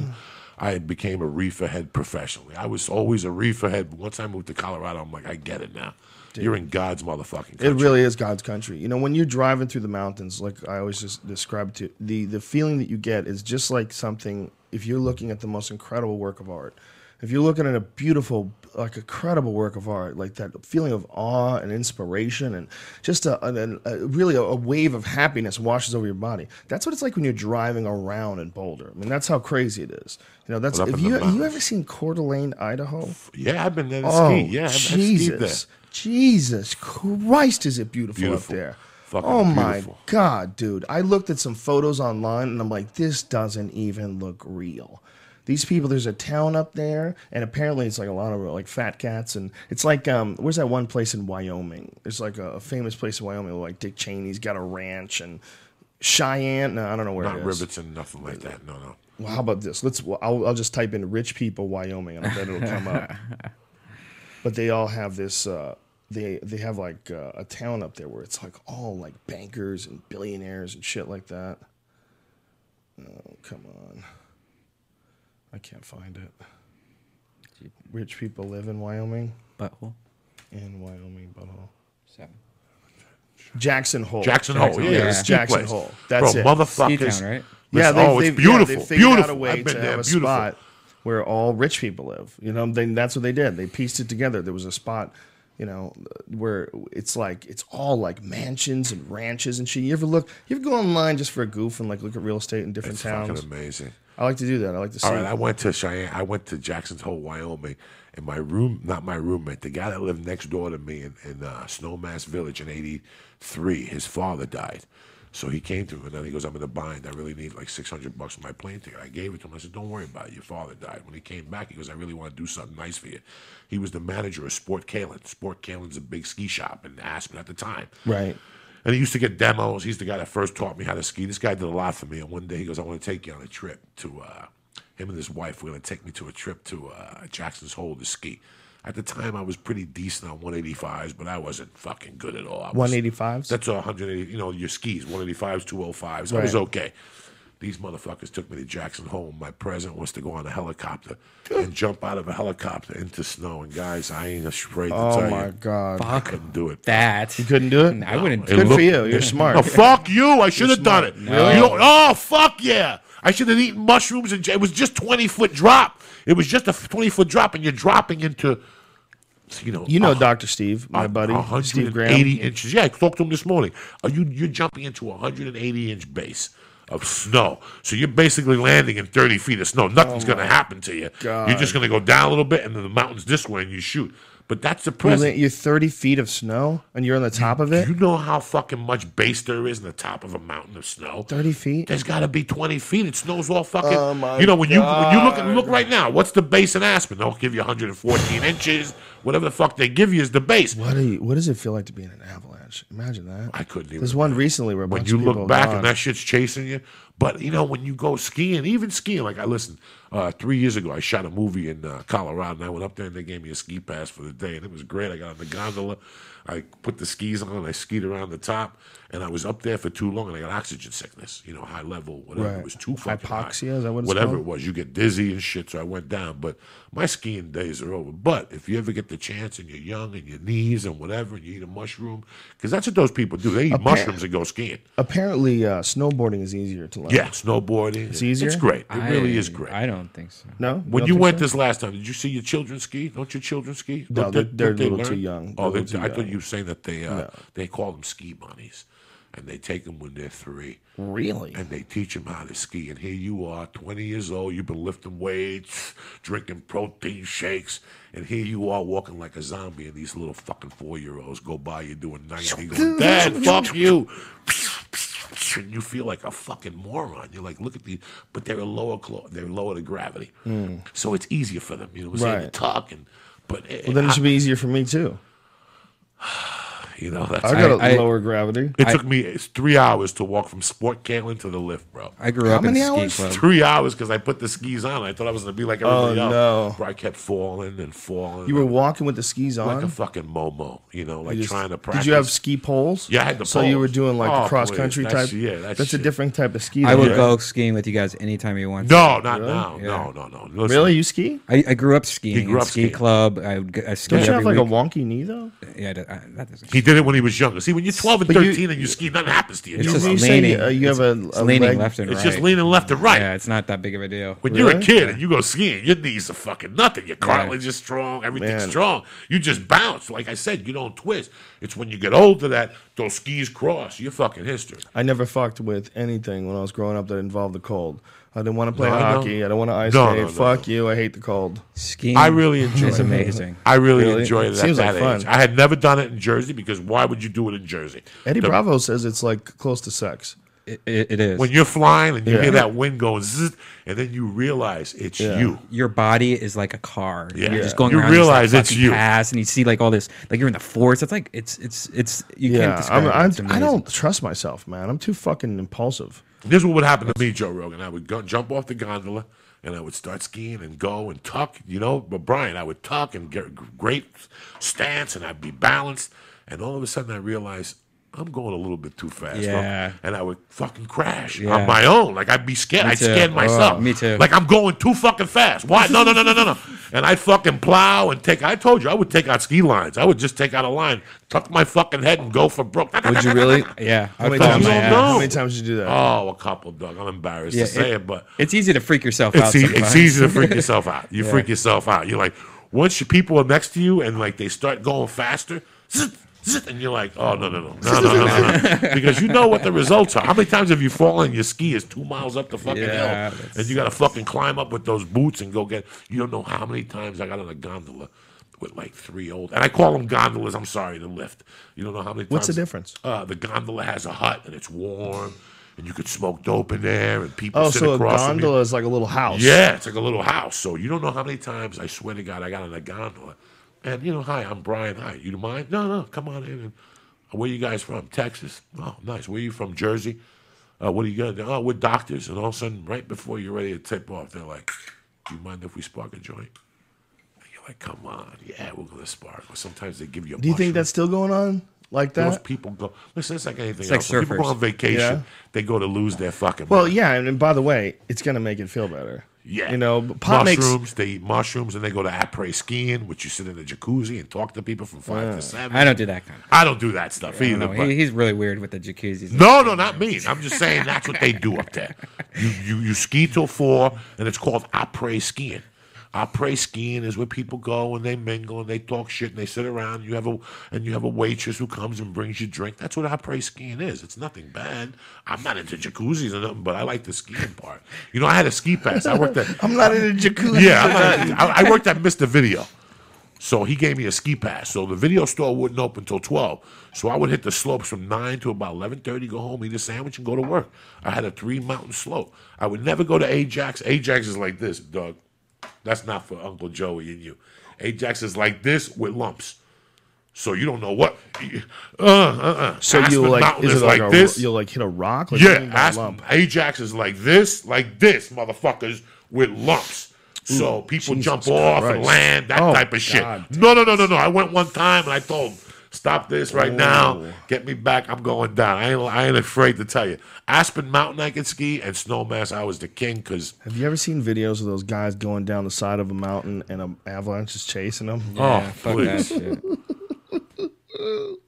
I became a reefer head professionally. I was always a reefer head, once I moved to Colorado, I'm like, I get it now. You're in God's motherfucking country. It really is God's country. You know, when you're driving through the mountains, like I always just describe to the the feeling that you get is just like something. If you're looking at the most incredible work of art, if you're looking at a beautiful, like a credible work of art, like that feeling of awe and inspiration, and just a, a, a really a, a wave of happiness washes over your body. That's what it's like when you're driving around in Boulder. I mean, that's how crazy it is. You know, that's if you have you ever seen Coeur d'Alene, Idaho? Yeah, I've been there Oh, ski. Yeah, I've, I've there. Jesus. Jesus Christ, is it beautiful, Beautiful. up there? Fucking oh my. God, dude. I looked at some photos online and I'm like, this doesn't even look real. These people, there's a town up there, and apparently it's like a lot of like fat cats, and it's like um, where's that one place in Wyoming? There's like a, a famous place in Wyoming, where, like Dick Cheney's got a ranch, and Cheyenne. No, I don't know where Not it is. Riverton, nothing like that. No, no. Well, how about this? Let's. well, I'll, I'll just type in "rich people Wyoming" and I bet it'll come up. [LAUGHS] But they all have this. Uh, they they have like uh, a town up there where it's like all like bankers and billionaires and shit like that. Oh come on! I can't find it. Rich people live in Wyoming. butthole. In Wyoming, butthole. Seven. Jackson Hole. Jackson Hole, yeah, Yeah. Jackson place. Hole. That's Bro, it. motherfuckers. Ski town, right? Yeah, they, oh, they, it's beautiful. Yeah, they figured beautiful. out a way I've been to there. have a beautiful. spot where all rich people live. You know, they, that's what they did. They pieced it together. There was a spot, you know, where it's like it's all like mansions and ranches and shit. You ever look? You ever go online just for a goof and like look at real estate in different It's towns? fucking amazing. I like to do that. I like to see. All right, I went to Cheyenne. I went to Jackson's Hole, Wyoming, and my room, not my roommate, the guy that lived next door to me in, in uh, Snowmass Village in '83, his father died. So he came to me and then he goes, "I'm in a bind. I really need like 600 bucks for my plane ticket." I gave it to him. I said, "Don't worry about it. Your father died." When he came back, he goes, "I really want to do something nice for you." He was the manager of Sport Kalen. Sport Kalen's a big ski shop in Aspen at the time. right. And he used to get demos. He's the guy that first taught me how to ski. This guy did a lot for me. And one day he goes, I want to take you on a trip to, uh, him and his wife were going to take me to a trip to uh, Jackson's Hole to ski. At the time, I was pretty decent on 185s, but I wasn't fucking good at all. Was- 185s? That's 180, you know, your skis, 185s, 205s. I was okay. These motherfuckers took me to Jackson Hole. My president was to go on a helicopter and jump out of a helicopter into snow. And guys, I ain't afraid to Oh tell my you, god. I couldn't do it. That You couldn't do it? I wouldn't. It Good for you. You're [LAUGHS] smart. No, fuck you. I should have done it. Really? You know, oh, fuck yeah. I should have eaten mushrooms and it was just 20 foot drop. It was just a 20 foot drop and you're dropping into, you know. You know a- Dr. Steve, my a- buddy, Steve 180 Graham. inches. Yeah, I talked to him this morning. Are you you're jumping into a 180 inch base of snow, so you're basically landing in 30 feet of snow. Nothing's oh going to happen to you. Oh God. You're just going to go down a little bit, and then the mountain's this way, and you shoot. But that's the present. You're 30 feet of snow and you're on the top of it? You know how fucking much base there is in the top of a mountain of snow. 30 feet? There's got to be 20 feet. It snows all fucking. Oh, my you know when you when you look at look right now, what's the base in Aspen? They'll give you 114 inches. Whatever the fuck they give you is the base. What, do you, what does it feel like to be in an avalanche? Imagine that. I couldn't even. There's one recently where when you look back gone. and that shit's chasing you. But you know when you go skiing, even skiing, like I listen, uh, three years ago, I shot a movie in uh, Colorado, and I went up there and they gave me a ski pass for the day, and it was great. I got on the gondola, I put the skis on, I skied around the top, and I was up there for too long, and I got oxygen sickness, you know, high level, whatever. Right. It was too fucking high. Hypoxia, is that what it's Whatever called? it was, you get dizzy and shit. So I went down, but my skiing days are over. But if you ever get the chance and you're young and your knees and whatever, and you eat a mushroom, because that's what those people do. They eat mushrooms and go skiing. Apparently, uh, snowboarding is easier to learn. Yeah, snowboarding. It's easier? It's great. It I- really is great. I don't think so. No? when don't you went so? this last time, did you see your children ski? Don't your children ski? No, Don't they're- they- they're don't they a little too young. Oh, They're a they, little I too thought you were saying that they uh, No. they call them ski bunnies, and they take them when they're three, Really? and they teach them how to ski. And here you are, 20 years old, you've been lifting weights, drinking protein shakes, and here you are walking like a zombie, and these little fucking four year olds go by you doing 90, going, [LAUGHS] Dad, fuck you. And you feel like a fucking moron. You're like, look at these, but they're lower, clo- they're lower to gravity, hmm. so it's easier for them. You know, what I'm saying? Right. to tuck and, but Well, then it should be easier for me, too. [LAUGHS] you know, that's I got a I- lower gravity. It took me three hours to walk from Sport Cantlin to the lift, bro. I grew up in many a ski hours? club. Three hours because I put the skis on. I thought I was gonna be like oh, everybody Oh, else. no. Bro, I kept falling and falling. You were walking with the skis on? like a fucking momo, you know, like You just- trying to practice. Did you have ski poles? Yeah, I had the poles. So you were doing like Oh, cross country type. yeah, that's that's a different type of ski. I would you- go skiing with you guys anytime you want. No, not Really? now. Yeah. No, no, no. Listen, Really, you ski? I, I grew up skiing. He grew up ski skiing. club. I would. g- I Don't you have like a wonky knee though? Yeah, that doesn't. He did it when he was younger. See, when you're 12 and But you- 13 and you ski, nothing happens to you. It's You just know? you say leaning. uh, you have a, a leaning leg- left and it's right. just leaning left and right. Yeah, it's not that big of a deal. When you're a Really? kid and you go skiing, your knees are fucking nothing. Your cartilage is strong. Everything's Man. strong. You just bounce. Like I said, you don't twist. It's when you get older that those skis cross. You're fucking history. I never fucked with anything when I was growing up that involved the cold. I didn't want to play No, I hockey. I don't want to ice No, skate. no, no, Fuck no. you. I hate the cold. Skiing. I really enjoy It's it. amazing. I really, Really? enjoyed it, It at seems that like fun. age. I had never done it in Jersey because why would you do it in Jersey? Eddie The- Bravo says it's like close to sex. It, it, it is. When you're flying and you Yeah. hear that wind going zzz, and then you realize it's Yeah. you. your body is like a car. Yeah. You're Yeah. just going You around realize this, like, it's fucking you. pass, and you see like all this, like you're in the forest. It's like it's it's it's you can't Yeah, describe I'm, it. I'm, It's I amazing. don't trust myself, man. I'm too fucking impulsive. This is what would happen to me, Joe Rogan. I would go, jump off the gondola and I would start skiing and go and tuck, you know. But Brian, I would tuck and get great stance and I'd be balanced. And all of a sudden, I realized I'm going a little bit too fast. bro. Yeah. And I would fucking crash Yeah. on my own. Like I'd be scared. I'd too. scared oh, myself. Oh, me too. Like I'm going too fucking fast. Why? No, no, no, no, no, no. [LAUGHS] And I'd fucking plow and take. I told you I would take out ski lines. I would just take out a line, tuck my fucking head, and go for broke. Would you really? Yeah, [LAUGHS] How I many times? on don't know. How many times did you do that? Oh, a couple, Doug. I'm embarrassed Yeah, to say it- it, but It's easy to freak yourself out. it's, e- it's easy to freak yourself out. You [LAUGHS] freak yourself out. You're like, once your people are next to you and like they start going faster, [LAUGHS] and you're like, oh no no no no no no no, no. because you know what the results are. How many times have you fallen? Your ski is two miles up the fucking Yeah, hill, that's- and you got to fucking climb up with those boots and go get. You don't know how many times I got on a gondola. With like three old, and I call them gondolas. I'm sorry the lift. You don't know how many. Times, What's the difference? Uh, the gondola has a hut and it's warm, and you could smoke dope in there, and people Oh, sit so a across from you. gondola is like a little house. Yeah, it's like a little house. So you don't know how many times I swear to God I got on a gondola, and you know, hi, I'm Brian. Hi, you don't mind? No, no, come on in. And, where you guys from? Texas. Oh, nice. Where you from? Jersey. Uh, what are you gonna do? Oh, we're doctors. And all of a sudden, right before you're ready to tip off, they're like, "Do you mind if we spark a joint?" And you're like, "Come on, yeah, we're gonna spark." Or sometimes they give you. A Do you think that's still going on? like Those that? people go. Listen, it's like anything It's like else. When people go on vacation. Yeah. They go to lose their fucking. Well, mind. yeah, and, and by the way, it's gonna make it feel better. Yeah, you know, pot makes mushrooms. They eat mushrooms and they go to après skiing, which you sit in a jacuzzi and talk to people from five to uh, seven. I don't do that kind of. I don't do that stuff I don't either. but- He, he's really weird with the jacuzzis. no, no, not me. I'm just saying that's what they do up there. You you, you ski till four, and it's called après skiing. Après skiing is where people go and they mingle and they talk shit and they sit around. And You have a and you have a waitress who comes and brings you drink. That's what après skiing is. It's nothing bad. I'm not into jacuzzis or nothing, but I like the skiing part. You know, I had a ski pass. I worked at [LAUGHS] I'm not in a jacuzzi. yeah, not- I, I worked at Mr. Video. So he gave me a ski pass. So the video store wouldn't open until 12. So I would hit the slopes from 9 to about 11.30, go home, eat a sandwich, and go to work. I had a three-mountain slope. I would never go to Ajax. Ajax is like this, Doug. That's not for Uncle Joey and you. Ajax is like this with lumps. So you don't know what. Uh, uh, uh. So Aspen you like is it like, like a, this. You'll like hit a rock. Like, Yeah, Aspen, lump? Ajax is like this, like this, motherfuckers with lumps. So people Jesus jump off and land, that Oh, type of shit. No, no, no, no, no. I went one time and I told him, stop this right now. Oh. Get me back. I'm going down. I ain't, I ain't afraid to tell you. Aspen Mountain I could ski and Snowmass I was the king because, Have you ever seen videos of those guys going down the side of a mountain and an avalanche is chasing them? oh, fuck that shit.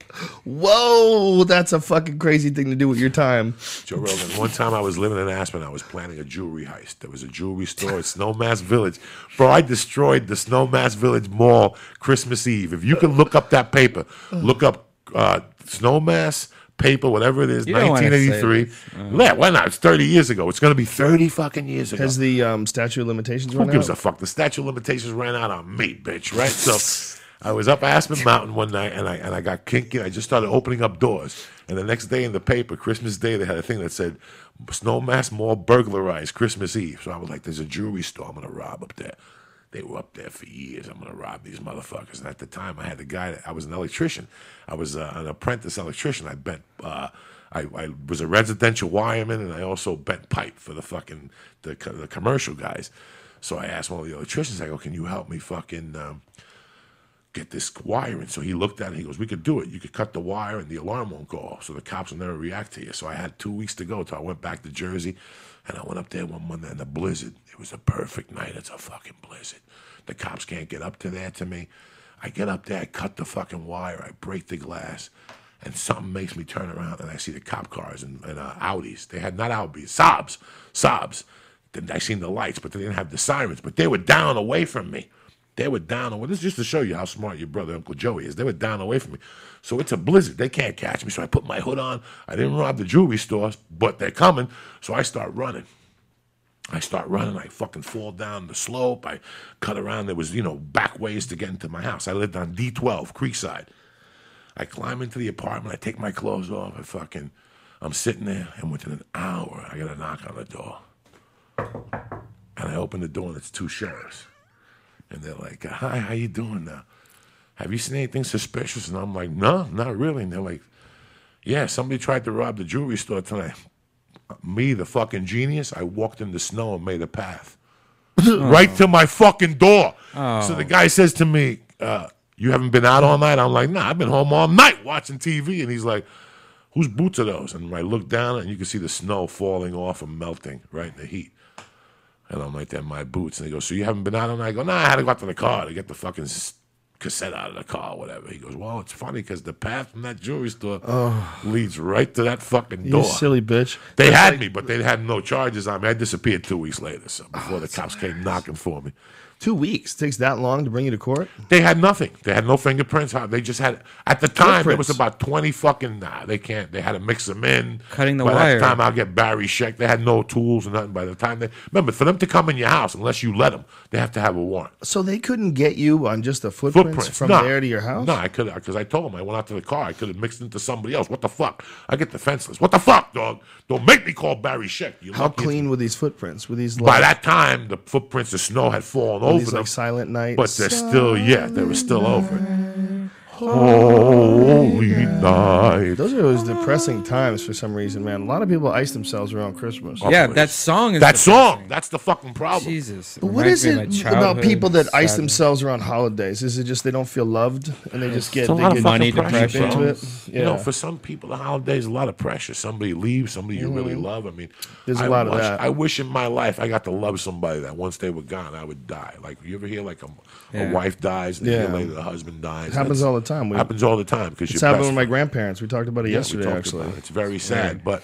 [LAUGHS] Whoa, that's a fucking crazy thing to do with your time. Joe Rogan. One time I was living in Aspen, I was planning a jewelry heist. There was a jewelry store at Snowmass Village. Bro, I destroyed the Snowmass Village Mall Christmas Eve. If you can look up that paper, look up uh, Snowmass paper, whatever it is, you 1983. Yeah, why not? It's 30 years ago. It's going to be 30 fucking years ago. Has the um, statute of limitations Who run gives out? a fuck? The statute of limitations ran out on me, bitch. Right? So I was up Aspen Mountain one night, and I and I got kinky. I just started opening up doors, and the next day in the paper, Christmas Day, they had a thing that said Snowmass Mall burglarized Christmas Eve. So I was like, "There's a jewelry store I'm gonna rob up there." They were up there for years. I'm gonna rob these motherfuckers. And at the time, I had a guy. That, I was an electrician. I was uh, an apprentice electrician. I bent. Uh, I, I was a residential wireman, and I also bent pipe for the fucking the, the commercial guys. So I asked one of the electricians. I go, "Can you help me fucking um, get this wire wiring?" So he looked at it. He goes, "We could do it. You could cut the wire, and the alarm won't go off, so the cops will never react to you." So I had two weeks to go. So I went back to Jersey, and I went up there one Monday in the blizzard. It was a perfect night. It's a fucking blizzard. The cops can't get up to there to me. I get up there, I cut the fucking wire, I break the glass, and something makes me turn around and I see the cop cars and, and uh, Audis. They had not Audis, Saabs, Saabs. Then I seen the lights, but they didn't have the sirens. But they were down away from me. They were down away. This is just to show you how smart your brother Uncle Joey is. They were down away from me. So it's a blizzard. They can't catch me. So I put my hood on. I didn't rob the jewelry stores, but they're coming. So I start running. I start running. I fucking fall down the slope. I cut around. There was, you know, back ways to get into my house. I lived on D12, Creekside. I climb into the apartment. I take my clothes off. I fucking, I'm sitting there, and within an hour, I get a knock on the door. And I open the door, and it's two sheriffs. And they're like, "Hi, how you doing now? Have you seen anything suspicious?" And I'm like, "No, not really." And they're like, "Yeah, somebody tried to rob the jewelry store tonight." Me, the fucking genius, I walked in the snow and made a path [LAUGHS] right to my fucking door. So the guy says to me, uh, "You haven't been out all night?" I'm like, "Nah, I've been home all night watching TV." And he's like, "Whose boots are those?" And I look down and you can see the snow falling off and melting right in the heat. And I'm like, "They're my boots." And he goes, "So you haven't been out all night?" I go, "Nah, I had to go out to the car to get the fucking cassette out of the car, or whatever." He goes, "Well, it's funny because the path from that jewelry store leads right to that fucking You door." silly bitch. They had me, but they had no charges on me. I disappeared two weeks later, so before the cops came knocking for me. Two weeks takes that long to bring you to court. They had nothing. They had no fingerprints. How- They just had at the time there was about twenty fucking. Nah, they can't. They had to mix them in. Cutting the By wire. that time, I'll get Barry Scheck. They had no tools or nothing. By the time they remember, for them to come in your house, unless you let them, they have to have a warrant. So they couldn't get you on just the footprints, Footprints from No. there to your house. No, I could because I told them I went out to the car. I could have mixed into somebody else. What the fuck? I get defenseless. What the fuck, dog? Don't make me call Barry Scheck. You How lucky it's clean were these footprints? Were these By that time, the footprints of snow had fallen were over these them, like Silent Night? but they're still, yeah, they were still over. Holy night. Those are those depressing times for some reason, man. A lot of people ice themselves around Christmas. Yeah, that song is That song. That's the fucking problem. Jesus. But what reminds is me of it about childhood people that ice sadness. themselves around holidays? Is it just they don't feel loved and they just get It's a they lot of get money fucking pressure, depression. into it? You know, for some people, the holidays a lot of pressure. Somebody leaves, somebody you really love. I mean, Mm-hmm. There's a I lot of that. I wish in my life I got to love somebody that once they were gone, I would die. Like you ever hear like a, Yeah. a wife dies, and a year Yeah. later the husband dies. It happens That's- all the time. We- happens all the time because It's happened with my grandparents. We talked about it Yeah, yesterday, actually. it. It's very sad, but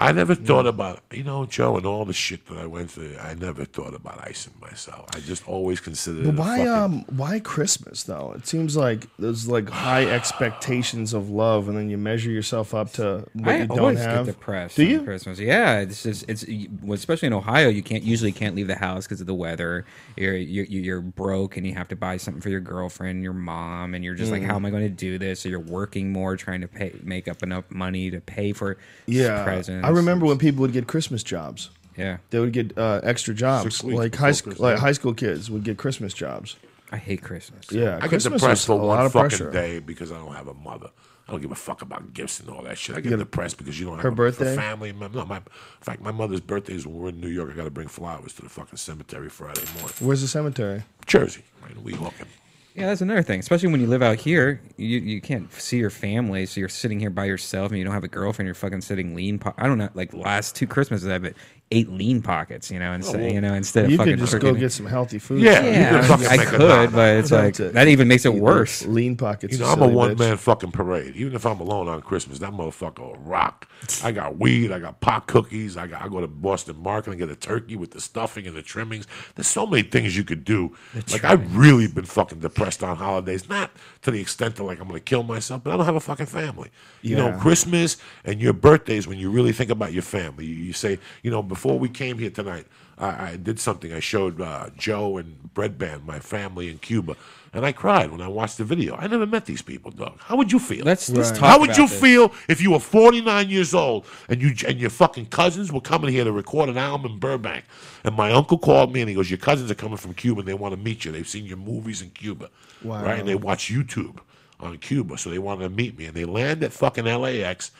I never thought about you know Joe and all the shit that I went through. I never thought about icing myself. I just always considered. But it why, fucking- um, why Christmas though? It seems like there's like high [SIGHS] expectations of love, and then you measure yourself up to what I you don't always have. get depressed. Do on you? Christmas? Yeah, it's just it's especially in Ohio. You can't usually can't leave the house because of the weather. You're, you're you're broke and you have to buy something for your girlfriend, your mom, and you're just like, how Mm. am I going to do this? So you're working more, trying to pay make up enough money to pay for Yeah, presents. I remember when people would get Christmas jobs. Yeah, They would get uh, extra jobs, Six weeks like before high school, Christmas. like high school kids would get Christmas jobs. I hate Christmas. Yeah, I get Christmas depressed is for a lot one of fucking pressure. day because I don't have a mother. I don't give a fuck about gifts and all that shit. I get get depressed because you don't have her a, birthday? for family. mem- No, my in fact, my mother's birthday is when we're in New York. I got to bring flowers to the fucking cemetery Friday morning. Where's the cemetery? Jersey, right in Weehawken. Yeah, that's another thing. Especially when you live out here, you you can't see your family, so you're sitting here by yourself, and you don't have a girlfriend. You're fucking sitting lean. Po- I don't know. Like last two Christmases, I've ate lean pockets. You know, instead oh, you know instead of You fucking could just go get some healthy food. Yeah. You Yeah, could [LAUGHS] I could, but it's like That's it. that even makes it worse. Lean pockets. You know, I'm a one bitch. man fucking parade. Even if I'm alone on Christmas, that motherfucker will rock. I got weed, I got pot cookies, I got I go to Boston Market and get a turkey with the stuffing and the trimmings. There's so many things you could do. like I've really been fucking depressed on holidays. Not to the extent that like I'm gonna kill myself, but I don't have a fucking family. You know, Christmas and your birthdays when you really think about your family. You, you say, you know, before we came here tonight, I, I did something. I showed uh, Joe and Redban, my family in Cuba, and I cried when I watched the video. I never met these people, dog. How would you feel? Let's let's Right. talk. How would about you this. feel if you were 49 years old and you and your fucking cousins were coming here to record an album in Burbank, and my uncle called me and he goes, "Your cousins are coming from Cuba and they want to meet you. They've seen your movies in Cuba, Wow. right? And they watch YouTube on Cuba, so they wanted to meet me. And they land at fucking LAX,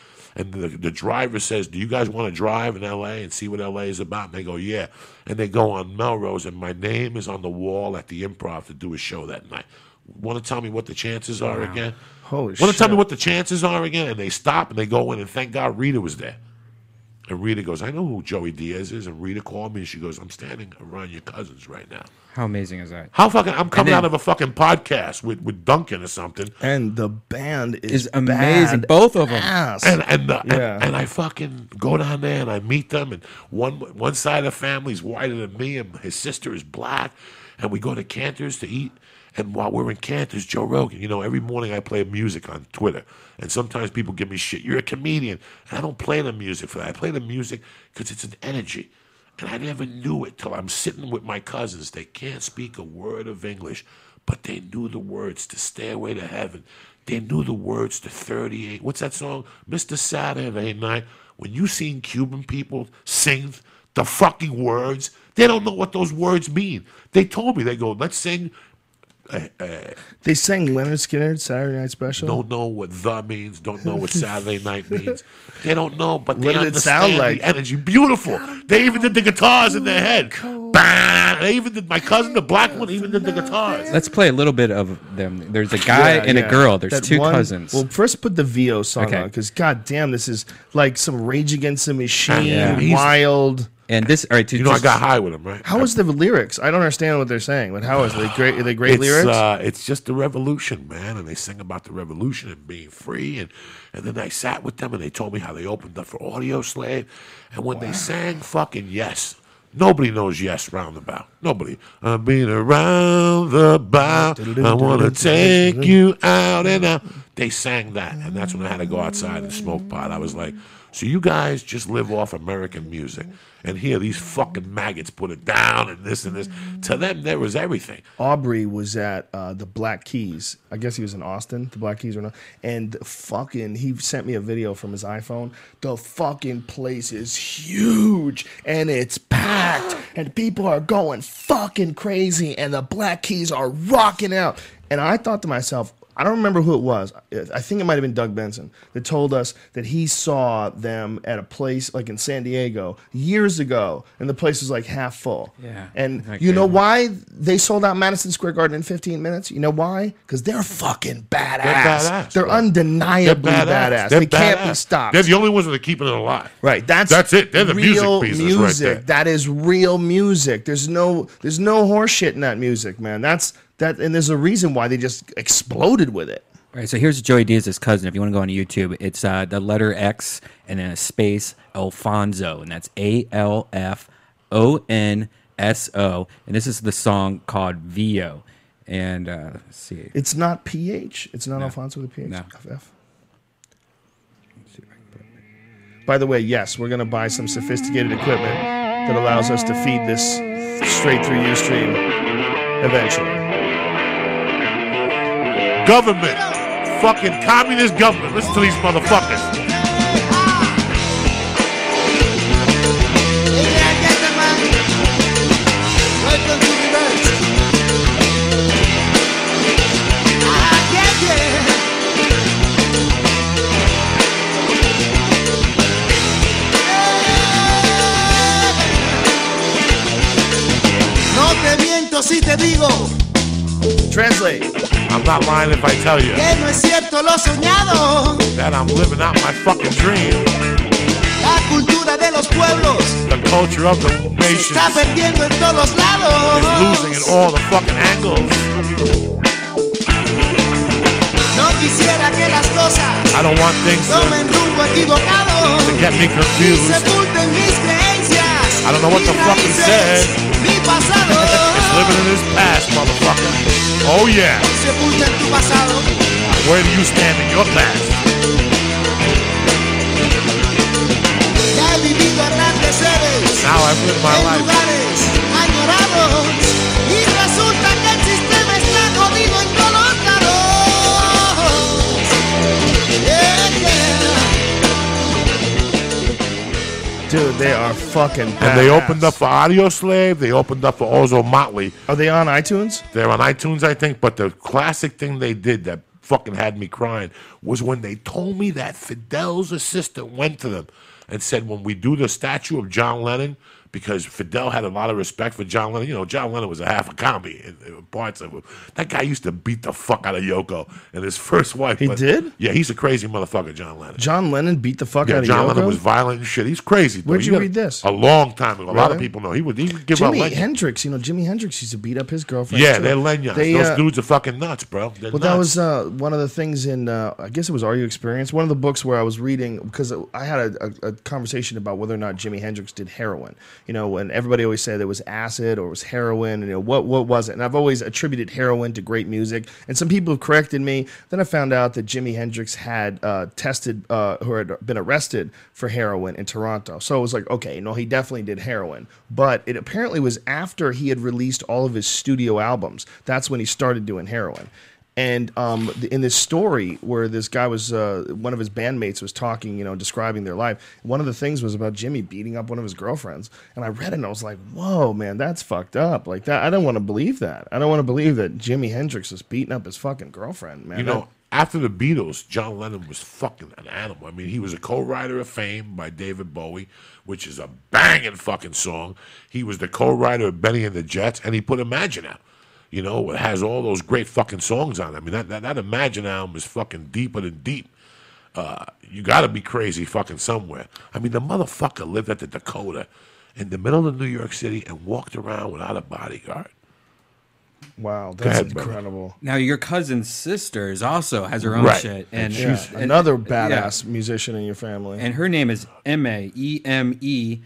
and the, the driver says, "Do you guys want to drive in LA and see what LA is about?" And they go, "Yeah." And they go on Melrose, and my name is on the wall at the Improv to do a show that night. Want to tell me what the chances are again? Holy Want to tell me what the chances are again? And they stop and they go in, and thank God Rita was there. And Rita goes, I know who Joey Diaz is. And Rita called me and she goes, I'm standing around your cousins right now. How amazing is that? How fucking, I'm coming then- out of a fucking podcast with, with Duncan or something. And the band is, Is amazing. bad Both of them. ass. And and, the, Yeah. and and I fucking go down there and I meet them and one one side of the family is whiter than me and his sister is black and we go to Canter's to eat and while we're in Canter's Joe Rogan you know every morning I play music on Twitter and sometimes people give me shit you're a comedian and I don't play the music for that I play the music because it's an energy and I never knew it till I'm sitting with my cousins they can't speak a word of English but they knew the words to Stairway to Heaven. They knew the words to 38. What's that song? Mr. Saturday Night. When you seen Cuban people sing the fucking words, they don't know what those words mean. They told me, they go, let's sing. They sang Lynyrd Skynyrd Saturday Night Special. Don't know what the means, don't know what Saturday night means. They don't know, but they What did it sound like? the energy. Beautiful. They even did the guitars in their head. Bang! They even did, my cousin, the black one, even did the guitars. Let's play a little bit of them. There's a guy Yeah, and yeah. a girl. There's That two one- cousins. Well, first put the Vio song Okay. on because god damn, this is like some Rage Against the Machine, Yeah. Wild. and this, all right, to You know, I got high with them, right? How is the lyrics? I don't understand what they're saying, but how is they great? Are they great it's, lyrics? Uh, it's just the revolution, man, and they sing about the revolution and being free, and and then I sat with them and they told me how they opened up for Audioslave, and when they sang fucking yes. Nobody knows yes roundabout. Nobody. I've been around the bow. I want to take you out and out. They sang that, and that's when I had to go outside and smoke pot. I was like, so you guys just live off American music, and here these fucking maggots put it down and this and this. To them, there was everything. Aubrey was at uh, the Black Keys. I guess he was in Austin, the Black Keys or not. And fucking, he sent me a video from his iPhone. The fucking place is huge and it's packed, [GASPS] and people are going fucking crazy, and the Black Keys are rocking out. And I thought to myself, I don't remember who it was. I think it might have been Doug Benson that told us that he saw them at a place like in San Diego years ago, and the place was like half full. Yeah. And Like you know why they sold out Madison Square Garden in 15 minutes? You know why? Because they're fucking badass. badass, They're bro. undeniably badass. They're They can't be stopped. They're the only ones that are keeping it alive. Right. That's That's it. They're the music real pieces right music. there. That is real music. There's no there's no horse shit in that music, man. That's that and there's a reason why they just exploded with it. All right, so here's Joey Diaz's cousin. If you want to go on YouTube, it's uh, the letter X and then a space Alfonso, and that's A L F O N S O. And this is the song called Vio. And uh, let's see. It's not PH. It's not Alfonso with a PH. No. FF. By the way, yes, we're gonna buy some sophisticated equipment that allows us to feed this straight through Ustream eventually. Government. Fucking communist government. Listen to these motherfuckers. Not lying if I tell you que no es cierto lo soñado. that I'm living out my fucking dream. La cultura de los pueblos The culture of the se nation está perdiendo en todos is lados. losing in all the fucking angles. No quisiera que las cosas I don't want things to, tomen rumbo equivocado. to get me Y confused. sepulten mis creencias. I don't know what mis the fuck he raíces, said. Mi pasado. Living in his past, motherfucker. Oh yeah. Sepulta en tu pasado. Where do you stand in your past? Ya he vivido errantes seres Now I've lived my life. Dude, they are fucking And they opened up for Audioslave. They opened up for Ozomatli. Are they on iTunes? They're on iTunes, I think. But the classic thing they did that fucking had me crying was when they told me that Fidel's assistant went to them and said, when we do the statue of John Lennon, because Fidel had a lot of respect for John Lennon. You know, John Lennon was a half a commie in, in parts of him. That guy used to beat the fuck out of Yoko and his [LAUGHS] first wife. He did? Yeah, he's a crazy motherfucker, John Lennon. John Lennon beat the fuck Yeah, out of Yoko? John Lennon was violent and shit. He's crazy. Where'd you got- read this? A long time ago. A lot of people know. He would, he would give Jimi legends. Hendrix, you know, Jimi Hendrix used to beat up his girlfriend. Yeah, too. they're lenyons. They, Those uh, dudes are fucking nuts, bro. They're Well, that was uh, one of the things in, uh, I guess it was Are You Experienced? One of the books where I was reading, because I had a, a, a conversation about whether or not Jimi Hendrix did heroin. You know, and everybody always said it was acid or it was heroin. You know, what, what was it? And I've always attributed heroin to great music. And some people have corrected me. Then I found out that Jimi Hendrix had uh, tested, uh, who had been arrested for heroin in Toronto. So it was like, okay, no, he definitely did heroin. But it apparently was after he had released all of his studio albums. That's when he started doing heroin. And um, in this story where this guy was, uh, one of his bandmates was talking, you know, describing their life. One of the things was about Jimmy beating up one of his girlfriends. And I read it and I was like, whoa, man, that's fucked up. Like that, I don't want to believe that. I don't want to believe that Jimi Hendrix was beating up his fucking girlfriend, man. You know, after the Beatles, John Lennon was fucking an animal. I mean, he was a co-writer of Fame by David Bowie, which is a banging fucking song. He was the co-writer of Benny and the Jets, and he put Imagine out. You know, it has all those great fucking songs on it. I mean, that, that, that Imagine album is fucking deeper than deep. Uh, you got to be crazy fucking somewhere. I mean, the motherfucker lived at the Dakota in the middle of New York City and walked around without a bodyguard. wow, that's ahead, brother. incredible. Now your cousin's sister is also has her own Right. shit, and Yeah, she's and- another yeah. badass musician in your family. and her name is M A E M E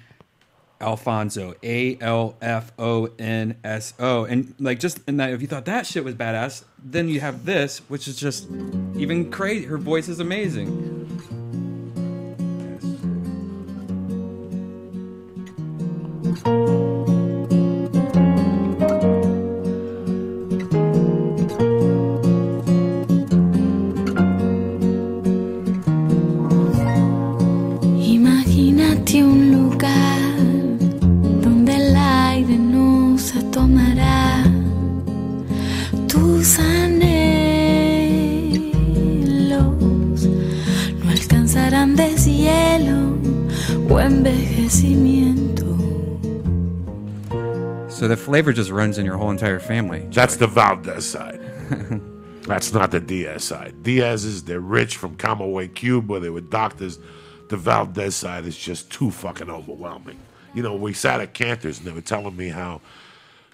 Alfonso A L F O N S O, and like just in that, if you thought that shit was badass, then you have this, which is just even crazy. Her voice is amazing. Imagínate o envejecimiento. So the flavor just runs in your whole entire family. That's the Valdez side. [LAUGHS] That's not the Diaz side. Diaz's, they're rich from Camagüey, Cuba. They were doctors. The Valdez side is just too fucking overwhelming. You know, we sat at Canter's and they were telling me how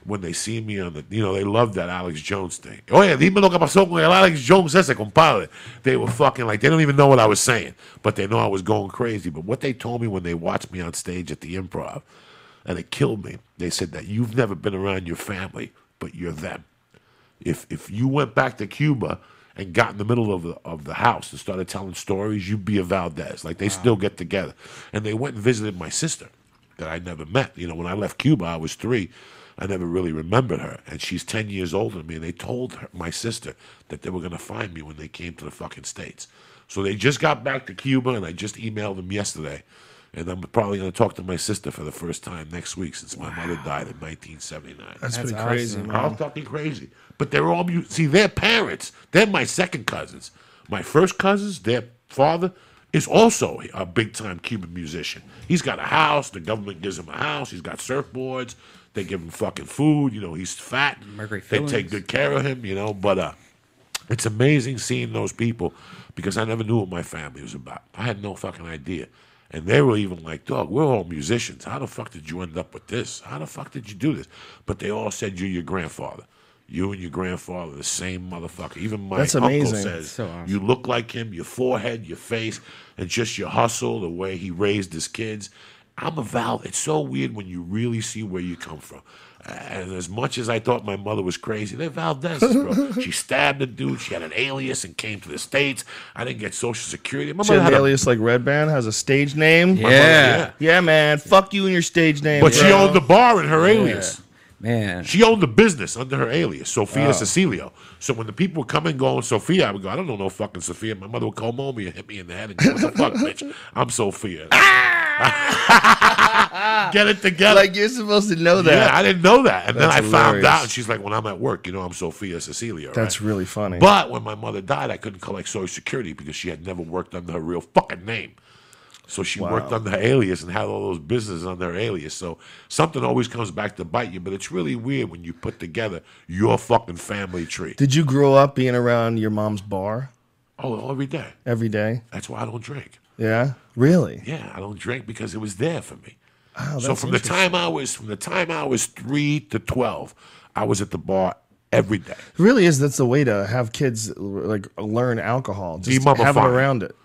when they see me on the, you know, they love that Alex Jones thing. Oye, dime lo que pasó con el Alex Jones ese, compadre. They were fucking like, they don't even know what I was saying, but they know I was going crazy. But what they told me when they watched me on stage at the improv, and it killed me, they said that you've never been around your family, but you're them. If if you went back to Cuba and got in the middle of the, of the house and started telling stories, you'd be a Valdez. Like they still get together. And they went and visited my sister that I never met. You know, when I left Cuba, I was three. I never really remembered her, and she's ten years older than me. And they told her, my sister that they were going to find me when they came to the fucking states. So they just got back to Cuba, and I just emailed them yesterday. And I'm probably going to talk to my sister for the first time next week since my mother died in 1979. That's, That's pretty crazy, awesome. man. I'm fucking crazy. But they're all mu- see their parents. They're my second cousins. My first cousins, their father is also a big time Cuban musician. He's got a house. The government gives him a house. He's got surfboards. They give him fucking food. You know, he's fat. Mercury they take good care of him. You know, but uh, it's amazing seeing those people because I never knew what my family was about. I had no fucking idea. And they were even like, dog, we're all musicians. How the fuck did you end up with this? How the fuck did you do this? But they all said you're your grandfather. You and your grandfather, the same motherfucker. Even my That's uncle amazing. says So awesome. you look like him, your forehead, your face, and just your hustle, the way he raised his kids. I'm a Val. It's so weird when you really see where you come from. And as much as I thought my mother was crazy, they're Valdez's, bro. [LAUGHS] she stabbed a dude. She had an alias and came to the States. I didn't get Social Security. My She mother had had an a, alias like Redban has a stage name. Yeah. yeah. Yeah, man. Fuck you and your stage name. But she owned the bar in her alias. Man. She owned the business under her alias, Sophia oh. Cecilio. So when the people would come and go on Sophia, I would go, I don't know no fucking Sophia. My mother would come home and hit me in the head and go, What the fuck, [LAUGHS] bitch? I'm Sophia. Ah! [LAUGHS] Get it together. like you're supposed to know that. yeah, I didn't know that. And That's then I found out, and she's like, when I'm at work, you know, I'm Sophia Cecilio. That's right? really funny. But when my mother died, I couldn't collect Social Security because she had never worked under her real fucking name. So she worked under her alias and had all those businesses under her alias. So something always comes back to bite you. But it's really weird when you put together your fucking family tree. Did you grow up being around your mom's bar Oh, every day. every day? That's why I don't drink. Yeah, really. Yeah, I don't drink because it was there for me. Oh, so from the time I was from the time I was three to twelve, I was at the bar every day. It really is. That's the way to have kids like learn alcohol. Just have it around it.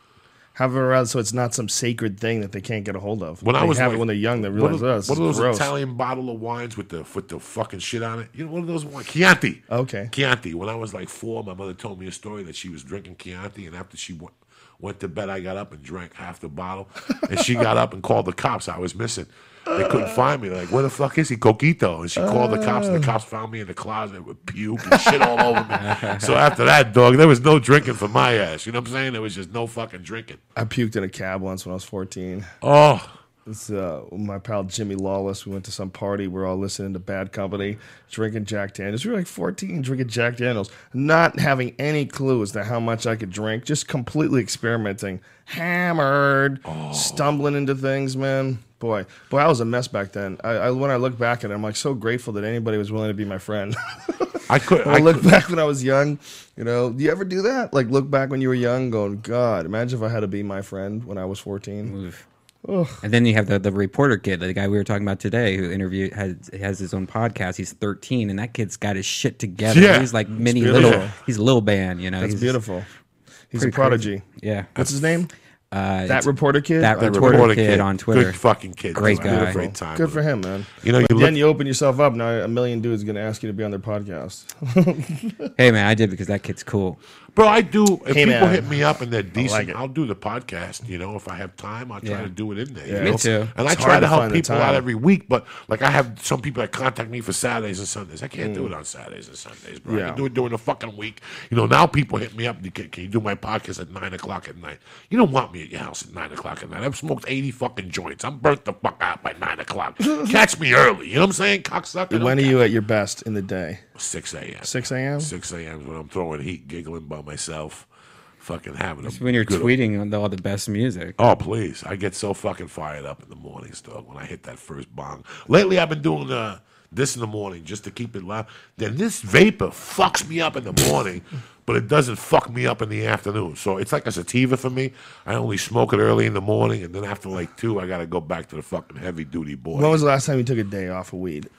Have it around so it's not some sacred thing that they can't get a hold of. When they I was have like, it when they're young, they realize oh, what are those gross. Italian bottle of wines with the with the fucking shit on it? You know, what are those wines? Chianti. Okay. Chianti. When I was like four, my mother told me a story that she was drinking Chianti, and after she went, went to bed, I got up and drank half the bottle, and she got up and called the cops. I was missing. They couldn't find me. They're like, where the fuck is he, Coquito? And she called the cops, and the cops found me in the closet with puke and shit all over me. So after that, dog, there was no drinking for my ass. You know what I'm saying? There was just no fucking drinking. I puked in a cab once when I was 14. Oh, It's uh, my pal Jimmy Lawless. We went to some party. We are all listening to Bad Company, drinking Jack Daniels. We were like 14, drinking Jack Daniels, not having any clue as to how much I could drink, just completely experimenting, hammered, stumbling into things, man. Boy, boy, I was a mess back then. I, I when I look back at it, I'm like so grateful that anybody was willing to be my friend. [LAUGHS] I could. I I look could, back when I was young. You know, do you ever do that? Like look back when you were young, going, God, imagine if I had to be my friend when I was 14. And then you have the, the reporter kid, the guy we were talking about today, who interviewed has has his own podcast. He's 13, and that kid's got his shit together. Yeah. he's like mini little. He's a little band, you know. That's he's beautiful. He's a prodigy. crazy. Yeah, What's his name? uh, That reporter kid. that reporter, reporter kid, kid. on Twitter. Good fucking kid. Great too. A guy. Great time. Good for him. him, man. You know, you But look- then you open yourself up. Now a million dudes going to ask you to be on their podcast. [LAUGHS] Hey man, I did because that kid's cool. Bro, I do. If Hey, people man. hit me up and they're decent, it. I'll do the podcast. You know, if I have time, I'll try Yeah. to do it in there. you Yeah. know? Me too. And I It's try hard to to help find the people out time. every week, but like I have some people that contact me for Saturdays and Sundays. I can't do mm. it on Saturdays and Sundays, bro. I Yeah. can do it during the fucking week. You know, now people hit me up. Can, can you do my podcast at nine o'clock at night? You don't want me at your house at nine o'clock at night. I've smoked eighty fucking joints. I'm burnt the fuck out by nine o'clock. [LAUGHS] Catch me early. You know what I'm saying, cocksucker? when Don't are catch you at your best in the day? Six a.m. 6 a.m.? 6 a.m. is when I'm throwing heat, giggling by myself, fucking having a when you're good- tweeting on all the best music. Oh please! I get so fucking fired up in the mornings, dog. When I hit that first bong. Lately, I've been doing uh, this in the morning just to keep it loud. Then this vapor fucks me up in the morning, but it doesn't fuck me up in the afternoon. So it's like a sativa for me. I only smoke it early in the morning, and then after like two, I gotta go back to the fucking heavy duty boy. When was the last time you took a day off of weed?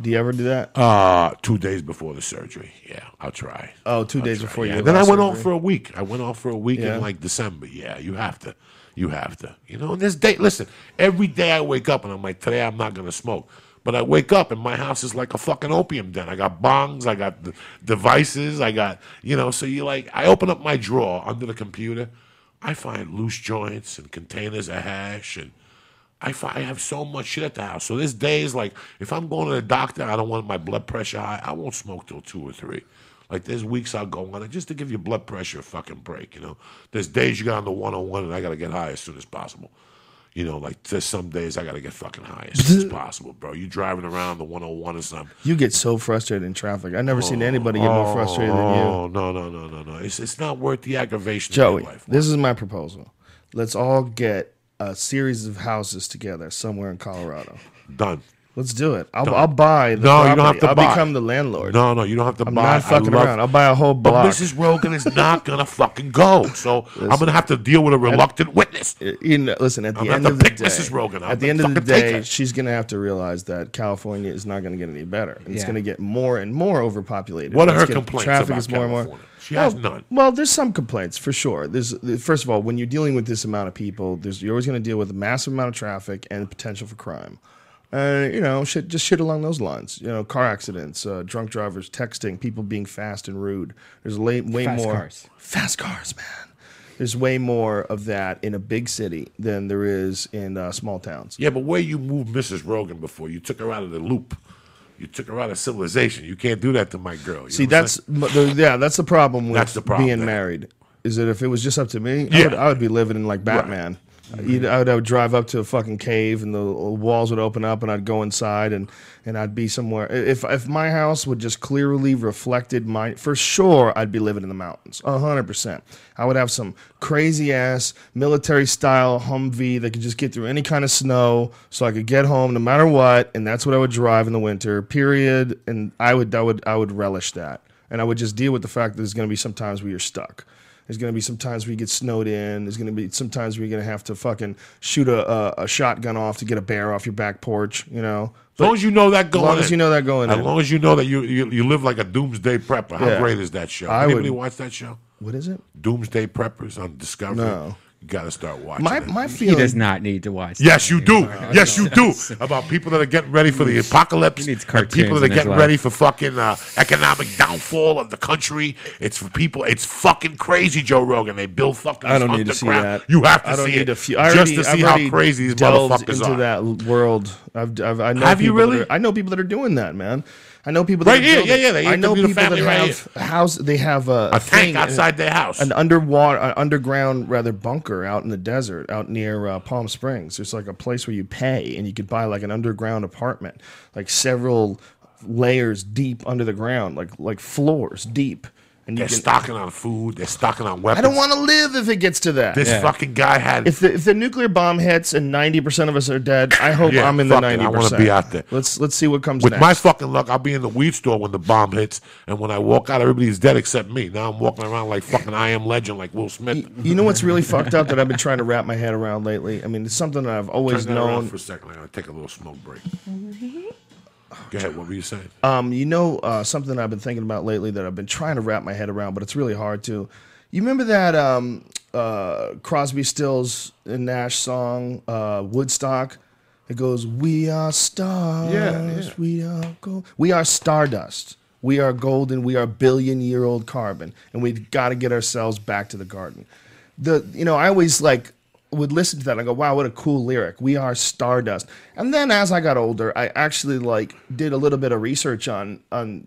Do you ever do that? Uh, two days before the surgery. Yeah, I'll try. Oh, two I'll days try, before yeah. you then I went off for a week. I went off for a week Yeah. in like December. Yeah, you have to. You have to. You know, and this day, listen, every day I wake up and I'm like, today I'm not going to smoke. But I wake up and my house is like a fucking opium den. I got bongs, I got the devices, I got, you know, so you like, I open up my drawer under the computer. I find loose joints and containers of hash and I, I have so much shit at the house. So this day is like if I'm going to the doctor, I don't want my blood pressure high. I won't smoke till two or three. Like there's weeks I'll go on it just to give your blood pressure a fucking break. You know, there's days you got on the 101 and I got to get high as soon as possible. You know, like there's some days I got to get fucking high as soon as [LAUGHS] possible, bro. You driving around the 101 or something. You get so frustrated in traffic. I've never seen anybody get more frustrated than you. Oh no no no no no! It's it's not worth the aggravation. Joey, life. this is my proposal. Let's all get a series of houses together somewhere in Colorado. Done. Let's do it. I'll, Done. I'll buy the No, you don't have to I'll buy. become the landlord. No, no, you don't have to I'm buy. not fucking love- around. I'll buy a whole But block. Mrs. Rogan is [LAUGHS] not gonna fucking go. So I'm gonna have to deal with a reluctant witness. You know, listen, at the I'm gonna end have of to the pick day, Mrs. Rogan. I'm at the end of the day, she's going to have to realize that California is not going to get any better. And It's Yeah. going to get more and more overpopulated. What are It's her complaints Traffic about is more and more. California? She has well, none. Well, there's some complaints for sure. There's first of all, when you're dealing with this amount of people, there's you're always going to deal with a massive amount of traffic and potential for crime. Uh, you know, shit, just shit along those lines. You know, car accidents, uh, drunk drivers, texting, people being fast and rude. There's way, way Fast more cars. fast cars, man. There's way more of that in a big city than there is in uh, small towns. Yeah, but where you moved Mrs. Rogan before, you took her out of the loop. You took her out of civilization. You can't do that to my girl. You See, know what I'm that's the, yeah, that's the problem with That's the problem being there. married. Is that if it was just up to me, I, Yeah. would, I would be living in like Batman. You'd- I would, I would drive up to a fucking cave and the walls would open up and I'd go inside and, and I'd be somewhere. If if my house would just clearly reflected my, for sure I'd be living in the mountains, hundred percent. I would have some crazy ass military style Humvee that could just get through any kind of snow, so I could get home no matter what, and that's what I would drive in the winter. Period. And I would I would I would relish that, and I would just deal with the fact that there's going to be some times where you're stuck. There's gonna be some times where you get snowed in. There's gonna be some times where you're gonna have to fucking shoot a, a, a shotgun off to get a bear off your back porch. You know, As long as you know that going long as in. you know that going As in. long as you know that you you, you live like a doomsday prepper. How Yeah. great is that show? I Anybody would- watch that show? what is it? Doomsday Preppers on Discovery. No. You got to start watching. My it. my He does not need to watch. Yes, that you do. [LAUGHS] anymore. Yes, you do. About people that are getting ready for the apocalypse. He needs and people that are getting ready for fucking uh, economic downfall of the country. It's for people. It's fucking crazy, Joe Rogan. They build fucking. I don't need to see underground- that. You have to I don't see need it to feel, I just already, to I've see how crazy these delved motherfuckers into are. that world. I've, I've I know Have you really? are- I know people that are doing that, man. I know people that Right here, yeah, yeah, they I know people that right have house. They have a, A tank thing, outside their house. an underwater, an underground rather bunker out in the desert, out near uh, Palm Springs. There's like a place where you pay and you could buy like an underground apartment, like several layers deep under the ground, like like floors deep. And you They're can. stocking on food. They're stocking on weapons. I don't want to live if it gets to that. This Yeah. fucking guy had. if the if the nuclear bomb hits and ninety percent of us are dead, I hope Yeah, I'm in the fuck it. I ninety wanna percent. be out there. Let's let's see what comes with next. my fucking luck, I'll be in the weed store when the bomb hits, and when I walk out, everybody's dead except me. Now I'm walking around like fucking I am legend, like Will Smith. you know what's really fucked up that I've been trying to wrap my head around lately? I mean, it's something that I've always Turn that around known. for a second. I'm gonna take a little smoke break. Mm-hmm. Go ahead. What were you saying? Um, you know, uh, something I've been thinking about lately that I've been trying to wrap my head around, but it's really hard to. You remember that um, uh, Crosby, Stills, and Nash song, uh, Woodstock? It goes, "We are stars, Yeah, yeah. we are gold, we are stardust, we are golden, we are billion-year-old carbon, and we've got to get ourselves back to the garden." The you know, I always like would listen to that and go, "Wow, what a cool lyric! We are stardust." And then as I got older, I actually like did a little bit of research on on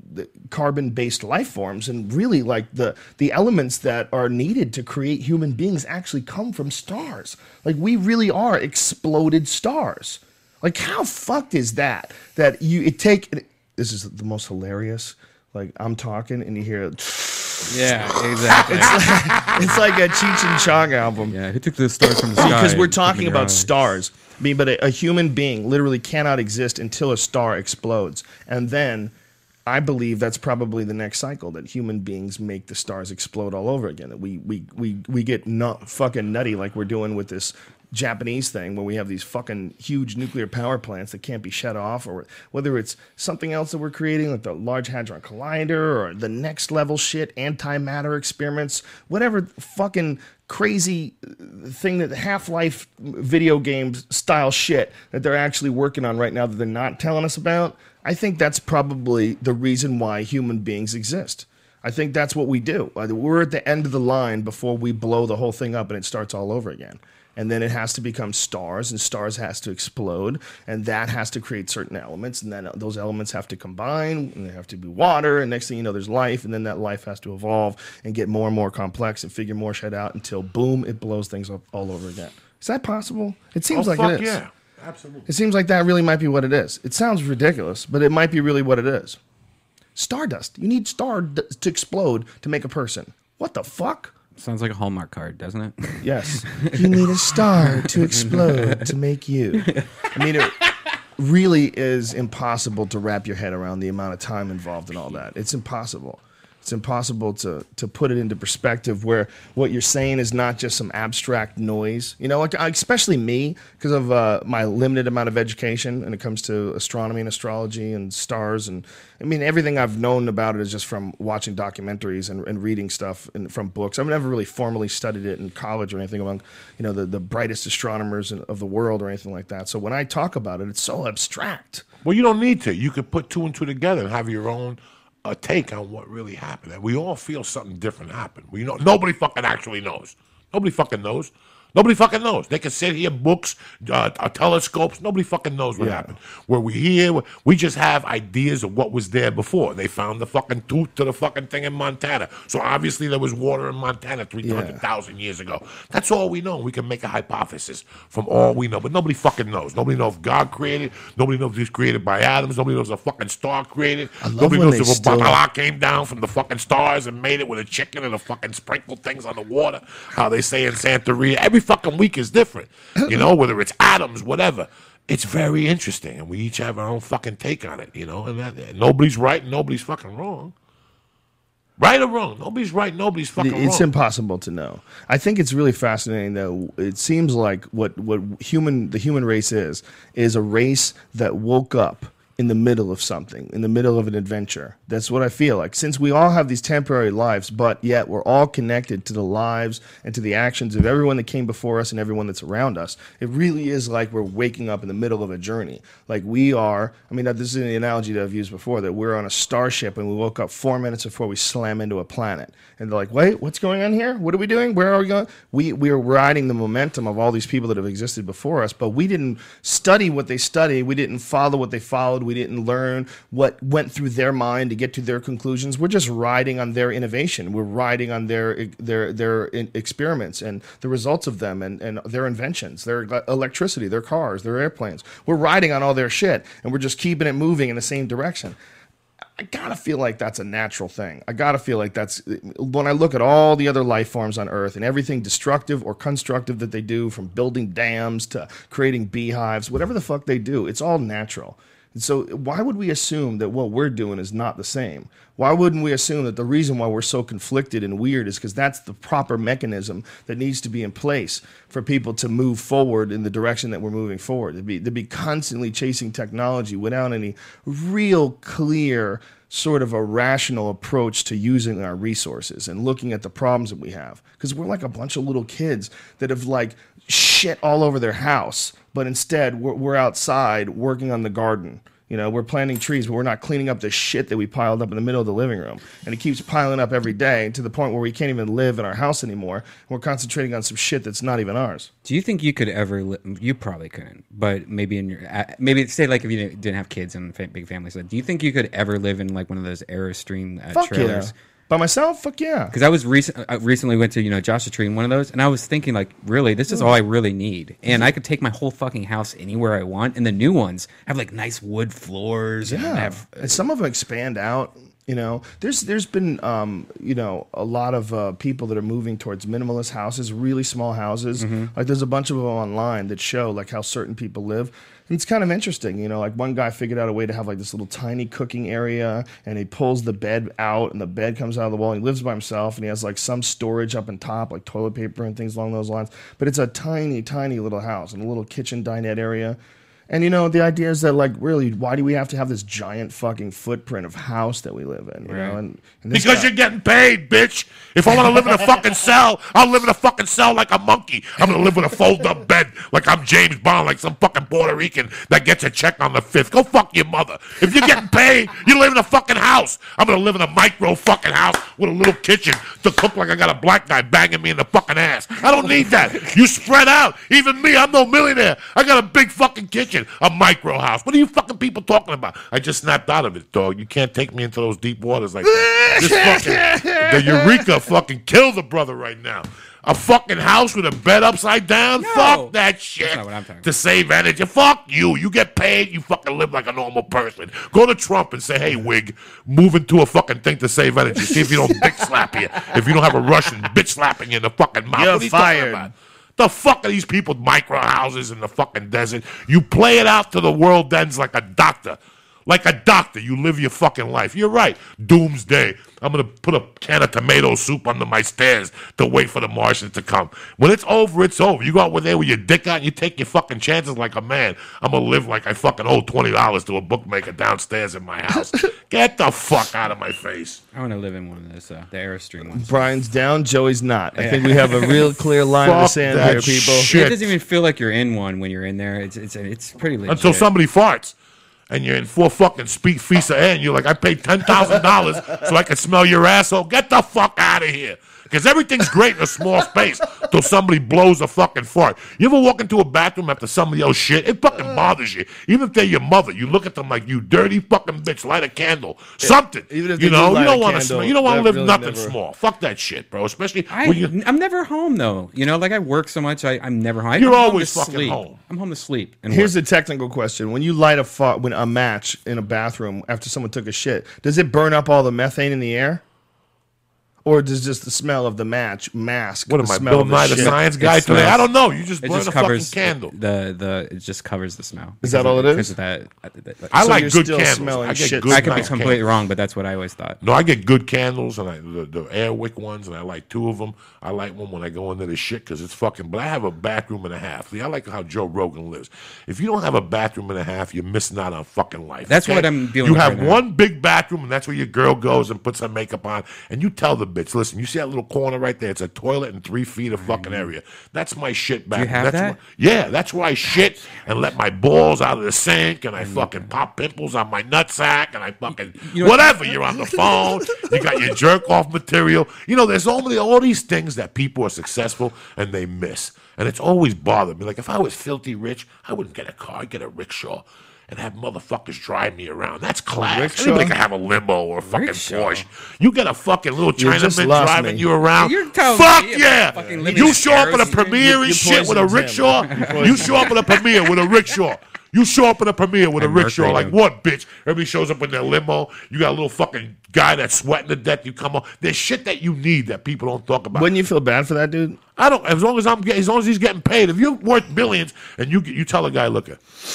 carbon-based life forms, and really like the the elements that are needed to create human beings actually come from stars. Like we really are exploded stars. Like how fucked is that? That you it take this is the most hilarious. Like I'm talking and you hear Yeah, [LAUGHS] exactly. It's like a Cheech and Chong album. yeah, who took the stars from the sky? because we're and put them in talking about stars. I mean, but a, a human being literally cannot exist until a star explodes, and then I believe that's probably the next cycle that human beings make the stars explode all over again. That we we we we get nut, fucking nutty like we're doing with this. Japanese thing where we have these fucking huge nuclear power plants that can't be shut off, or whether it's something else that we're creating, like the Large Hadron Collider, or the next level shit, antimatter experiments, whatever fucking crazy thing that the Half Life video games style shit that they're actually working on right now that they're not telling us about. I think that's probably the reason why human beings exist. I think that's what we do. Uh, We're at the end of the line before we blow the whole thing up and it starts all over again. And then it has to become stars, and stars has to explode, and that has to create certain elements, and then those elements have to combine, and they have to be water, and next thing you know, there's life, and then that life has to evolve and get more and more complex and figure more shit out until boom, it blows things up all over again. Is that possible? It seems oh, like fuck it is. yeah. Absolutely. It seems like that really might be what it is. It sounds ridiculous, but it might be really what it is. Stardust. You need star d- to explode to make a person. What the fuck? Sounds like a Hallmark card, doesn't it? [LAUGHS] Yes. [LAUGHS] you need a star to explode to make you. I mean, it really is impossible to wrap your head around the amount of time involved in all that. It's impossible. It's impossible to, to put it into perspective where what you're saying is not just some abstract noise. You know, like, especially me, because of uh, my limited amount of education when it comes to astronomy and astrology and stars. And I mean, everything I've known about it is just from watching documentaries and, and reading stuff and from books. I've never really formally studied it in college or anything among, you know, the, the brightest astronomers of the world or anything like that. So when I talk about it, it's so abstract. Well, you don't need to. You could put two and two together and have your own uh, take on what really happened. And we all feel something different happened. We know nobody fucking actually knows. Nobody fucking knows. Nobody fucking knows. They can sit here, books, uh, uh, telescopes. Nobody fucking knows what Yeah. happened. Where we here, we just have ideas of what was there before. They found the fucking tooth to the fucking thing in Montana. So obviously there was water in Montana 300,000 years ago. That's all we know. We can make a hypothesis from all we know. But nobody fucking knows. Nobody knows if God created. Nobody knows if he's created by atoms. Nobody knows if a fucking star created. Nobody knows if a still- bacala came down from the fucking stars and made it with a chicken and a fucking sprinkled things on the water. How they say in Santeria. Every fucking week is different. You know, whether it's atoms, whatever. It's very interesting, and we each have our own fucking take on it. You know, and that, nobody's right, and nobody's fucking wrong. Right or wrong? Nobody's right. Nobody's fucking it's wrong. impossible to know. I think it's really fascinating though. It seems like what what human the human race is is a race that woke up in the middle of something, in the middle of an adventure. That's what I feel like. Since we all have these temporary lives, but yet we're all connected to the lives and to the actions of everyone that came before us and everyone that's around us. It really is like we're waking up in the middle of a journey. Like we are, I mean, this is the analogy that I've used before that we're on a starship and we woke up four minutes before we slam into a planet. And they're like, wait, what's going on here? What are we doing? Where are we going? We, we are riding the momentum of all these people that have existed before us, but we didn't study what they studied. We didn't follow what they followed. We didn't learn what went through their mind to get to their conclusions. We're just riding on their innovation. We're riding on their their their experiments and the results of them and, and their inventions, their electricity, their cars, their airplanes. We're riding on all their shit and we're just keeping it moving in the same direction. I gotta feel like that's a natural thing. I gotta feel like that's when I look at all the other life forms on Earth and everything destructive or constructive that they do, from building dams to creating beehives, whatever the fuck they do, it's all natural. So, why would we assume that what we're doing is not the same? Why wouldn't we assume that the reason why we're so conflicted and weird is because that's the proper mechanism that needs to be in place for people to move forward in the direction that we're moving forward? To be, to be constantly chasing technology without any real clear sort of a rational approach to using our resources and looking at the problems that we have because we're like a bunch of little kids that have like shit all over their house but instead we're, we're outside working on the garden you know we're planting trees but we're not cleaning up the shit that we piled up in the middle of the living room and it keeps piling up every day to the point where we can't even live in our house anymore we're concentrating on some shit that's not even ours Do you think you could ever? Li- you probably couldn't, but maybe in your maybe say like if you didn't have kids and big families. like, Do you think you could ever live in like one of those Airstream uh, fuck trailers? yeah by myself fuck yeah Because I was recent, I recently went to you know Joshua Tree in one of those, and I was thinking like, really, this is all I really need, and I could take my whole fucking house anywhere I want. And the new ones have like nice wood floors, and Yeah, have and some of them expand out. You know, there's there's been um, you know a lot of uh, people that are moving towards minimalist houses, really small houses. Like there's a bunch of them online that show like how certain people live. And it's kind of interesting, you know. Like one guy figured out a way to have like this little tiny cooking area, and he pulls the bed out, and the bed comes out of the wall. He lives by himself, and he has like some storage up on top, like toilet paper and things along those lines. But it's a tiny, tiny little house and a little kitchen dinette area. And you know, the idea is that like really, why do we have to have this giant fucking footprint of house that we live in? You know, and, and this Because guy- you're getting paid, bitch. If I want to live in a fucking cell, I'll live in a fucking cell like a monkey. I'm gonna live with a fold-up bed like I'm James Bond, like some fucking Puerto Rican that gets a check on the fifth. Go fuck your mother. If you're getting paid, you live in a fucking house. I'm gonna live in a micro fucking house with a little kitchen to cook like I got a black guy banging me in the fucking ass. I don't need that. You spread out. Even me, I'm no millionaire. I got a big fucking kitchen, a micro house. What are you fucking people talking about? I just snapped out of it, dog. You can't take me into those deep waters like that. This fucking the Eureka fucking killed the brother right now. A fucking house with a bed upside down? No. Fuck that shit. not what I'm talking to save energy. Fuck you. You get paid, you fucking live like a normal person. Go to Trump and say, hey, wig, move into a fucking thing to save energy. See if you don't [LAUGHS] bitch slap you. If you don't have a Russian bitch slapping you in the fucking mouth. You're What are you talking fired. The fuck are these people micro houses in the fucking desert? You play it out to the world ends like a doctor. Like a doctor, you live your fucking life. You're right. Doomsday. I'm gonna put a can of tomato soup under my stairs to wait for the Martians to come. When it's over, it's over. You go out there with your dick out and you take your fucking chances like a man. I'm gonna live like I fucking owe twenty dollars to a bookmaker downstairs in my house. [LAUGHS] Get the fuck out of my face. I want to live in one of those, uh, the Airstream ones. Brian's down, Joey's not. I think we have a real clear [LAUGHS] line in the Fuck sand that here, people. shit. It doesn't even feel like you're in one when you're in there. It's it's it's pretty legit. until somebody farts. And you're in four fucking of air, and you're like, I paid ten thousand dollars so I can smell your asshole. Get the fuck out of here. Because everything's great in a small space till somebody blows a fucking fart. You ever walk into a bathroom after somebody else shit? It fucking bothers you. Even if they're your mother, you look at them like you dirty fucking bitch. Light a candle, something. even if you they do know, light you don't want to candle. You don't want to live really nothing never- small. Fuck that shit, bro. Especially I, when you. I'm never home though. You know, like I work so much, I, I'm never home. I- You're I'm always to fucking sleep. home. I'm home to sleep. And Here's work. the technical question: When you light a fa- when a match in a bathroom after someone took a shit, does it burn up all the methane in the air, or does just the smell of the match mask? What the am I, smell Bill of the Nye, the shit? science guy It today? I don't know. You just it burn just a covers fucking candle. the the it just covers the smell. Is that Because all of- it is? because of that. I, that- I So like good candles. smelling I get shit good I could be completely candles. wrong, but that's what I always thought. No, I get good candles, and I the, the Airwick ones, and I like two of them. I like one when I go into the shit because it's fucking. But I have a bathroom and a half. See, I like how Joe Rogan lives. If you don't have a bathroom and a half, you're missing out on fucking life. That's what I'm dealing You with have right now. one big bathroom, and that's where your girl goes and puts her makeup on, and you tell the bitch, listen, you see that little corner right there? It's a toilet and three feet of fucking area. That's my shit bathroom. have that's that? Where, yeah, that's where I shit and let my balls out of the sink, and I mm. fucking pop pimples on my nutsack, and I fucking You know- whatever. You're on the phone. you got your jerk off material. You know, there's only all these things that people are successful and they miss, and it's always bothered me. Like if I was filthy rich, I wouldn't get a car. I'd get a rickshaw. And have motherfuckers drive me around. That's class. rickshaw? Anybody can have a limo or a fucking Rickshaw. Porsche. You get a fucking little You just Chinaman driving me. you around. You're Fuck me yeah! You show up at a premiere and shit with a rickshaw. You You show up at a premiere with a rickshaw. You show up at a premiere with a rickshaw. Like what, bitch? Everybody shows up in their limo. You got a little fucking guy that's sweating to death. You come on. There's shit that you need that people don't talk about. Wouldn't you feel bad for that dude? I don't. As long as I'm getting, as long as he's getting paid. If you're worth billions and you you tell a guy, look,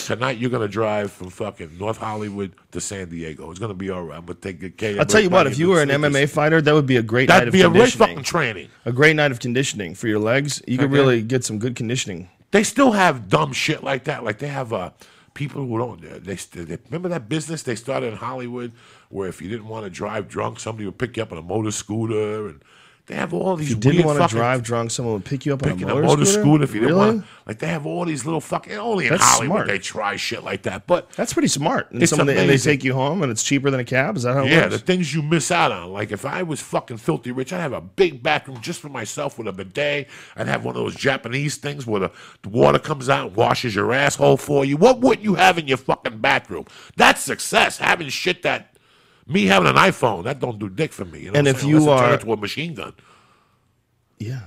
tonight you're gonna drive from fucking North Hollywood to San Diego. It's gonna be all right. I'm gonna take good care. I'll tell you what. If you were an. MMA fighter, that would be a great night that'd of be a great fucking training. a great night of conditioning for your legs. You could Okay. really get some good conditioning. They still have dumb shit like that. Like they have uh, people who don't. They, they remember that business they started in Hollywood, where if you didn't want to drive drunk, somebody would pick you up on a motor scooter, and they have all these. If you didn't want to drive drunk, someone would pick you up on a motor, a motor scooter, if you didn't really? want. Like they have all these little fucking. Only in That's Hollywood smart. they try shit like that, but That's pretty smart. And, someone, and they take you home, and it's cheaper than a cab. Is that how it Yeah, the things you miss out on. Like if I was fucking filthy rich, I'd have a big bathroom just for myself with a bidet. I'd have one of those Japanese things where the, the water comes out and washes your asshole for you. What wouldn't you have in your fucking bathroom? That's success. Having shit that me having an iPhone that don't do dick for me. You know And if you Unless it turn are- into a machine gun. yeah.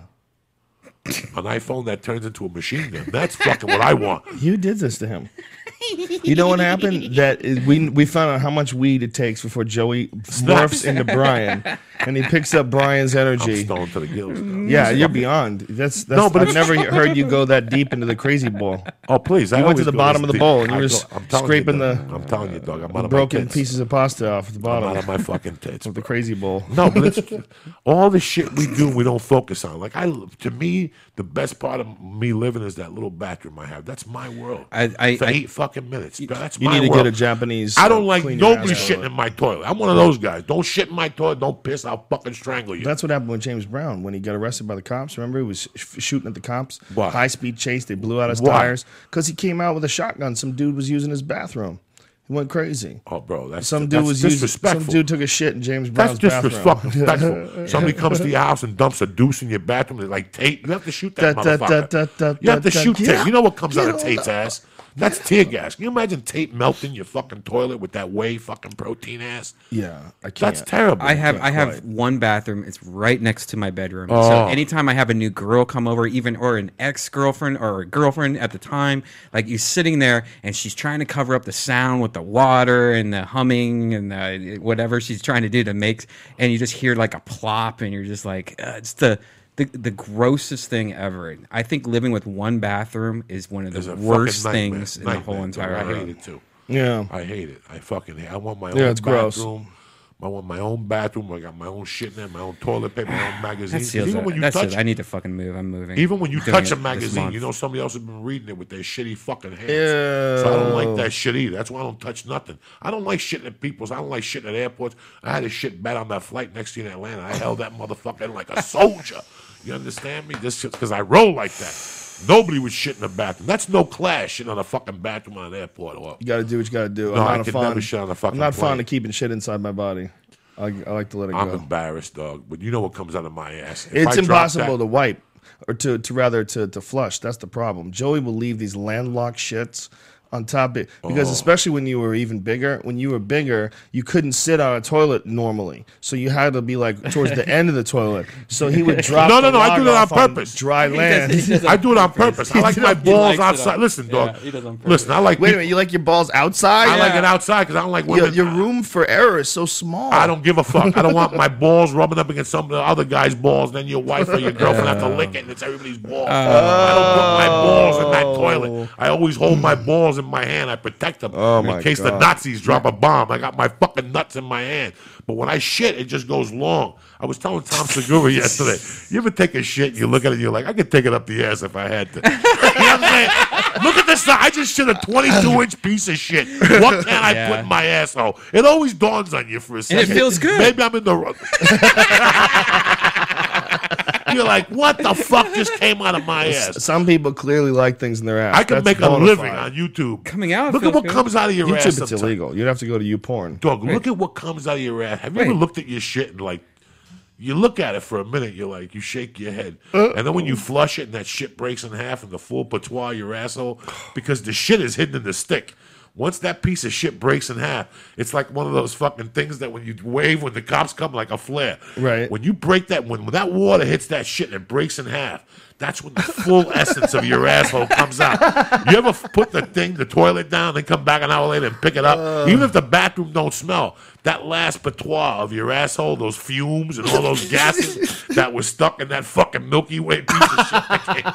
An iPhone that turns into a machine gun. That's fucking what I want. [LAUGHS] You did this to him. You know what happened? That is, we we found out how much weed it takes before Joey [LAUGHS] morphs into Brian, and he picks up Brian's I'm energy. stoned to the gills. Yeah, you're beyond. That's, that's No, but I've never heard you go that deep into the crazy bowl. Oh please! I You went to the bottom of the deep. bowl and you were I'm scraping you, the- I'm telling you, dog. I'm out Broken pieces of pasta off the I'm out bottom of my fucking tits. [LAUGHS] of the crazy bowl. No, but it's all the shit we do, we don't focus on. Like I, to me, the best part of me living is that little bathroom I have. That's my world. I- I- for I- eight fucking minutes. That's You my need to world. get a Japanese. I don't uh, like clean your nobody asshole. shitting in my toilet. I'm one of those guys. Don't shit in my toilet. Don't piss. I'll fucking strangle you. That's what happened with James Brown when he got arrested by the cops. Remember, he was sh- shooting at the cops. Why? High speed chase. They blew out his Why? tires because he came out with a shotgun. Some dude was using his bathroom. He went crazy. oh, bro, that's Some dude that's was using. disrespectful. Some dude took a shit in James That's Brown's bathroom. [LAUGHS] disrespectful. Somebody comes to your house and dumps a deuce in your bathroom. They're like Tait. You have to shoot that Da, motherfucker. da, da, you have to shoot da. Tait. You know what comes Get out of Tait's ass? That's tear gas. Can you imagine tape melting your fucking toilet with that whey fucking protein ass? Yeah, I can't. That's terrible. I have can't I have quite. one bathroom. It's right next to my bedroom. Oh. So anytime I have a new girl come over, even or an ex girlfriend or a girlfriend at the time, like you're sitting there and she's trying to cover up the sound with the water and the humming and the, whatever she's trying to do to make, and you just hear like a plop, and you're just like, uh, it's the. The, the grossest thing ever. I think living with one bathroom is one of the a worst fucking nightmare. things in the whole dog. entire I world. hate it too. Yeah. I hate it. I fucking hate. I want my Yeah, own it's gross. bathroom. I want my own bathroom. I got my own shit in there, my own toilet paper, my own [SIGHS] That magazines. Even it. when you That touch, seals- I need to fucking move. I'm moving. even when you I'm touch a magazine, you know somebody else has been reading it with their shitty fucking hands. So I don't like that shit either. That's why I don't touch nothing. I don't like shitting at people's. I don't like shitting at airports. I had a shit bad on that flight next to you in Atlanta. I held that motherfucker in like a [LAUGHS] soldier. You understand me? Just because I roll like that. Nobody would shit in the bathroom. That's no class shitting on a fucking bathroom on an airport. Or, You got to do what you got to do. No, I'm I not could fond, never shit on a fucking I'm not plane. fond of keeping shit inside my body. I, I like to let it go. I'm embarrassed, dog. But you know what comes out of my ass? If It's I impossible that- to wipe or to, to rather to, to flush. That's the problem. Joey will leave these landlocked shits on top of because Oh. especially when you were even bigger, when you were bigger, you couldn't sit on a toilet normally. So you had to be like towards the end of the toilet. So he would [LAUGHS] drop No, no, no, I do that on off purpose. dry land. [LAUGHS] I do it on purpose. I like my balls likes it outside. Listen, dog. Yeah, he does on. Listen, I like. Wait a minute, you like your balls outside? I like it outside because I don't like Your, women. your room for error is so small. I don't give a fuck. I don't want my [LAUGHS] balls rubbing up against some of the other guy's balls. Then your wife or your girlfriend have to lick it, and it's everybody's balls. I don't put my balls in that toilet. I always hold my oh. balls in my hand. I protect them Oh, in my case the Nazis drop a bomb. I got my fucking nuts in my hand. But when I shit, it just goes long. I was telling Tom Segura [LAUGHS] yesterday. You ever take a shit and you look at it and you're like, I could take it up the ass if I had to. [LAUGHS] you know what I'm saying? Look at this. I just shit a 22 inch piece of shit. What can I Yeah. put in my asshole? It always dawns on you for a And second. it feels good. Maybe I'm in the. wrong- [LAUGHS] You're like, what the fuck just came out of my ass? Some people clearly like things in their ass. I can That's make a bona living fide. on YouTube. Coming out Look at feels what good. comes out of your ass. YouTube, it's sometimes. illegal. You'd have to go to YouPorn. Dog, look at what comes out of your ass. Have you ever Wait. looked at your shit and like, you look at it for a minute, you're like, you shake your head, Uh, and then when you flush it and that shit breaks in half and the full patois your asshole, because the shit is hidden in the stick. Once that piece of shit breaks in half, it's like one of those fucking things that when you wave when the cops come like a flare. Right. When you break that, when, when that water hits that shit and it breaks in half, that's when the full [LAUGHS] essence of your asshole comes out. You ever put the thing, the toilet down, then come back an hour later and pick it up? Uh. Even if the bathroom don't smell, that last patois of your asshole, those fumes and all those gases [LAUGHS] that was stuck in that fucking Milky Way piece of shit.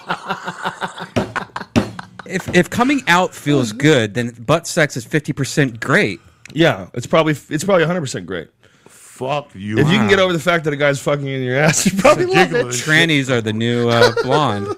That came- If if coming out feels good, then butt sex is fifty percent great. Yeah, it's probably it's probably 100 percent great. Fuck you. If you can get over the fact that a guy's fucking in your ass, [LAUGHS] you probably love Jiggling it. and shit. Trannies are the new uh, [LAUGHS] blonde.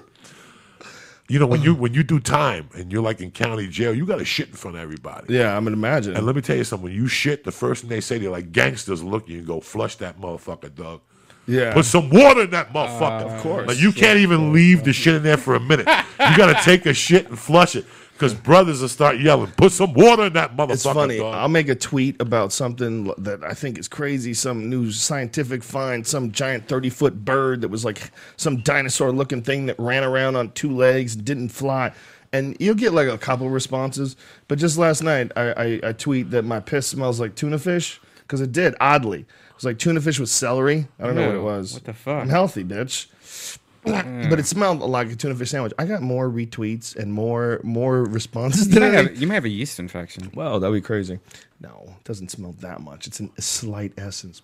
You know, when you when you do time and you're like in county jail, you got to shit in front of everybody. Yeah, I'm gonna imagine. And let me tell you something. When you shit, the first thing they say to you, like gangsters look at you and go, flush that motherfucker, dog. Yeah, Put some water in that motherfucker. of course. Like you can't even leave the shit in there for a minute. [LAUGHS] You got to take a shit and flush it because brothers will start yelling. Put some water in that motherfucker. It's funny. dog. I'll make a tweet about something that I think is crazy. Some new scientific find, some giant 30 foot bird that was like some dinosaur looking thing that ran around on two legs, didn't fly. And you'll get like a couple responses. But just last night, I, I, I tweet that my piss smells like tuna fish because it did, oddly. It was like tuna fish with celery. I don't know what it was. what the fuck? I'm healthy, bitch. but it smelled like a tuna fish sandwich. I got more retweets and more more responses You than might, I have, you might have a yeast infection. Wow, that'd be crazy. No, it doesn't smell that much. It's an, a slight essence.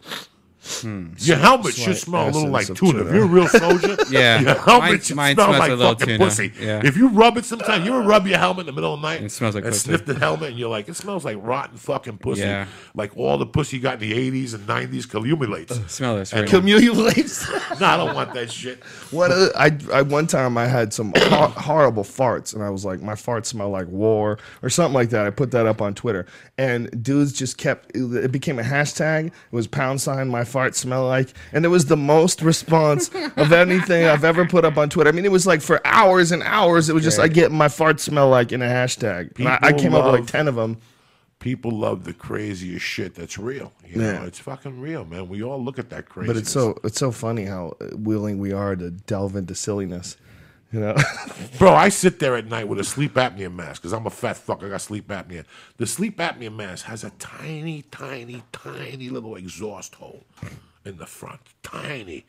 Your helmet Slight should smell a little like essence tuna. If you're a real soldier, [LAUGHS] Yeah. your helmet Mine- should mine smell smells like a little fucking tuna. pussy. Yeah. If you rub it sometime, you ever rub your helmet in the middle of the night It smells like and pussy. sniff the helmet and you're like, it smells like rotten fucking pussy. Yeah. Like all the pussy you got in the 80s and 90s accumulates. Smell this. And Right? Cumulates. [LAUGHS] no, I don't want that shit. What uh, I, I one time I had some [COUGHS] hor- horrible farts and I was like my farts smell like war or something like that. I put that up on Twitter and dudes just kept it became a hashtag. It was pound sign my farts smell like and it was the most response of anything I've ever put up on Twitter. I mean it was like for hours and hours it was just I get my farts smell like in a hashtag. And I, I came up with like 10 of them. People love the craziest shit that's real. You Yeah. know, it's fucking real, man. We all look at that crazy. But it's so it's so funny how willing we are to delve into silliness. You know. [LAUGHS] Bro, I sit there at night with a sleep apnea mask because I'm a fat fuck. I got sleep apnea. The sleep apnea mask has a tiny, tiny, tiny little exhaust hole in the front. Tiny.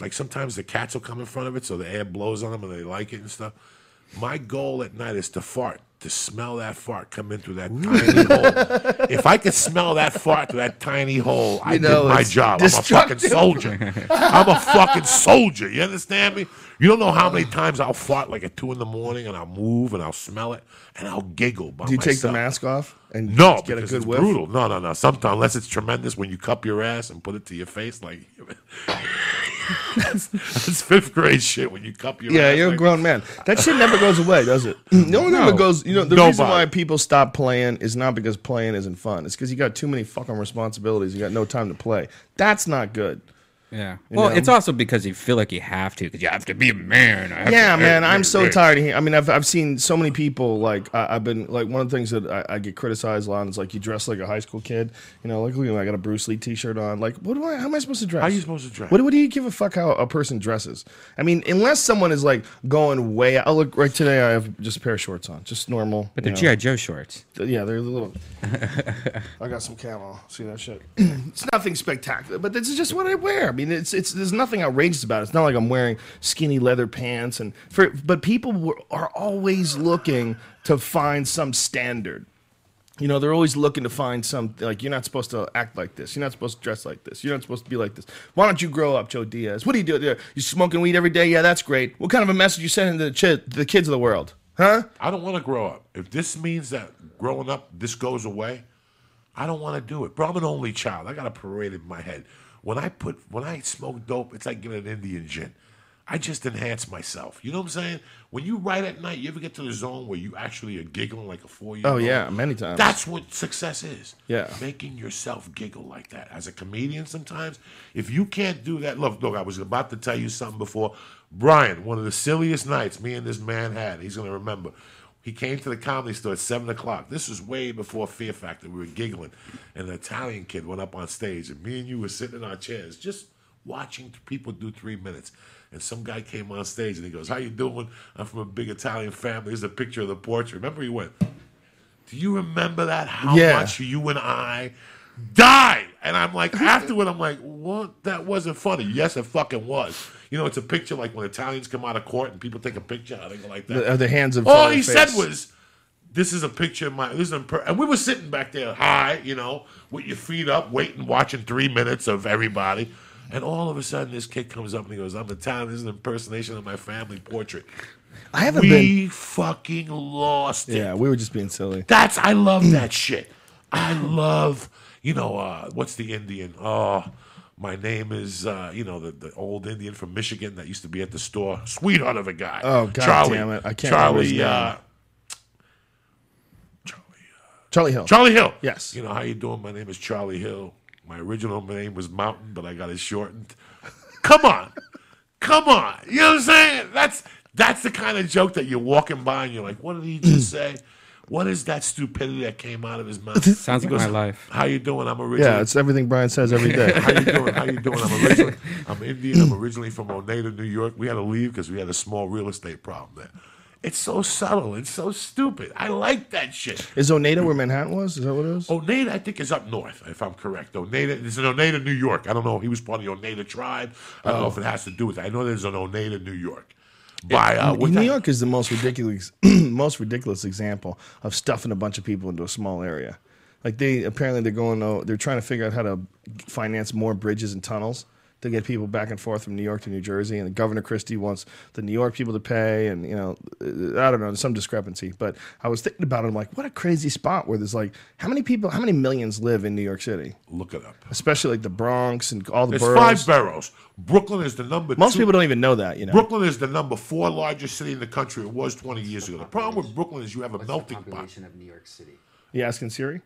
Like sometimes the cats will come in front of it so the air blows on them and they like it and stuff. My goal at night is to fart, to smell that fart come in through that tiny hole. If I could smell that fart through that tiny hole, I know, did my job. I'm a fucking soldier. I'm a fucking soldier. You understand me? You don't know how many times I'll fart like at two in the morning and I'll move and I'll smell it and I'll giggle by Do you take the mask off and No, get a because good it's whiff? brutal. No, no, no. Sometimes, unless it's tremendous, when you cup your ass and put it to your face, like [LAUGHS] that's, that's fifth grade shit. When you cup your Yeah, ass, you're a grown man. That shit never goes away, does it? [CLEARS THROAT] No one ever goes. You know, the reason why people stop playing is not because playing isn't fun. It's because you got too many fucking responsibilities. You got no time to play. That's not good. Yeah. You Well, know? it's also because you feel like you have to, because you have to be a man. I have Yeah, to- man, I'm so tired of hearing. I mean, I've I've seen so many people like I, I've been like one of the things that I, I get criticized a lot is like you dress like a high school kid. You know, like look at me, I got a Bruce Lee T-shirt on. Like, what do I? How am I supposed to dress? How you supposed to dress? What, what do you give a fuck how a person dresses? I mean, unless someone is like going way. out. Oh, look, right today I have just a pair of shorts on, just normal. But you they're know. GI Joe shorts. Yeah, they're a little. [LAUGHS] I got some camo. See that shit? [CLEARS THROAT] it's nothing spectacular, but this is just what I wear. I mean, it's it's there's nothing outrageous about it. It's not like I'm wearing skinny leather pants and for. But people were, are always looking to find some standard. You know, they're always looking to find some like you're not supposed to act like this. You're not supposed to dress like this. You're not supposed to be like this. Why don't you grow up, Joe Diaz? What do you do there? You smoking weed every day? Yeah, that's great. What kind of a message you sending to the, to the kids of the world? Huh? I don't want to grow up. If this means that growing up, this goes away, I don't want to do it. Bro, I'm an only child. I got a parade in my head. When I put when I smoke dope, it's like giving an Indian gin. I just enhance myself. You know what I'm saying? When you write at night, you ever get to the zone where you actually are giggling like a four year old? Oh yeah, many times. That's what success is. Yeah. Making yourself giggle like that. As a comedian, sometimes, if you can't do that, look, look, I was about to tell you something before. Brian, one of the silliest nights me and this man had, he's going to remember. He came to the comedy store at 7 o'clock. This was way before Fear Factor. We were giggling. And an Italian kid went up on stage, and me and you were sitting in our chairs just watching people do three minutes. And some guy came on stage and he goes, How you doing? I'm from a big Italian family. Here's a picture of the portrait. Remember he went, Do you remember that? How Yeah. much you and I died? And I'm like, [LAUGHS] afterward, I'm like, What? That wasn't funny. Yes, it fucking was. You know, it's a picture like when Italians come out of court and people take a picture, they go like that. The, the hands of All he said was, "This is a picture of my." This is per-, and we were sitting back there high, you know, with your feet up, waiting, watching three minutes of everybody. And all of a sudden, this kid comes up and he goes, "I'm Italian. This is an impersonation of my family portrait." I haven't we been. fucking lost it. Yeah, we were just being silly. That's I love [CLEARS THROAT] that shit. I love you know uh, what's the Indian? Oh, my name is uh, you know the, the old Indian from Michigan that used to be at the store. Sweetheart of a guy. Oh, God Charlie, damn it. I can't remember Charlie. his name. Uh, Charlie Hill. Charlie Hill. Yes. You know how you doing? My name is Charlie Hill. My original name was Mountain, but I got it shortened. Come on, come on. You know what I'm saying? That's that's the kind of joke that you're walking by and you're like, what did he just [CLEARS THROAT] say? What is that stupidity that came out of his mouth? [LAUGHS] Sounds He like my life. How you doing? I'm originally. Yeah, it's everything Brian says every day. [LAUGHS] How you doing? How you doing? I'm originally, [LAUGHS] I'm Indian. I'm originally from Oneida, New York. We had to leave because we had a small real estate problem there. It's so subtle. It's so stupid. I like that shit. Is Oneida where Manhattan was? Is that what it is? Oneida, I think, is up north, if I'm correct. Oneida, there's an Oneida, New York. I don't know. He was part of the Oneida tribe. I don't know oh. if it has to do with that. I know there's an Oneida, New York. By uh, New that- York is the most ridiculous, [CLEARS THROAT] most ridiculous example of stuffing a bunch of people into a small area. Like they apparently they're going, oh, they're trying to figure out how to finance more bridges and tunnels to get people back and forth from New York to New Jersey. And Governor Christie wants the New York people to pay, and you know, I don't know, there's some discrepancy. But I was thinking about it. I'm like, what a crazy spot where there's like, how many people, how many millions live in New York City, Look it up. especially like the Bronx and all the There's boroughs. five boroughs. Brooklyn is the number Most two. people don't even know that, you know. Brooklyn is the number four largest city in the country. It was 20 years ago. The problem with Brooklyn is you have a melting pot. of New York City? You asking Siri?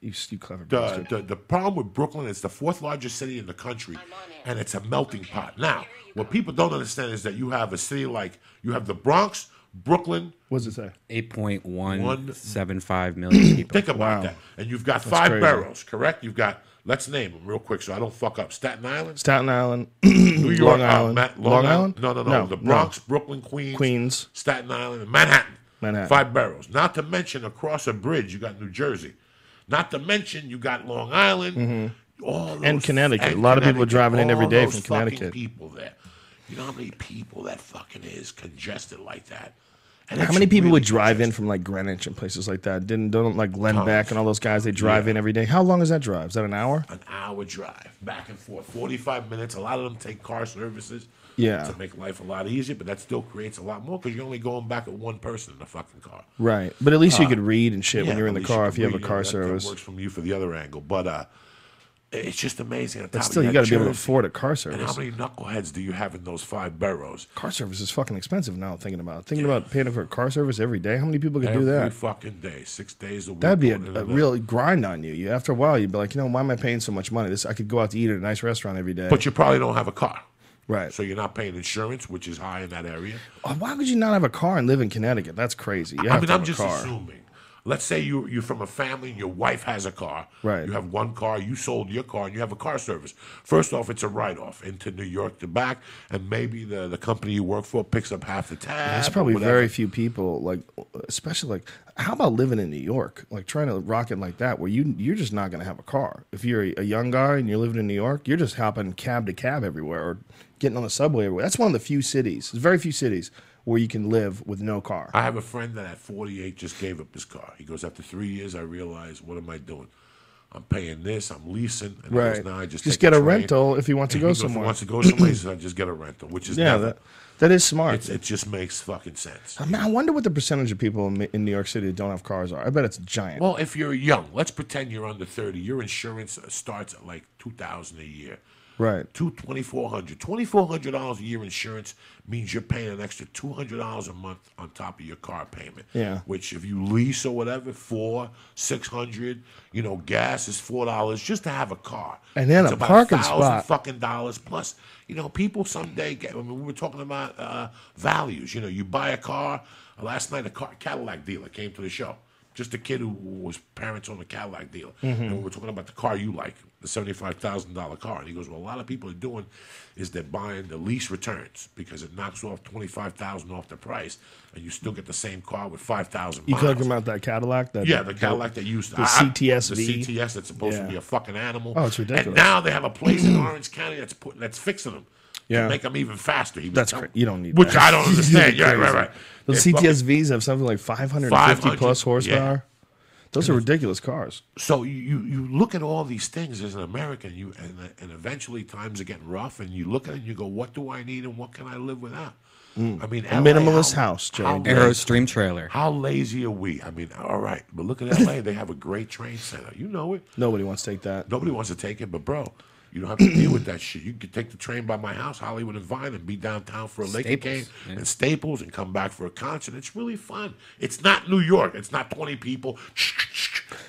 You, you clever The, bastard. the, the problem with Brooklyn is the fourth largest city in the country, and it's a melting pot. Now, what people don't understand is that you have a city like you have the Bronx, Brooklyn. What does it say? Eight point one seven five million people. [CLEARS THROAT] Think about Wow. that. And you've got five crazy. boroughs, correct? You've got let's name them real quick so I don't fuck up. Staten Island, Staten Island, [CLEARS THROAT] New York, Long uh, Island. Ma- Long Island? No, no, no, No, The no. Bronx, Brooklyn, Queens, Queens. Staten Island, and Manhattan. Manhattan. Five boroughs. Not to mention across a bridge, you got New Jersey. Not to mention you got Long Island. All Mm-hmm. And those- Connecticut. A lot of people are driving in every All day from Connecticut. People there. You know how many people that fucking is congested like that? And How many people really would drive in from like Greenwich and places like that? Didn't don't like Len Tons. Beck and all those guys? They drive Yeah. in every day. How long is that drive? Is that an hour? an hour drive back and forth, 45 minutes. A lot of them take car services Yeah. to make life a lot easier, but that still creates a lot more because you're only going back at one person in the fucking car. Right, but at least you could read and shit when Uh, you're in the car can if you have a car service. works from you for the other angle, but uh, it's just amazing. But still, you got to be able to afford a car service. And how many knuckleheads do you have in those five boroughs? Car service is fucking expensive now. Thinking about it. thinking about paying for a car service every day. How many people could Every do that? Every fucking day, six days a week. That'd be a, a real grind on you. you. After a while, you'd be like, you know, why am I paying so much money? This I could go out to eat at a nice restaurant every day. But you probably don't have a car. Right. So you're not paying insurance, which is high in that area. Uh, why would you not have a car and live in Connecticut? That's crazy. You I mean, I'm a just car. assuming. Let's say you you're from a family and your wife has a car. Right. You have one car. You sold your car and you have a car service. First off, it's a write off into New York to back, and maybe the, the company you work for picks up half the tab. Or probably very few people like, especially like, how about living in New York? Like trying to rock it like that, where you you're just not going to have a car. If you're a, a young guy and you're living in New York, you're just hopping cab to cab everywhere or getting on the subway everywhere. That's one of the few cities. There's very few cities where you can live with no car. I have a friend that at 48 just gave up his car. He goes, after three years, I realized, what am I doing? I'm paying this. I'm leasing. And goes, Right. "Nah, I just Just get the a rental if he wants to go goes, If somewhere. he wants to go somewhere, he [CLEARS THROAT] says, I just get a rental, which is yeah, never. that, that is smart. it's, it just makes fucking sense. I, mean, I wonder what the percentage of people in, in New York City that don't have cars are. I bet it's giant. Well, if you're young, let's pretend you're under 30. Your insurance starts at like 2000 a year. Right. Two twenty four hundred. Twenty four hundred dollars a year insurance means you're paying an extra two hundred dollars a month on top of your car payment. Yeah. Which if you lease or whatever, four, six hundred, you know, gas is four dollars just to have a car. And then It's a about parking thousand spot. fucking dollars plus. You know, people someday get. I mean, we were talking about uh, values. You know, you buy a car. Last night, a car, Cadillac dealer came to the show. Just a kid who was parents on a Cadillac dealer, Mm-hmm. and we were talking about the car you like, the seventy-five thousand dollar car. And he goes, "Well, a lot of people are doing is they're buying the lease returns because it knocks off twenty-five thousand off the price, and you still get the same car with five thousand You talking about that Cadillac? That Yeah, the Cadillac that used the I- CTS-V? the CTS that's supposed Yeah. to be a fucking animal. Oh, it's ridiculous. And now they have a place in [CLEARS THROAT] Orange County that's putting that's fixing them. Yeah. to make them even faster. He That's telling- you don't need which that. I don't [LAUGHS] understand. yeah, right, right. Those CTSVs have something like 550 500, plus horsepower. yeah. Those are ridiculous cars. So you, you you look at all these things as an American, you and and eventually times are getting rough, and you look at it and you go, "What do I need, and what can I live without?" Mm. I mean, A LA, minimalist how- house, Jay. how Arrow lazy- Stream trailer. How lazy are we? I mean, all right, but look at LA. they have a great train center. You know it. Nobody wants to take that. Nobody wants to take it, but bro, you don't have to deal with that shit. You can take the train by my house, Hollywood and Vine, and be downtown for a Laker Staples, game yeah. and Staples, and come back for a concert. It's really fun. It's not New York. It's not twenty people. It's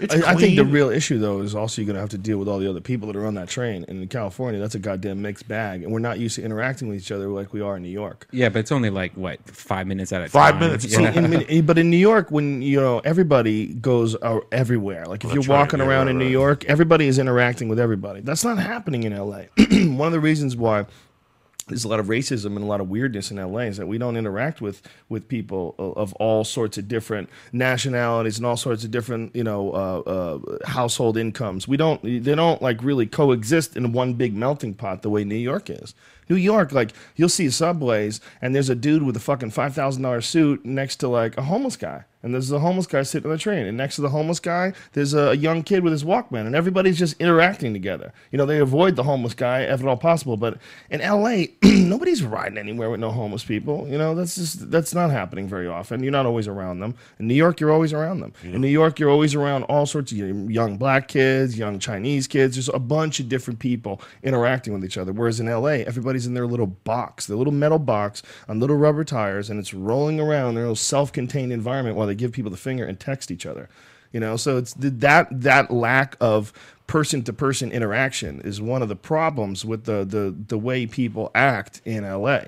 I, I think the real issue, though, is also you're going to have to deal with all the other people that are on that train. And in California, that's a goddamn mixed bag. And we're not used to interacting with each other like we are in New York. Yeah, but it's only like what five minutes at a Five time. minutes. [LAUGHS] Yeah. In- in- but in New York, when you know everybody goes uh, everywhere, like if That's you're walking around in New. York, everybody is interacting with everybody. That's not happening in LA. [CLEARS THROAT] One of the reasons why there's a lot of racism and a lot of weirdness in LA is that we don't interact with with people of all sorts of different nationalities and all sorts of different you know uh, uh, household incomes. We don't they don't like really coexist in one big melting pot the way New York is. New York, like you'll see subways and there's a dude with a fucking five thousand dollar suit next to like a homeless guy. And there's a homeless guy sitting on the train. And next to the homeless guy, there's a, a young kid with his Walkman. And everybody's just interacting together. You know, they avoid the homeless guy if at all possible. But in LA, [CLEARS THROAT] nobody's riding anywhere with no homeless people. You know, that's just, that's not happening very often. You're not always around them. In New York, you're always around them. In New York, you're always around all sorts of young black kids, young Chinese kids. There's a bunch of different people interacting with each other. Whereas in LA, everybody's in their little box, their little metal box on little rubber tires, and it's rolling around their little self-contained environment while they give people the finger and text each other. You know, so it's that that lack of person-to-person interaction is one of the problems with the the the way people act in LA.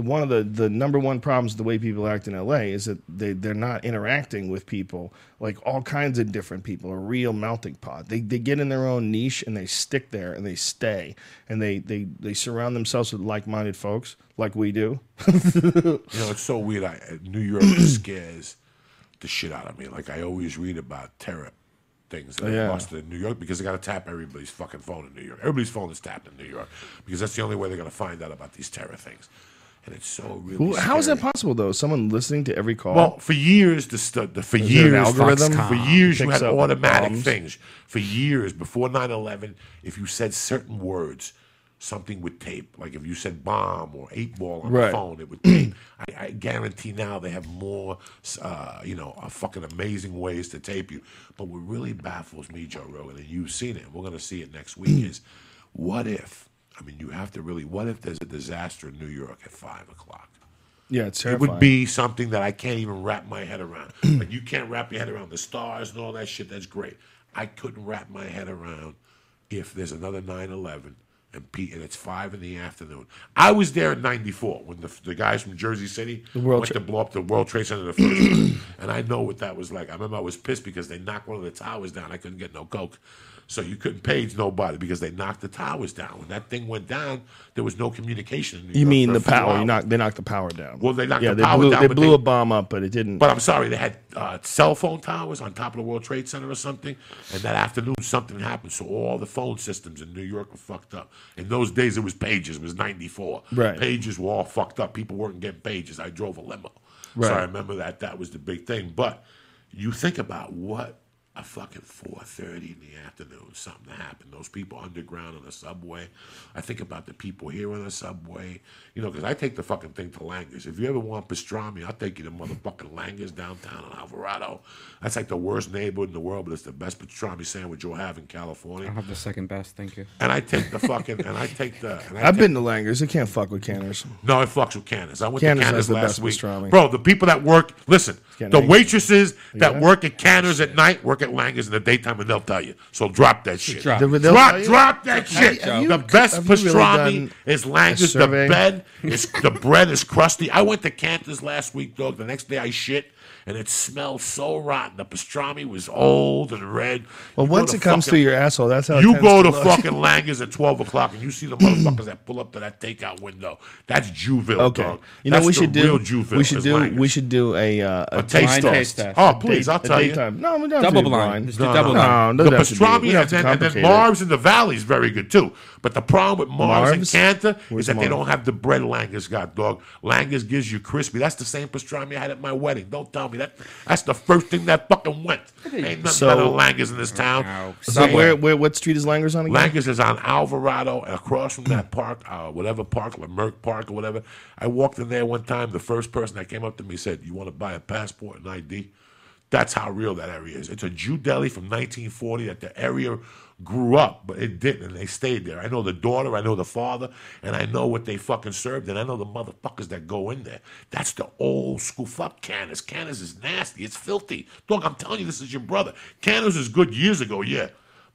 One of the, the number one problems with the way people act in LA is that they, they're not interacting with people, like all kinds of different people, a real melting pot. They, they get in their own niche and they stick there and they stay. And they, they, they surround themselves with like minded folks, like we do. [LAUGHS] You know, it's so weird. I, New York [CLEARS THROAT] scares the shit out of me. Like I always read about terror things that Yeah. busted in New York because they got to tap everybody's fucking phone in New York. Everybody's phone is tapped in New York because that's the only way they're going to find out about these terror things. And it's so really. Who- How is that possible, though? Someone listening to every call? Well, for years, the, stu- the for Is years, algorithm? for years, you had automatic things. For years, before 9-11, if you said certain words, something would tape. Like if you said bomb or eight ball on Right. the phone, it would tape. [CLEARS THROAT] I, I guarantee now they have more, uh, you know, uh, fucking amazing ways to tape you. But what really baffles me, Joe Rogan, and you've seen it, and we're going to see it next week, [CLEARS THROAT] is what if? I mean, you have to really. What if there's a disaster in New York at five o'clock? yeah, it's It would be something that I can't even wrap my head around. [CLEARS THROAT] like you can't wrap your head around the stars and all that shit. That's great. I couldn't wrap my head around if there's another 9/11 and Pete and it's five in the afternoon. I was there in '94 when the, the guys from Jersey City went Tra- to blow up the World Trade Center the first [CLEARS THROAT] and I know what that was like. I remember I was pissed because they knocked one of the towers down. I couldn't get no coke. So you couldn't page nobody because they knocked the towers down. When that thing went down, there was no communication. In New You York mean the power? You knocked, they knocked the power down. Well, they knocked yeah, the they power blew, down, They blew they- a bomb up, but it didn't. But I'm sorry, they had uh, cell phone towers on top of the World Trade Center or something. And that afternoon, something happened. So all the phone systems in New York were fucked up. In those days, it was pages. It was 94. Right. Pages were all fucked up. People weren't getting pages. I drove a limo. So I remember that. That was the big thing. But you think about what a fucking 4.30 in the afternoon, something happened. Those people underground on the subway. I think about the people here on the subway. You know, because I take the fucking thing to Langers. If you ever want pastrami, I'll take you to motherfucking Langers downtown in Alvarado. That's like the worst neighborhood in the world, but it's the best pastrami sandwich you'll have in California. I'll have the second best. Thank you. And I take the fucking, and I take the. And I I've take- been to Langers. They can't fuck with Canter's. no, it fucks with Canter's I went Canter's to has the last best week. pastrami. Bro, the people that work, listen, the waitresses that Yeah. work at Canter's at oh, night work at Langers in the daytime, and they'll tell you. So drop that shit. Drop. They'll- they'll drop, drop that shit. have you- the best have you really pastrami done is a Langers. The survey? bed is the bread is crusty. I went to Canter's last week, dog. The next day I shit. And it smelled so rotten. The pastrami was old and red. Well, You once it comes fucking- through your asshole, that's how you tends go to look. fucking [LAUGHS] Langers at twelve o'clock and you see the motherfuckers that pull up to that takeout window. That's Juville, Okay, dog. you know That's we should do. Juville We should do. Langers. We should do a uh, a taste test. taste test. Oh, please, Day- I'll a tell you. daytime. No, we don't Double blind. blind. Let's do No, double no, blind. No, the doesn't have to be. pastrami We don't have and to then, and then complicate. Marv's in the Valley is very good too. But the problem with Marv's, Marv's? and Cantor Where's is that they don't have the bread Langers got, dog. Langers gives you crispy. That's the same pastrami I had at my wedding. Don't tell me that. That's the first thing that fucking went. Ain't nothing So- better than Langers in this town. Ow. So where, where, what street is Langers on again? Langers is on Alvarado, and across from that park, uh, whatever park, Lemerck Park or whatever. I walked in there one time. The first person that came up to me said, "You want to buy a passport and ID?" That's how real that area is. It's a Jew deli from 1940 that the area grew up, but it didn't, and they stayed there. I know the daughter, I know the father, and I know what they fucking served, and I know the motherfuckers that go in there. That's the old school. Fuck Canter's. Canter's is nasty. It's filthy. Dog, I'm telling you, this is your brother. Canter's is good years ago, yeah.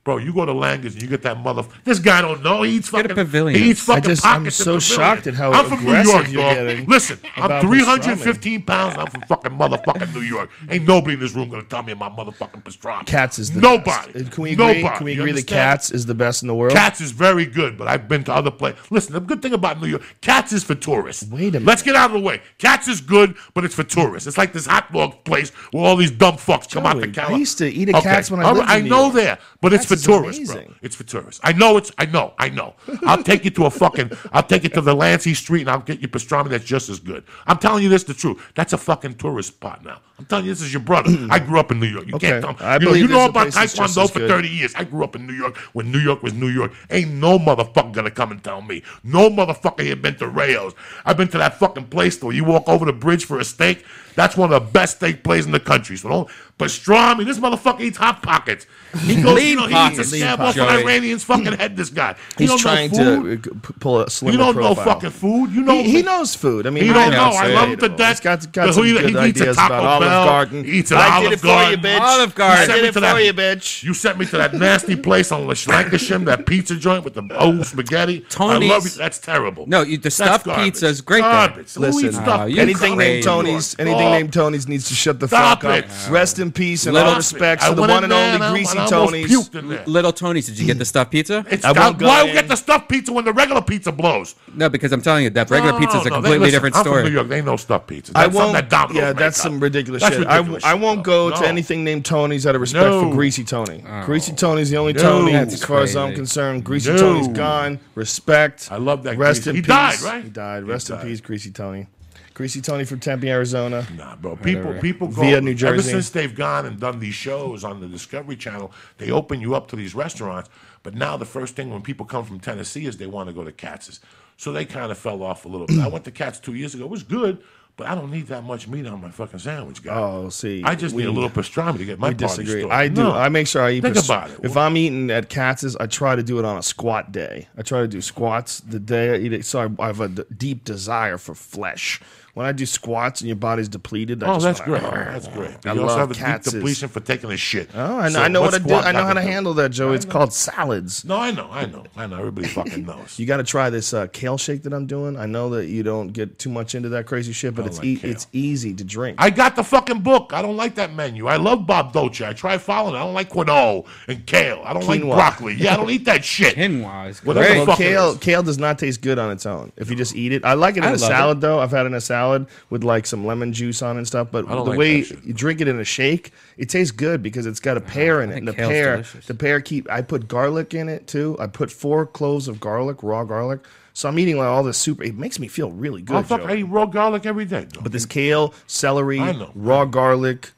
Bro, you go to Langers and you get that mother. This guy don't know. He eats Get a fucking. pavilion. He eats I fucking just- I'm so Pavilion. shocked at how I'm from New aggressive York, you're dog. getting Listen, I'm 315 pounds. I'm from fucking motherfucking New York. Ain't nobody in this room gonna tell me my motherfucking pastrami. Katz is the nobody. Best. Can we agree? Nobody. Can we agree that? Katz is the best in the world? Katz is very good, but I've been to other places. Listen, the good thing about New York, Katz is for tourists. Wait a minute. Let's get out of the way. Katz is good, but it's for tourists. It's like this hot dog place where all these dumb fucks come out Joey, to I used to eat at Katz when I All lived right, in I know York. there, but Katz it's for is tourists, bro. It's for tourists. I know it's. I know. I know. I'll take you to a fucking. I'll take you to Delancey Street and I'll get you pastrami that's just as good. I'm telling you this the truth. That's a fucking tourist spot now. I'm telling you this is your brother. [CLEARS THROAT] I grew up in New York. You Okay. can't tell me. I you know, you know about place that's just Taekwondo for 30 years. I grew up in New York when New York was New York. Ain't no motherfucker gonna come and tell me. No motherfucker here been to Rayo's. I've been to that fucking place though. You walk over the bridge for a steak. That's one of the best steak places in the country. So don't pastrami. This motherfucker eats hot pockets. He goes, Lean you know, he pockets. eats a Lean scab off an. Iranian's fucking head. This guy. He He's don't trying know food. to uh, p- pull a slimmer You don't know fucking food. You know He, he knows food. I mean, He I don't know. it's I love him to death. He's got, got But some he- good he eats at ideas Taco about Olive Garden. He eats at I Olive did it for Garden. you, bitch. Olive Garden. I sent did me it to for that- you, bitch. You sent me to that nasty place on Lankershim, that pizza joint with the old spaghetti. I Tony's- love it. That's terrible. No, you- the stuffed pizza is great. Garbage. Who Listen, eats stuffed pizza? anything named Tony's, anything Oh, named Tony's needs to shut the Stop fuck it. up. Rest in peace and Little- all respects I to the went one in and there only I- Greasy I almost Tony's. puked in there. Little Tony's, did you get the stuffed pizza? It's I got- won't go why in. we get the stuffed pizza when the regular pizza blows? No, because I'm telling you, that regular No, pizza is a no, they- completely listen, different I'm story. From New York, they know stuffed pizza. I That's something won't. that Domino's Yeah, make that's up. some ridiculous That's shit. I, ridiculous I shit, won't though. go to No. anything named Tony's out of respect No. for Greasy Tony. Oh. Greasy Tony's the only Tony, That's as far as I'm crazy. concerned. Greasy No. Tony's gone. Respect. I love that Rest Greasy- in he peace. died, right? He died. He Rest died. in peace, Greasy Tony. Greasy Tony from Tempe, Arizona. Nah, bro. People, people go Via New Jersey. Ever since they've gone and done these shows on the Discovery Channel, they open you up to these restaurants. But now the first thing when people come from Tennessee is they want to go to Katz's. So they kind of fell off a little bit. I went to Katz two years ago. It was good, but I don't need that much meat on my fucking sandwich, guy. Oh, see, I just need a little pastrami to get my We disagree. started. I do. No. I make sure I eat. Think pers- about it. If I'm eating at Katz's, I try to do it on a squat day. I try to do squats the day I eat it. So I, I have a d- deep desire for flesh. When I do squats and your body's depleted, I Oh, just that's wanna- great. That's great. I you also love have a deep depletion for taking a shit. Oh, I know, So I know what what's I do. I know how to do? handle that, Joe. I It's called salads. No, I know, I know, I know. Everybody fucking [LAUGHS] knows. You got to try this uh, kale shake that I'm doing. I know that you don't get too much into that crazy shit, but it's like e- it's easy to drink. I got the fucking book. I don't like that menu. I love Bob Dolce. I try following. it. I don't like quinoa and kale. I don't like broccoli. Yeah, I don't eat that shit. [LAUGHS] Quinoa is great. Well, kale is. kale does not taste good on its own. If you just eat it, I like it in I a love salad though. I've had it in a salad with like some lemon juice on and stuff. But the like way you drink it in a shake, it tastes good because it's got a uh-huh. pear in it. And the pear, delicious. the pear keep. I put garlic in it too. I put four cloves of garlic, raw garlic. So I'm eating like all this super. It makes me feel really Oh, good. fuck, Joe. I eat raw garlic every day. though. But this kale, celery, raw garlic,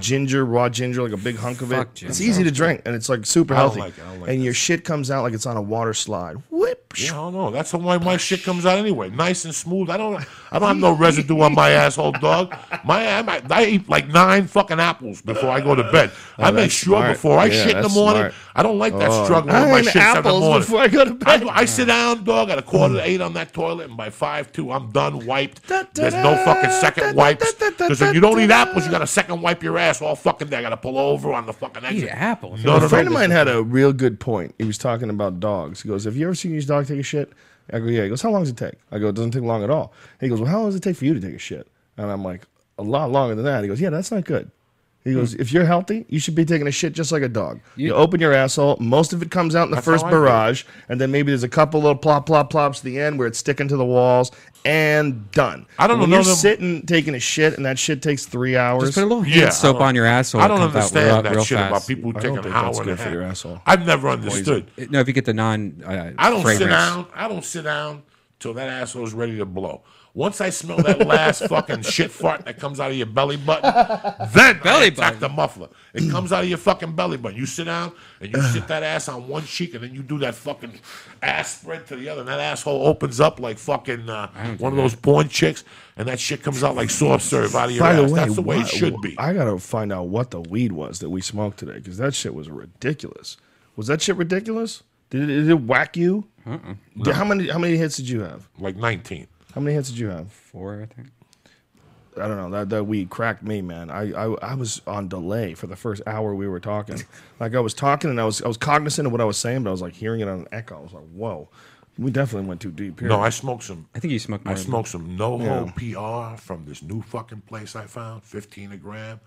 ginger, raw ginger, like a big hunk of Fuck it. ginger. It's easy to drink and it's like super I don't healthy. like it. I don't like and that your shit comes out like it's on a water slide. Whip. Yeah, I don't know. That's why my shit comes out anyway, nice and smooth. I don't, I don't have no [LAUGHS] residue on my asshole, dog. My, I, I eat like nine fucking apples before I go to bed. Oh, I make Oh, sure smart. before I Yeah, shit in the morning. smart. I don't like that Oh. struggle with my shit in the apples morning. before I go to bed. I sit down, dog, at a quarter to eight on that toilet, and by five two, I'm done, wiped. Da, da, There's no fucking second da, wipes. Because if you don't eat apples, you got to second wipe your ass all fucking day. I got to pull over on the fucking exit. Eat apples? No, no, a friend no. of mine had a real good point. He was talking about dogs. He goes, "Have you ever seen your take a shit?" I go, "Yeah." He goes, "How long does it take?" I go, "It doesn't take long at all." He goes, "Well, how long does it take for you to take a shit?" And I'm like, "A lot longer than that." He goes, "Yeah, that's not good." He goes, "If you're healthy, you should be taking a shit just like a dog. You, open your asshole. Most of it comes out in the first how do barrage, and then maybe there's a couple little plop, plop, plops at the end where it's sticking to the walls, and done. I don't when know You're them- sitting taking a shit, and that shit takes three hours. Just put a little hand Yeah, I soap on your asshole. I don't comes out understand real, that real shit fast. about people who I take don't an think hour that's and a good for half. your asshole. I've never understood. No, if you get the non uh, I don't sit fragrance. down. I don't sit down till that asshole's ready to blow. Once I smell that last [LAUGHS] fucking shit fart that comes out of your belly button, then Belly I attack button. the muffler. It comes out of your fucking belly button. You sit down and you sit that ass on one cheek, and then you do that fucking ass spread to the other, and that asshole opens up like fucking uh, one of those porn chicks, and that shit comes out like soft serve out of your By ass. the way, That's the way why- it should be. I gotta find out what the weed was that we smoked today because that shit was ridiculous. Was that shit ridiculous? Did it, did it whack you? Did- How many how many hits did you have? like 19. How many hits did you have? Four, I think. I don't know that that weed cracked me, man. I, I I was on delay for the first hour we were talking. [LAUGHS] like I was talking and I was I was cognizant of what I was saying, but I was like hearing it on an echo. I was like, whoa, we definitely went too deep here. No, I smoked some. I think you smoked. I More than- smoked some NoHo PR from this new fucking place I found, 15 a gram.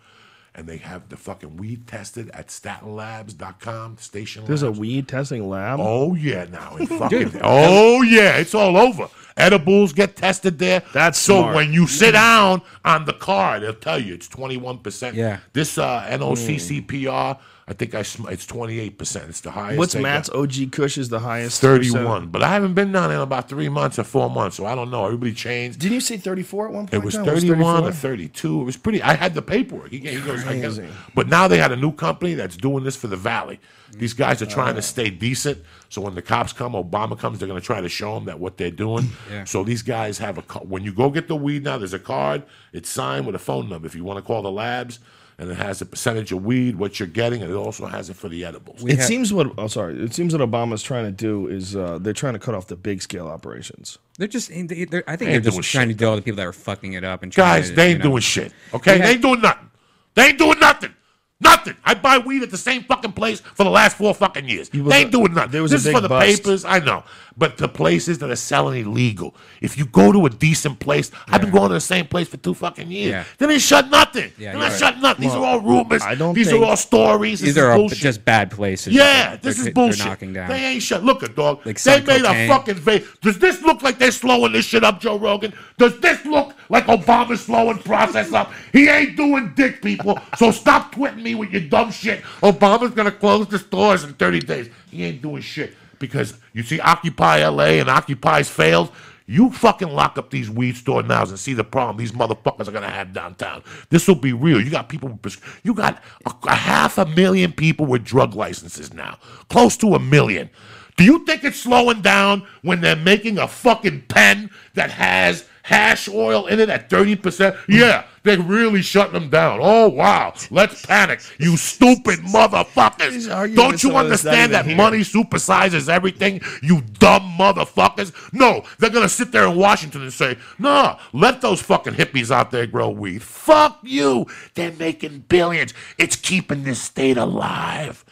And they have the fucking weed tested at statinlabs.com, station There's a weed testing lab. Oh, yeah, now. in [LAUGHS] fucking, oh, yeah, it's all over. Edibles get tested there. That's So smart. when you sit down on the card, they'll tell you it's 21%. Yeah. This uh, NOCCPR, I think I sm- it's 28%. It's the highest. What's they got. Matt's OG Kush is the highest? 31. percent. But I haven't been down there in about three months or four months, so I don't know. Everybody changed. Didn't you say 34 at one point? It was John? 31 or 32. It was pretty. I had the paperwork. He, he goes, I guess. But now they had a new company that's doing this for the Valley. These guys are trying to uh. stay decent. So when the cops come, Obama comes, they're going to try to show them that what they're doing. Yeah. So these guys have a. When you go get the weed now, there's a card. It's signed with a phone number. If you want to call the labs, and it has a percentage of weed, what you're getting, and it also has it for the edibles. We It ha- seems what oh sorry. It seems what Obama's trying to do is uh, they're trying to cut off the big scale operations. They're just. They, they're, I think they they're just trying shit, to deal with the people that are fucking it up and trying Guys, to, they you ain't know. doing shit. Okay, We they ain't doing nothing. They ain't doing nothing. Nothing. I buy weed at the same fucking place for the last four fucking years. They ain't doing nothing. there was this a is for the bust. papers. I know, but the places that are selling illegal. If you go to a decent place, I've been going to the same place for two fucking years. Yeah. They didn't shut nothing. Yeah, They're not right. shutting nothing. These are all rumors. I don't These are all stories. These are all bullshit. just bad places. Yeah, this is bullshit. They're knocking down. They ain't shut. Look at dog. Like they made cocaine. a fucking face. Does this look like they're slowing this shit up, Joe Rogan? Does this look like Obama's slowing process up? He ain't doing dick, people. So stop twitting me with your dumb shit. Obama's gonna close the stores in 30 days. He ain't doing shit because you see, Occupy LA and Occupy's failed. You fucking lock up these weed store now and see the problem these motherfuckers are gonna have downtown. This will be real. You got people, you got a, a half a million people with drug licenses now, close to a million. Do you think it's slowing down when they're making a fucking pen that has hash oil in it at 30%? Yeah, they're really shutting them down. Oh, wow. Let's panic. You stupid motherfuckers. Don't you someone that's not understand that here. money supersizes everything, you dumb motherfuckers? No, they're going to sit there in Washington and say, nah, let those fucking hippies out there grow weed. Fuck you. They're making billions. It's keeping this state alive.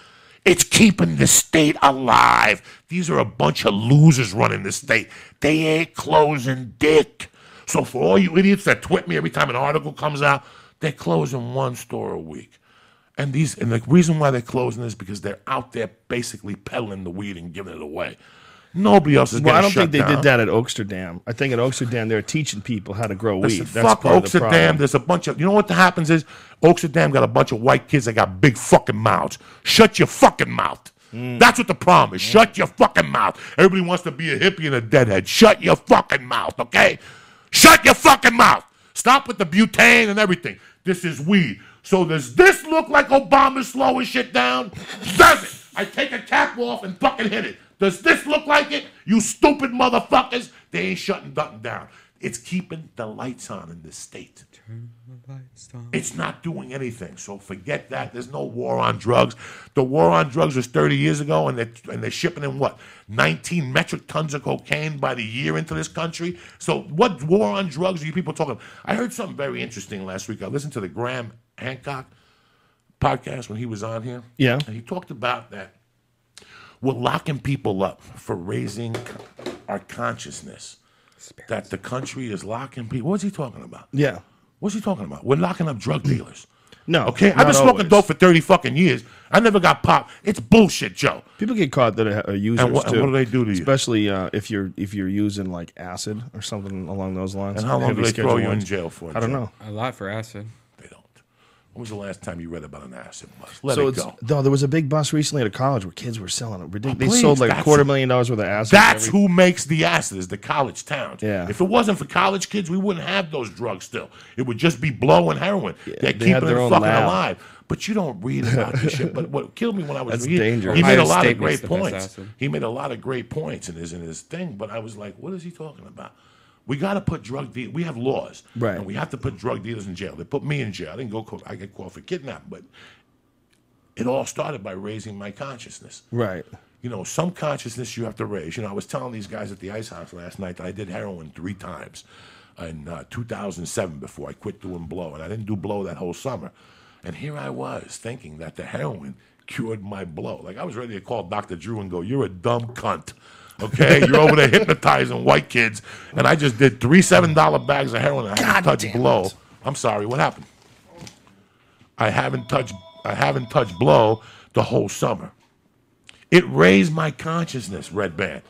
It's keeping the state alive. These are a bunch of losers running the state. They ain't closing dick. So for all you idiots that twit me every time an article comes out, they're closing one store a week. And these and the reason why they're closing is because they're out there basically peddling the weed and giving it away. Nobody else is Well, I don't think they down. did that at Oaksterdam. I think at Oaksterdam they're teaching people how to grow Listen, weed. That's fuck part of the There's a bunch of you know what happens is Oaksterdam got a bunch of white kids that got big fucking mouths. Shut your fucking mouth. Mm. That's what the problem is. Shut your fucking mouth. Everybody wants to be a hippie and a deadhead. Shut your fucking mouth, okay? Shut your fucking mouth. Stop with the butane and everything. This is weed. So does this look like Obama slowing shit down? Does it? I take a cap off and fucking hit it. Does this look like it? You stupid motherfuckers. They ain't shutting nothing down. It's keeping the lights on in this state. It's not doing anything. So forget that. There's no war on drugs. The war on drugs was 30 years ago, and they're, and they're shipping in what? 19 metric tons of cocaine by the year into this country. So what war on drugs are you people talking? I heard something very interesting last week. I listened to the Graham Hancock podcast when he was on here. Yeah. And he talked about that we're locking people up for raising our consciousness. That the country is locking people. What's he talking about? yeah. What's he talking about? We're locking up drug dealers. [CLEARS THROAT] No. Okay, I've been smoking always. dope for thirty fucking years. I never got popped. It's bullshit, Joe. People get caught that are are users And what- and what do they do to you? Especially uh, if you're if you're using like acid or something along those lines. And how long do they throw you in ones. jail for? I don't Joe? know. A lot for acid. They. When was the last time you read about an acid bust? Let so it go. no. There was a big bust recently at a college where kids were selling it. Ridiculous. they please, sold like a quarter million dollars worth of acid. That's every- who makes the acid is the college towns. Yeah. If it wasn't for college kids, we wouldn't have those drugs still. It would just be blow and heroin. They're they keeping it fucking lab. alive. But you don't read about this shit. But what killed me when I was That's reading, dangerous. he made a lot of great points. He made a lot of great points in his in his thing. But I was like, what is he talking about? We got to put drug deal. We have laws, Right. And we have to put drug dealers in jail. They put me in jail. I didn't go. co- I get called for kidnapping, but it all started by raising my consciousness right. you know, some consciousness you have to raise. You know, I was telling these guys at the ice house last night that I did heroin three times. in uh, 2007 before I quit doing blow, and I didn't do blow that whole summer. And here I was thinking that the heroin cured my blow. Like I was ready to call Dr. Drew and go, "You're a dumb cunt." Okay, you're over there hypnotizing white kids, and I just did three seven dollar bags of heroin. And I haven't touched blow. I'm sorry, what happened? I haven't touched I haven't touched blow the whole summer. It raised my consciousness, Redban,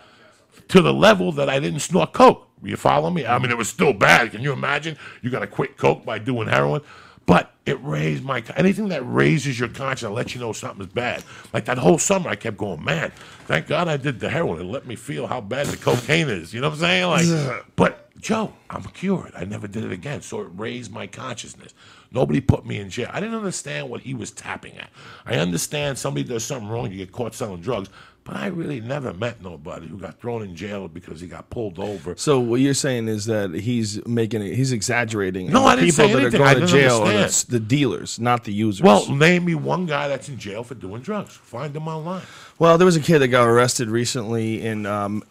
to the level that I didn't snort coke. You follow me? I mean, it was still bad. Can you imagine? You got to quit coke by doing heroin, but it raised my anything that raises your conscience, lets you know something's bad. Like that whole summer, I kept going, man. Thank God I did the heroin. It let me feel how bad the cocaine is. You know what I'm saying? Like, but Joe, I'm cured. I never did it again. So it raised my consciousness. Nobody put me in jail. I didn't understand what he was tapping at. I understand somebody does something wrong, you get caught selling drugs, but I really never met nobody who got thrown in jail because he got pulled over. So what you're saying is that he's making it, he's exaggerating. No, I didn't people say that anything. are going to jail are the, understand. the dealers, not the users. Well, name me one guy that's in jail for doing drugs. Find him online. Well, there was a kid that got arrested recently in um,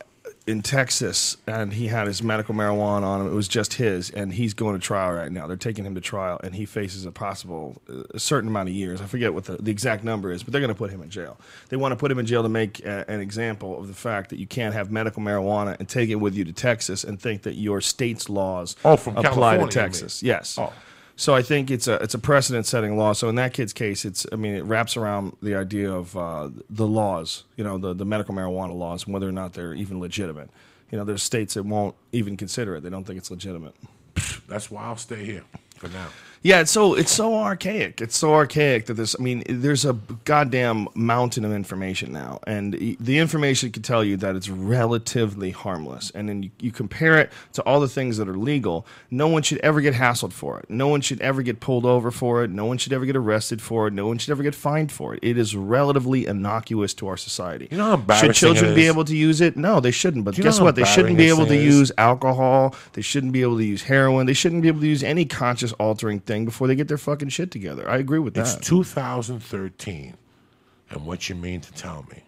in Texas, and he had his medical marijuana on him. It was just his, and he's going to trial right now. They're taking him to trial, and he faces a possible a certain amount of years. I forget what the, the exact number is, but they're going to put him in jail. They want to put him in jail to make uh, an example of the fact that you can't have medical marijuana and take it with you to Texas and think that your state's laws Oh, apply California, to? Texas. Yes. Oh. So I think it's a it's a precedent setting law. So in that kid's case, it's I mean it wraps around the idea of uh, the laws, you know, the the medical marijuana laws, and whether or not they're even legitimate. You know, there's states that won't even consider it; they don't think it's legitimate. That's why I'll stay here for now. Yeah, it's so it's so archaic. It's so archaic that this. I mean, there's a goddamn mountain of information now, and the information can tell you that it's relatively harmless. And then you, you compare it to all the things that are legal. No one should ever get hassled for it. No one should ever get pulled over for it. No one should ever get arrested for it. No one should ever get fined for it. It is relatively innocuous to our society. You know how embarrassing Should children be able to use it? No, they shouldn't. But you guess what? They shouldn't be able to is? use alcohol. They shouldn't be able to use heroin. They shouldn't be able to use any conscious altering thing before they get their fucking shit together. I agree with that. It's 2013, and what you mean to tell me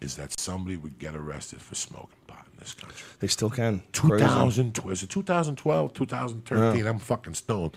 is that somebody would get arrested for smoking pot in this country? they still can. It's crazy. 2012, 2012, 2013? I'm fucking stoned,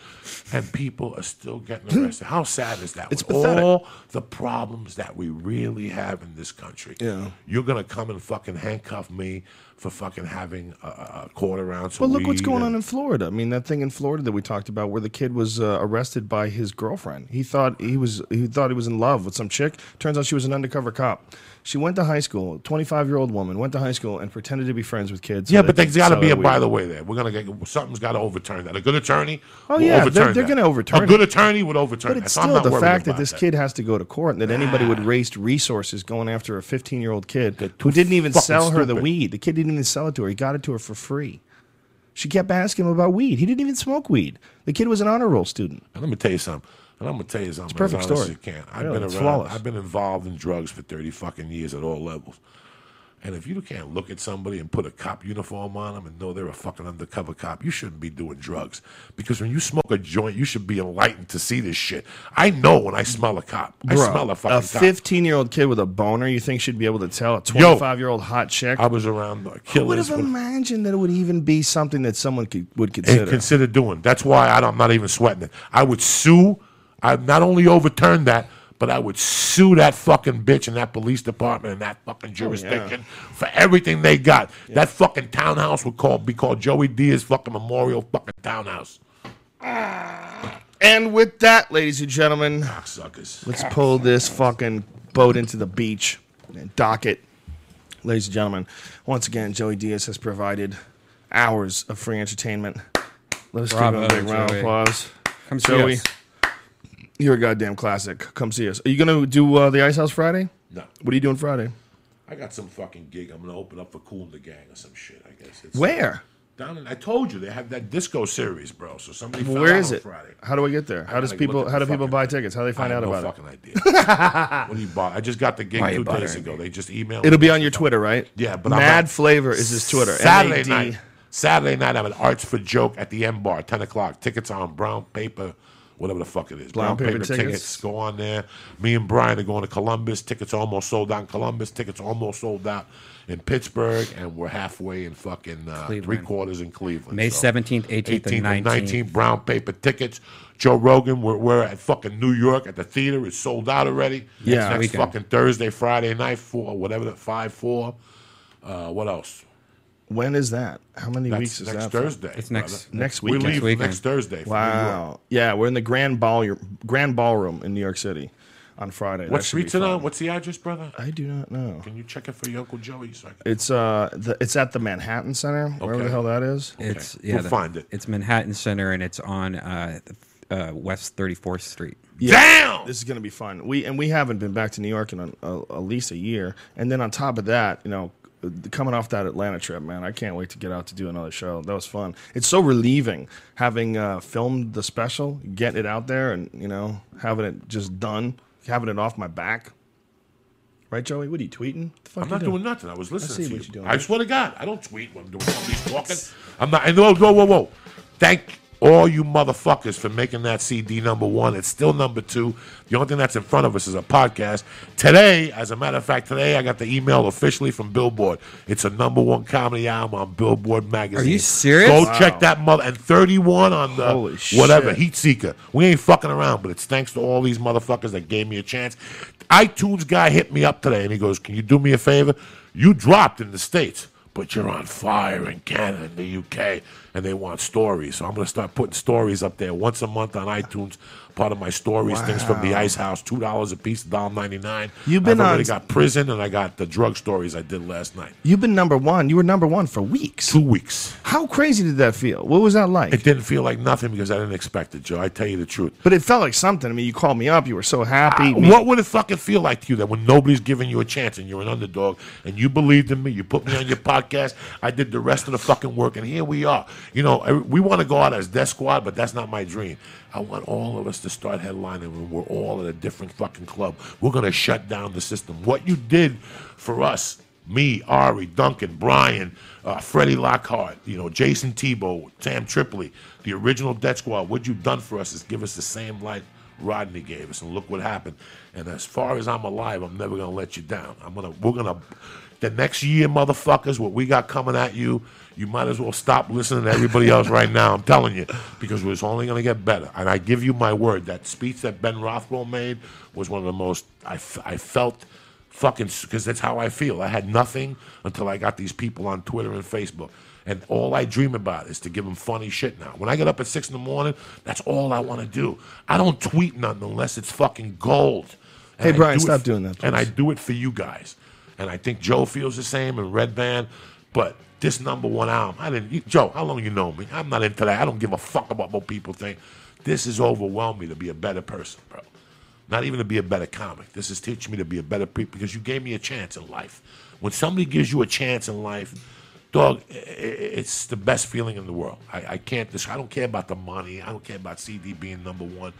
and people are still getting arrested. How sad is that? It's With pathetic. all the problems that we really have in this country. Yeah. you're gonna come and fucking handcuff me for fucking having a, a quarter ounce. Well, look what's going on in Florida. I mean, that thing in Florida that we talked about, where the kid was uh, arrested by his girlfriend. He thought he was he thought he was in love with some chick. Turns out she was an undercover cop. She went to high school. Twenty five year old woman went to high school and pretended to be friends with kids. so Yeah, but there's got to be a by the way there. We're gonna get something's got to overturn that. A good attorney. Oh, yeah, they're- they're gonna overturn it. A good attorney would overturn But that. it's still not the fact that this that. kid has to go to court and that anybody would waste resources going after a 15 year old kid who didn't even sell her the weed. The kid didn't even sell it to her. He got it to her for free. She kept asking him about weed. He didn't even smoke weed. The kid was an honor roll student. Let me tell you something. And I'm gonna tell you something. It's perfect as honest story. as you can. I've Really, been around. flawless. I've been involved in drugs for 30 fucking years at all levels. And if you can't look at somebody and put a cop uniform on them and know they're a fucking undercover cop, you shouldn't be doing drugs. Because when you smoke a joint, you should be enlightened to see this shit. I know when I smell a cop. I smell a fucking a cop. 15 year old kid with a boner, you think should be able to tell a 25 year old hot chick? I was around uh, Who would have with- imagined that it would even be something that someone could, would and consider? consider doing. That's why I don't- I'm not even sweating it. I would sue. I'd not only overturn that, but I would sue that fucking bitch and that police department and that fucking oh, jurisdiction for everything they got. That fucking townhouse would call be called Joey Diaz fucking Memorial fucking Townhouse. Ah. and with that, ladies and gentlemen, Suckers. Let's pull this fucking boat into the beach and dock it. Ladies and gentlemen, once again, Joey Diaz has provided hours of free entertainment. Let's Bravo, give him a big round of applause. Come see Joey, us. You're a goddamn classic. Come see us. Are you going to do uh, the Ice House Friday? No. What are you doing Friday? I got some fucking gig. I'm gonna open up for Kool and the Gang or some shit. I guess. It's Where? Down in, I told you they have that disco series, bro. So somebody. found Where out on it? Friday. How do I get there? How does people how do people buy tickets? How do they I find have out no about it? fucking idea. [LAUGHS] what do you buy? I just got the gig Why you two days bothering ago. me? They just emailed. It'll me. be on your Twitter, right? Yeah, but I'm Mad not- Flavor is his Twitter. Saturday M-A-D. night. Saturday night, I'm at Arts for Joke at the M Bar, 10 o'clock. Tickets are on brown paper whatever the fuck it is. Brown paper tickets. Go on there. Me and Brian are going to Columbus. Tickets almost sold out in Columbus. Tickets almost sold out in Pittsburgh, and we're halfway in fucking uh, three quarters in Cleveland. May 17th, 18th, and 18th 19th. brown paper tickets. Joe Rogan, we're, we're at fucking New York at the theater. It's sold out already. Yeah. It's next fucking Thursday, Friday night, four, whatever, the five, four. Uh, what else? When is that? How many That's weeks is next that? for? Thursday. It's next- brother. Next We weekend. leave Weekend. next Thursday. for New York. Wow. Yeah, we're in the Grand Ball Grand Ballroom in New York City on Friday. What That should be streets it on? fun. What's the address, brother? I do not know. Can you check it for your Uncle Joey? So I can- It's uh, the, it's at the Manhattan Center, wherever Okay. the hell that is. It's Okay. yeah, We'll the- find it. It's Manhattan Center, and it's on uh, uh, West 34th Street. Damn! This is gonna be fun. We and we haven't been back to New York in a, a, at least a year, and then on top of that, you know, coming off that Atlanta trip, man, I can't wait to get out to do another show. That was fun. It's so relieving having uh, filmed the special, getting it out there, and you know, having it just done, having it off my back. Right, Joey? What are you tweeting? The fuck I'm not doing nothing. I was listening see to you. doing. I swear to God, I don't tweet when I'm doing somebody's [LAUGHS] talking. I'm not. And whoa, whoa, whoa, whoa! Thank all you motherfuckers for making that CD number one. It's still number two. The only thing that's in front of us is a podcast. Today, as a matter of fact, today I got the email officially from Billboard. It's a number one comedy album on Billboard magazine. Are you serious? Go check that mother and 31 on the Holy whatever shit. Heat Seeker. We ain't fucking around, but it's thanks to all these motherfuckers that gave me a chance. iTunes guy hit me up today and he goes, "Can you do me a favor? You dropped in the states, but you're on fire in Canada and the UK, and they want stories. So I'm gonna start putting stories up there once a month on iTunes." Part of my stories, things from the Ice House, two dollars a piece, $1.99. You've been I've already on- got prison, and I got the drug stories I did last night. You've been number one. You were number one for weeks. Two weeks. How crazy did that feel? What was that like? It didn't feel like nothing because I didn't expect it, Joe. I tell you the truth. but it felt like something. I mean, you called me up. You were so happy. Ah, what would it fucking feel like to you that when nobody's giving you a chance and you're an underdog and you believed in me, you put me on your podcast, I did the rest of the fucking work, and here we are. You know, we want to go out as Death Squad, but that's not my dream. I want all of us to start headlining when we're all at a different fucking club. We're gonna shut down the system. What you did for us, me, Ari, Duncan, Brian, uh, Freddie Lockhart, you know, Jason Tebow, Sam Tripoli, the original Death Squad. What you've done for us is give us the same light Rodney gave us, and look what happened. And as far as I'm alive, I'm never gonna let you down. I'm gonna, we're gonna, the next year, motherfuckers, what we got coming at you, you might as well stop listening to everybody else right now. I'm telling you, because it's only gonna get better. And I give you my word, that speech that Ben Rothwell made was one of the most I, f- I felt fucking because that's how I feel. I had nothing until I got these people on Twitter and Facebook. And all I dream about is to give them funny shit now. When I get up at six in the morning, that's all I want to do. I don't tweet nothing unless it's fucking gold. And Hey, I Brian, do stop doing that, And I do it for you guys. And I think Joe feels the same and Redban. But this number one album, I didn't. You, Joe, how long you know me? I'm not into that. I don't give a fuck about what people think. This has overwhelmed me to be a better person, bro. Not even to be a better comic. This is teaching me to be a better people because you gave me a chance in life. When somebody gives you a chance in life, dog, it's the best feeling in the world. I, I can't. I don't care about the money. I don't care about CD being number one.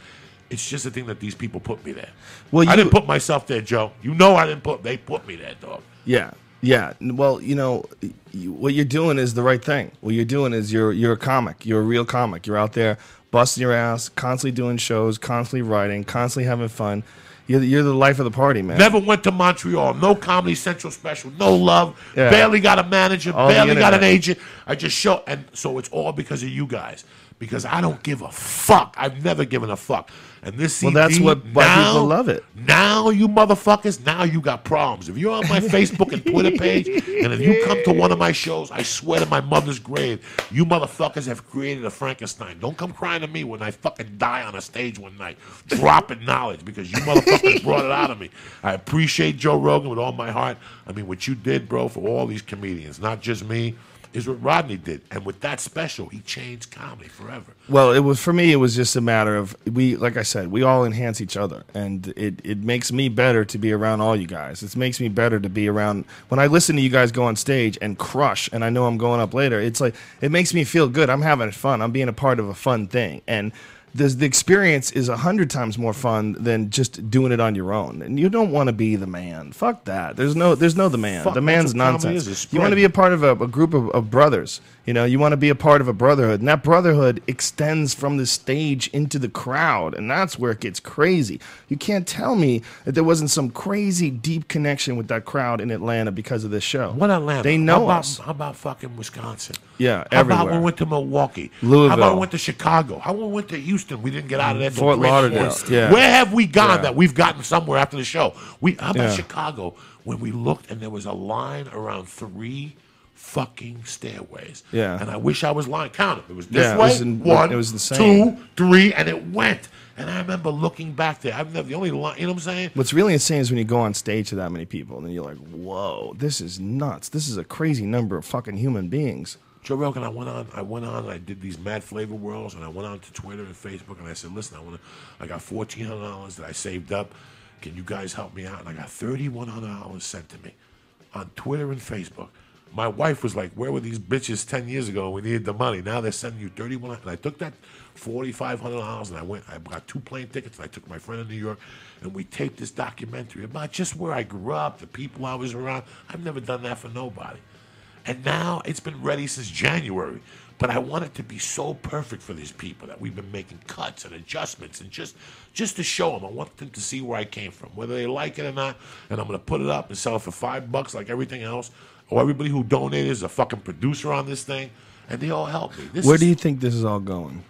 It's just a thing that these people put me there. Well, I didn't put myself there, Joe. You know I didn't put. They put me there, dog. Yeah, yeah. Well, you know, what you're doing is the right thing. What you're doing is you're you're a comic. You're a real comic. You're out there busting your ass, constantly doing shows, constantly writing, constantly having fun. You're the, you're the life of the party, man. Never went to Montreal. No Comedy Central special. No love. Yeah. Barely got a manager. All barely got an agent. I just show, and so it's all because of you guys. Because I don't give a fuck. I've never given a fuck. And this CD, Well, that's what- why now, people love it. Now you motherfuckers, now you got problems. If you're on my Facebook and Twitter page, and if you come to one of my shows, I swear to my mother's grave, you motherfuckers have created a Frankenstein. Don't come crying to me when I fucking die on a stage one night, dropping knowledge because you motherfuckers [LAUGHS] brought it out of me. I appreciate Joe Rogan with all my heart. I mean, what you did, bro, for all these comedians, not just me, is what Rodney did. And with that special, he changed comedy forever. Well, it was for me. It was just a matter of we, like I said, we all enhance each other, and it it makes me better to be around all you guys. It makes me better to be around when I listen to you guys go on stage and crush, and I know I'm going up later. It's like it makes me feel good. I'm having fun. I'm being a part of a fun thing, and the the experience is a hundred times more fun than just doing it on your own. And you don't want to be the man. Fuck that. There's no there's no the man. Fuck, the man's nonsense. You want to be a part of a, a group of, of brothers. You know, you want to be a part of a brotherhood, and that brotherhood extends from the stage into the crowd, and that's where it gets crazy. You can't tell me that there wasn't some crazy deep connection with that crowd in Atlanta because of this show. What Atlanta? They know how about, us. How about fucking Wisconsin? Yeah, How about we went to Milwaukee? Louisville. How about we went to Chicago? How about we went to Houston? We didn't get out of there. till Fort three in the Lauderdale, yeah. Where have we gone Yeah. that we've gotten somewhere after the show? We how about Yeah. Chicago when we looked and there was a line around three fucking stairways. Yeah. And I wish I was lying. Count them. It was this Yeah, it way. was in- one, it was the same. two, three, and it went. And I remember looking back there. I've never the only line. You know what I'm saying? What's really insane is when you go on stage to that many people, and then you're like, "Whoa, this is nuts! This is a crazy number of fucking human beings." Joe Rogan, I went on, I went on, and I did these Mad Flavor Worlds, and I went on to Twitter and Facebook, and I said, listen, I want to, I got fourteen hundred dollars that I saved up. Can you guys help me out? And I got thirty one hundred dollars sent to me on Twitter and Facebook. My wife was like, "Where were these bitches ten years ago? We needed the money. Now they're sending you thirty one. And I took that forty five hundred dollars, and I went. I got two plane tickets, and I took my friend in New York, and we taped this documentary about just where I grew up, the people I was around. I've never done that for nobody. And now it's been ready since January. But I want it to be so perfect for these people that we've been making cuts and adjustments and just just to show them. I want them to see where I came from, whether they like it or not. And I'm going to put it up and sell it for five bucks like everything else. Or everybody who donated is a fucking producer on this thing. And they all help me. This Where is, do you think this is all going?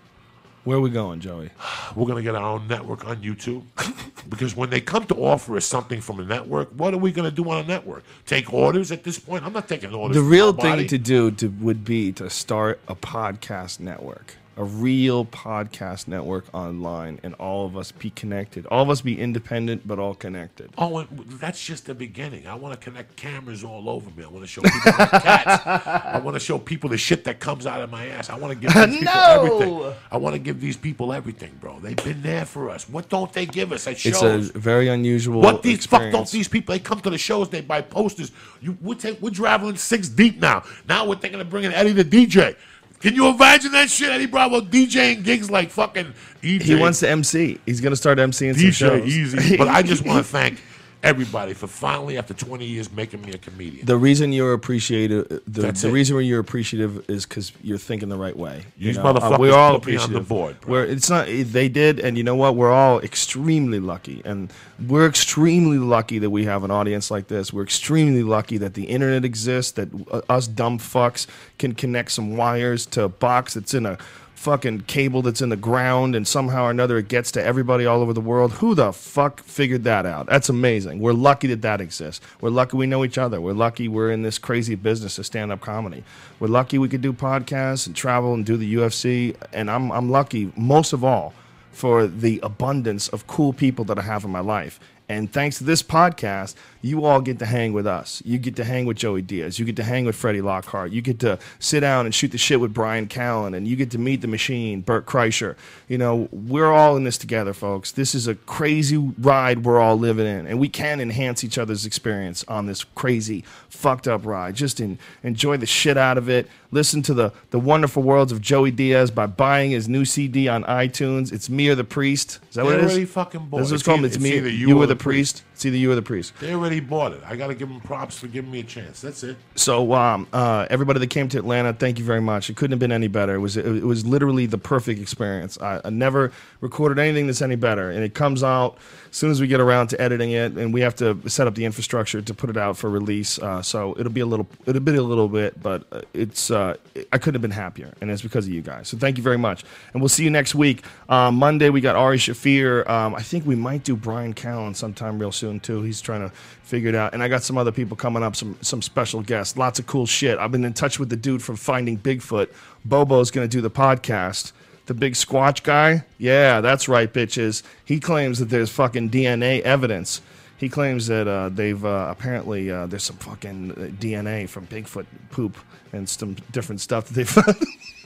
Where are we going, Joey? [SIGHS] we're going to get our own network on YouTube. [LAUGHS] because when they come to offer us something from a network, what are we going to do on a network? Take orders at this point? I'm not taking orders. The real thing to do to, would be to start a podcast network, a real podcast network online, and all of us be connected. All of us be independent, but all connected. Oh, and that's just the beginning. I want to connect cameras all over me. I want to show people my cats. I want to show people the shit that comes out of my ass. I want to give [LAUGHS] these people No! everything. I want to give these people everything, bro. They've been there for us. What don't they give us at shows? It's a very unusual. what these fuck don't these people? They come to the shows. They buy posters. You, we're, take, we're traveling six deep now. Now we're thinking of bringing Eddie the DJ. Can you imagine that shit? Eddie Bravo DJing gigs like fucking EJ. He wants to MC. He's going to start MCing some DJ shows. Easy. But I just want to [LAUGHS] thank everybody for finally, after 20 years, making me a comedian. The reason you're appreciative, the, That's the it. reason you're appreciative is because you're thinking the right way. These know? Uh, motherfuckers we're all put me on the board, bro. We're, it's not they did, and you know what? We're all extremely lucky, and we're extremely lucky that we have an audience like this. We're extremely lucky that the internet exists, that uh, us dumb fucks can connect some wires to a box that's in a fucking cable that's in the ground and somehow or another it gets to everybody all over the world. Who the fuck figured that out? That's amazing. We're lucky that that exists. We're lucky we know each other. We're lucky we're in this crazy business of stand up comedy. We're lucky we could do podcasts and travel and do the UFC. And I'm, I'm lucky most of all for the abundance of cool people that I have in my life. And thanks to this podcast, you all get to hang with us. You get to hang with Joey Diaz. You get to hang with Freddie Lockhart. You get to sit down and shoot the shit with Bryan Callen. And you get to meet the machine, Bert Kreischer. You know, we're all in this together, folks. This is a crazy ride we're all living in. And we can enhance each other's experience on this crazy, fucked up ride. Just in, enjoy the shit out of it. Listen to the, the wonderful worlds of Joey Diaz by buying his new CD on iTunes. It's Me or the Priest. Is that what it is? fucking bought That's what it. it's called. It's It's, me. you, you or the the priest. It's either you or the priest. They already bought it. I got to give them props for giving me a chance. That's it. So, um, uh, everybody that came to Atlanta, thank you very much. It couldn't have been any better. It was it, was literally the perfect experience. I, I never recorded anything that's any better, and it comes out soon as we get around to editing it, and we have to set up the infrastructure to put it out for release. Uh, so it'll be a little, it'll be a little bit, but uh, it's uh, I couldn't have been happier, and it's because of you guys. So thank you very much, and we'll see you next week. Uh, Monday we got Ari Shaffir. Um, I think we might do Bryan Callen sometime real soon too. He's trying to figure it out, and I got some other people coming up, some some special guests, lots of cool shit. I've been in touch with the dude from Finding Bigfoot. Bobo's going to do the podcast. The big squatch guy? Yeah, that's right, bitches. He claims that there's fucking DNA evidence. He claims that uh, they've uh, apparently uh, there's some fucking uh, DNA from Bigfoot poop and some different stuff that they [LAUGHS] found.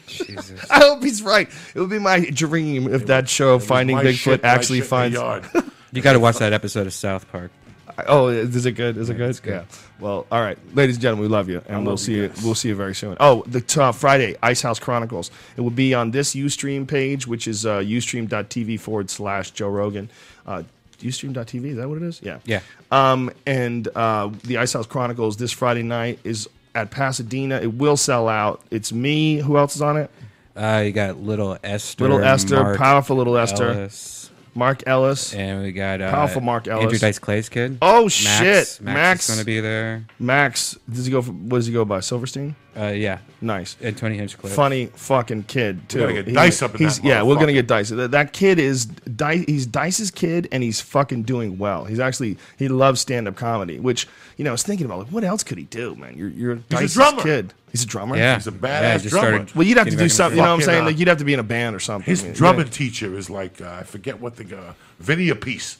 Jesus. I hope he's right. It would be my dream if that show was Finding Bigfoot actually shit in the finds. yard. You got to [LAUGHS] watch that episode of South Park. [LAUGHS] Oh, is it good? Is it good? it's good. Yeah. Well, all right, ladies and gentlemen, we love you, and we'll see you you. guys. We'll see you very soon. Oh, the t- uh, Friday Ice House Chronicles. It will be on this UStream page, which is uh, ustream.tv forward slash Joe Rogan. Uh, Ustream.tv is that what it is? Yeah. Yeah. Um, and uh, the Ice House Chronicles this Friday night is at Pasadena. It will sell out. It's me. Who else is on it? Uh, you got little Esther, Little Esther, Mark powerful little Esther. Ellis, Mark Ellis, and we got uh, Powerful Mark Ellis. Andrew Dice Clay's kid. Oh, Max. shit. Max, Max. is going to be there. Max. Does he go? For, what does he go by? Silverstein. Uh, yeah, Nice. and Tony Hinchcliffe. Funny fucking kid too. gotta get He- Dice up in he's, that Yeah, we're gonna get Dice. That, that kid is Dice. He's Dice's kid, and he's fucking doing well. He's actually he loves stand up comedy, which you know I was thinking about like what else could he do, man? You're you're Dice's drummer. kid. He's a drummer. Yeah, He's a yeah, badass just drummer. started Well, you'd have to do something. You know what I'm saying? uh, Like you'd have to be in a band or something. His drumming yeah. teacher is like uh, I forget what the uh, Vinny Appice.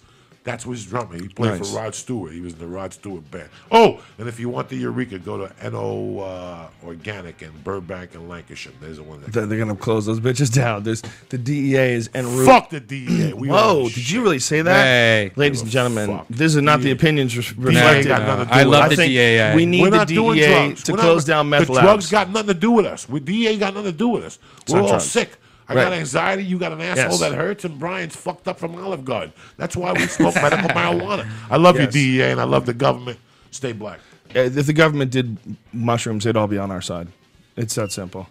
That's what his drummer. He played Nice. for Rod Stewart. He was in the Rod Stewart band. Oh, and if you want the Eureka, go to No uh, Organic in Burbank and Lankershim. There's the one that. They're, they're gonna close those bitches down. There's the DEA is en route. Fuck the DEA. We [CLEARS THROAT] Whoa! Did shit. you really say that, Hey. ladies and gentlemen? fuck. This is not the opinions reflected. got nothing to I love with the think DEA. we need We're the not doing DEA drugs. to We're close not, down meth the labs. drugs got nothing to do with us. We DEA got nothing to do with us. We're not all drugs. sick. I Right. got anxiety. You got an asshole Yes. that hurts, and Brian's fucked up from Olive Garden. That's why we smoke [LAUGHS] medical marijuana. I love Yes. you, DEA, and I love the government. Stay black. Uh, if the government did mushrooms, they'd all be on our side. It's that simple.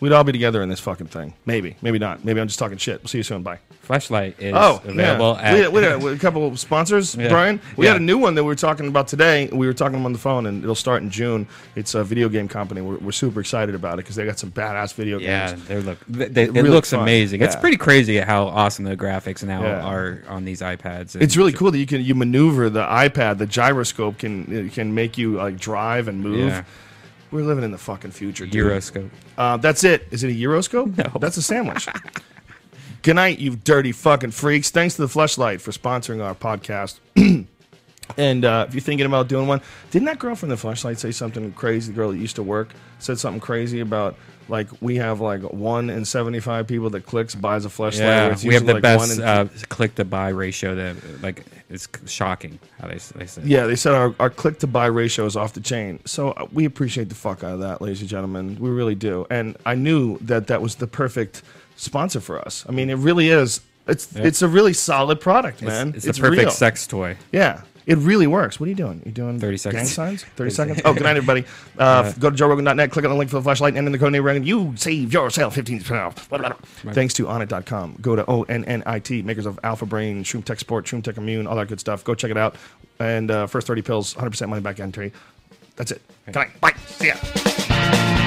We'd all be together in this fucking thing. Maybe, maybe not. Maybe I'm just talking shit. We'll see you soon. Bye. Fleshlight is Oh, available yeah. at. we, had, we, had, a couple of sponsors, Yeah. Brian. We Yeah. had a new one that we were talking about today. We were talking on the phone, and it'll start in June. It's a video game company. We're, we're super excited about it because they got some badass video games. yeah, games. they look. They, they, it Really looks fun. amazing. It's pretty crazy how awesome the graphics now Yeah. are on these iPads. It's really cool that you can you maneuver the iPad. The gyroscope can can make you like drive and move. We're living in the fucking future, dude. Euroscope. Uh, that's it. Is it a Euroscope? No. That's a sandwich. [LAUGHS] Good night, you dirty fucking freaks. Thanks to the Fleshlight for sponsoring our podcast. [CLEARS THROAT] and uh, if you're thinking about doing one, didn't that girl from the Fleshlight say something crazy? The girl that used to work said something crazy about like we have like one in 75 people that clicks buys a Fleshlight. Yeah, we have the like, best uh, click to buy ratio. That like it's shocking how they they say. Yeah, they said our, our click to buy ratio is off the chain. So uh, we appreciate the fuck out of that, ladies and gentlemen. We really do. And I knew that that was the perfect sponsor for us. I mean, it really is. It's it's a really solid product, It's, man. it's, a perfect real. sex toy. Yeah. It really works. What are you doing? You doing 30 seconds. gang signs? [LAUGHS] 30 seconds? Oh, good night, everybody. Uh, go to joerogan.net, click on the link for the Fleshlight, and in the code name Rogan, you save yourself 15% off. Thanks to Onnit.com. Go to O-N-N-I-T, makers of Alpha Brain, Shroom Tech Sport, Shroom Tech Immune, all that good stuff. Go check it out. And uh, first 30 pills, 100% money back guarantee. That's it. Good night. Bye. See ya.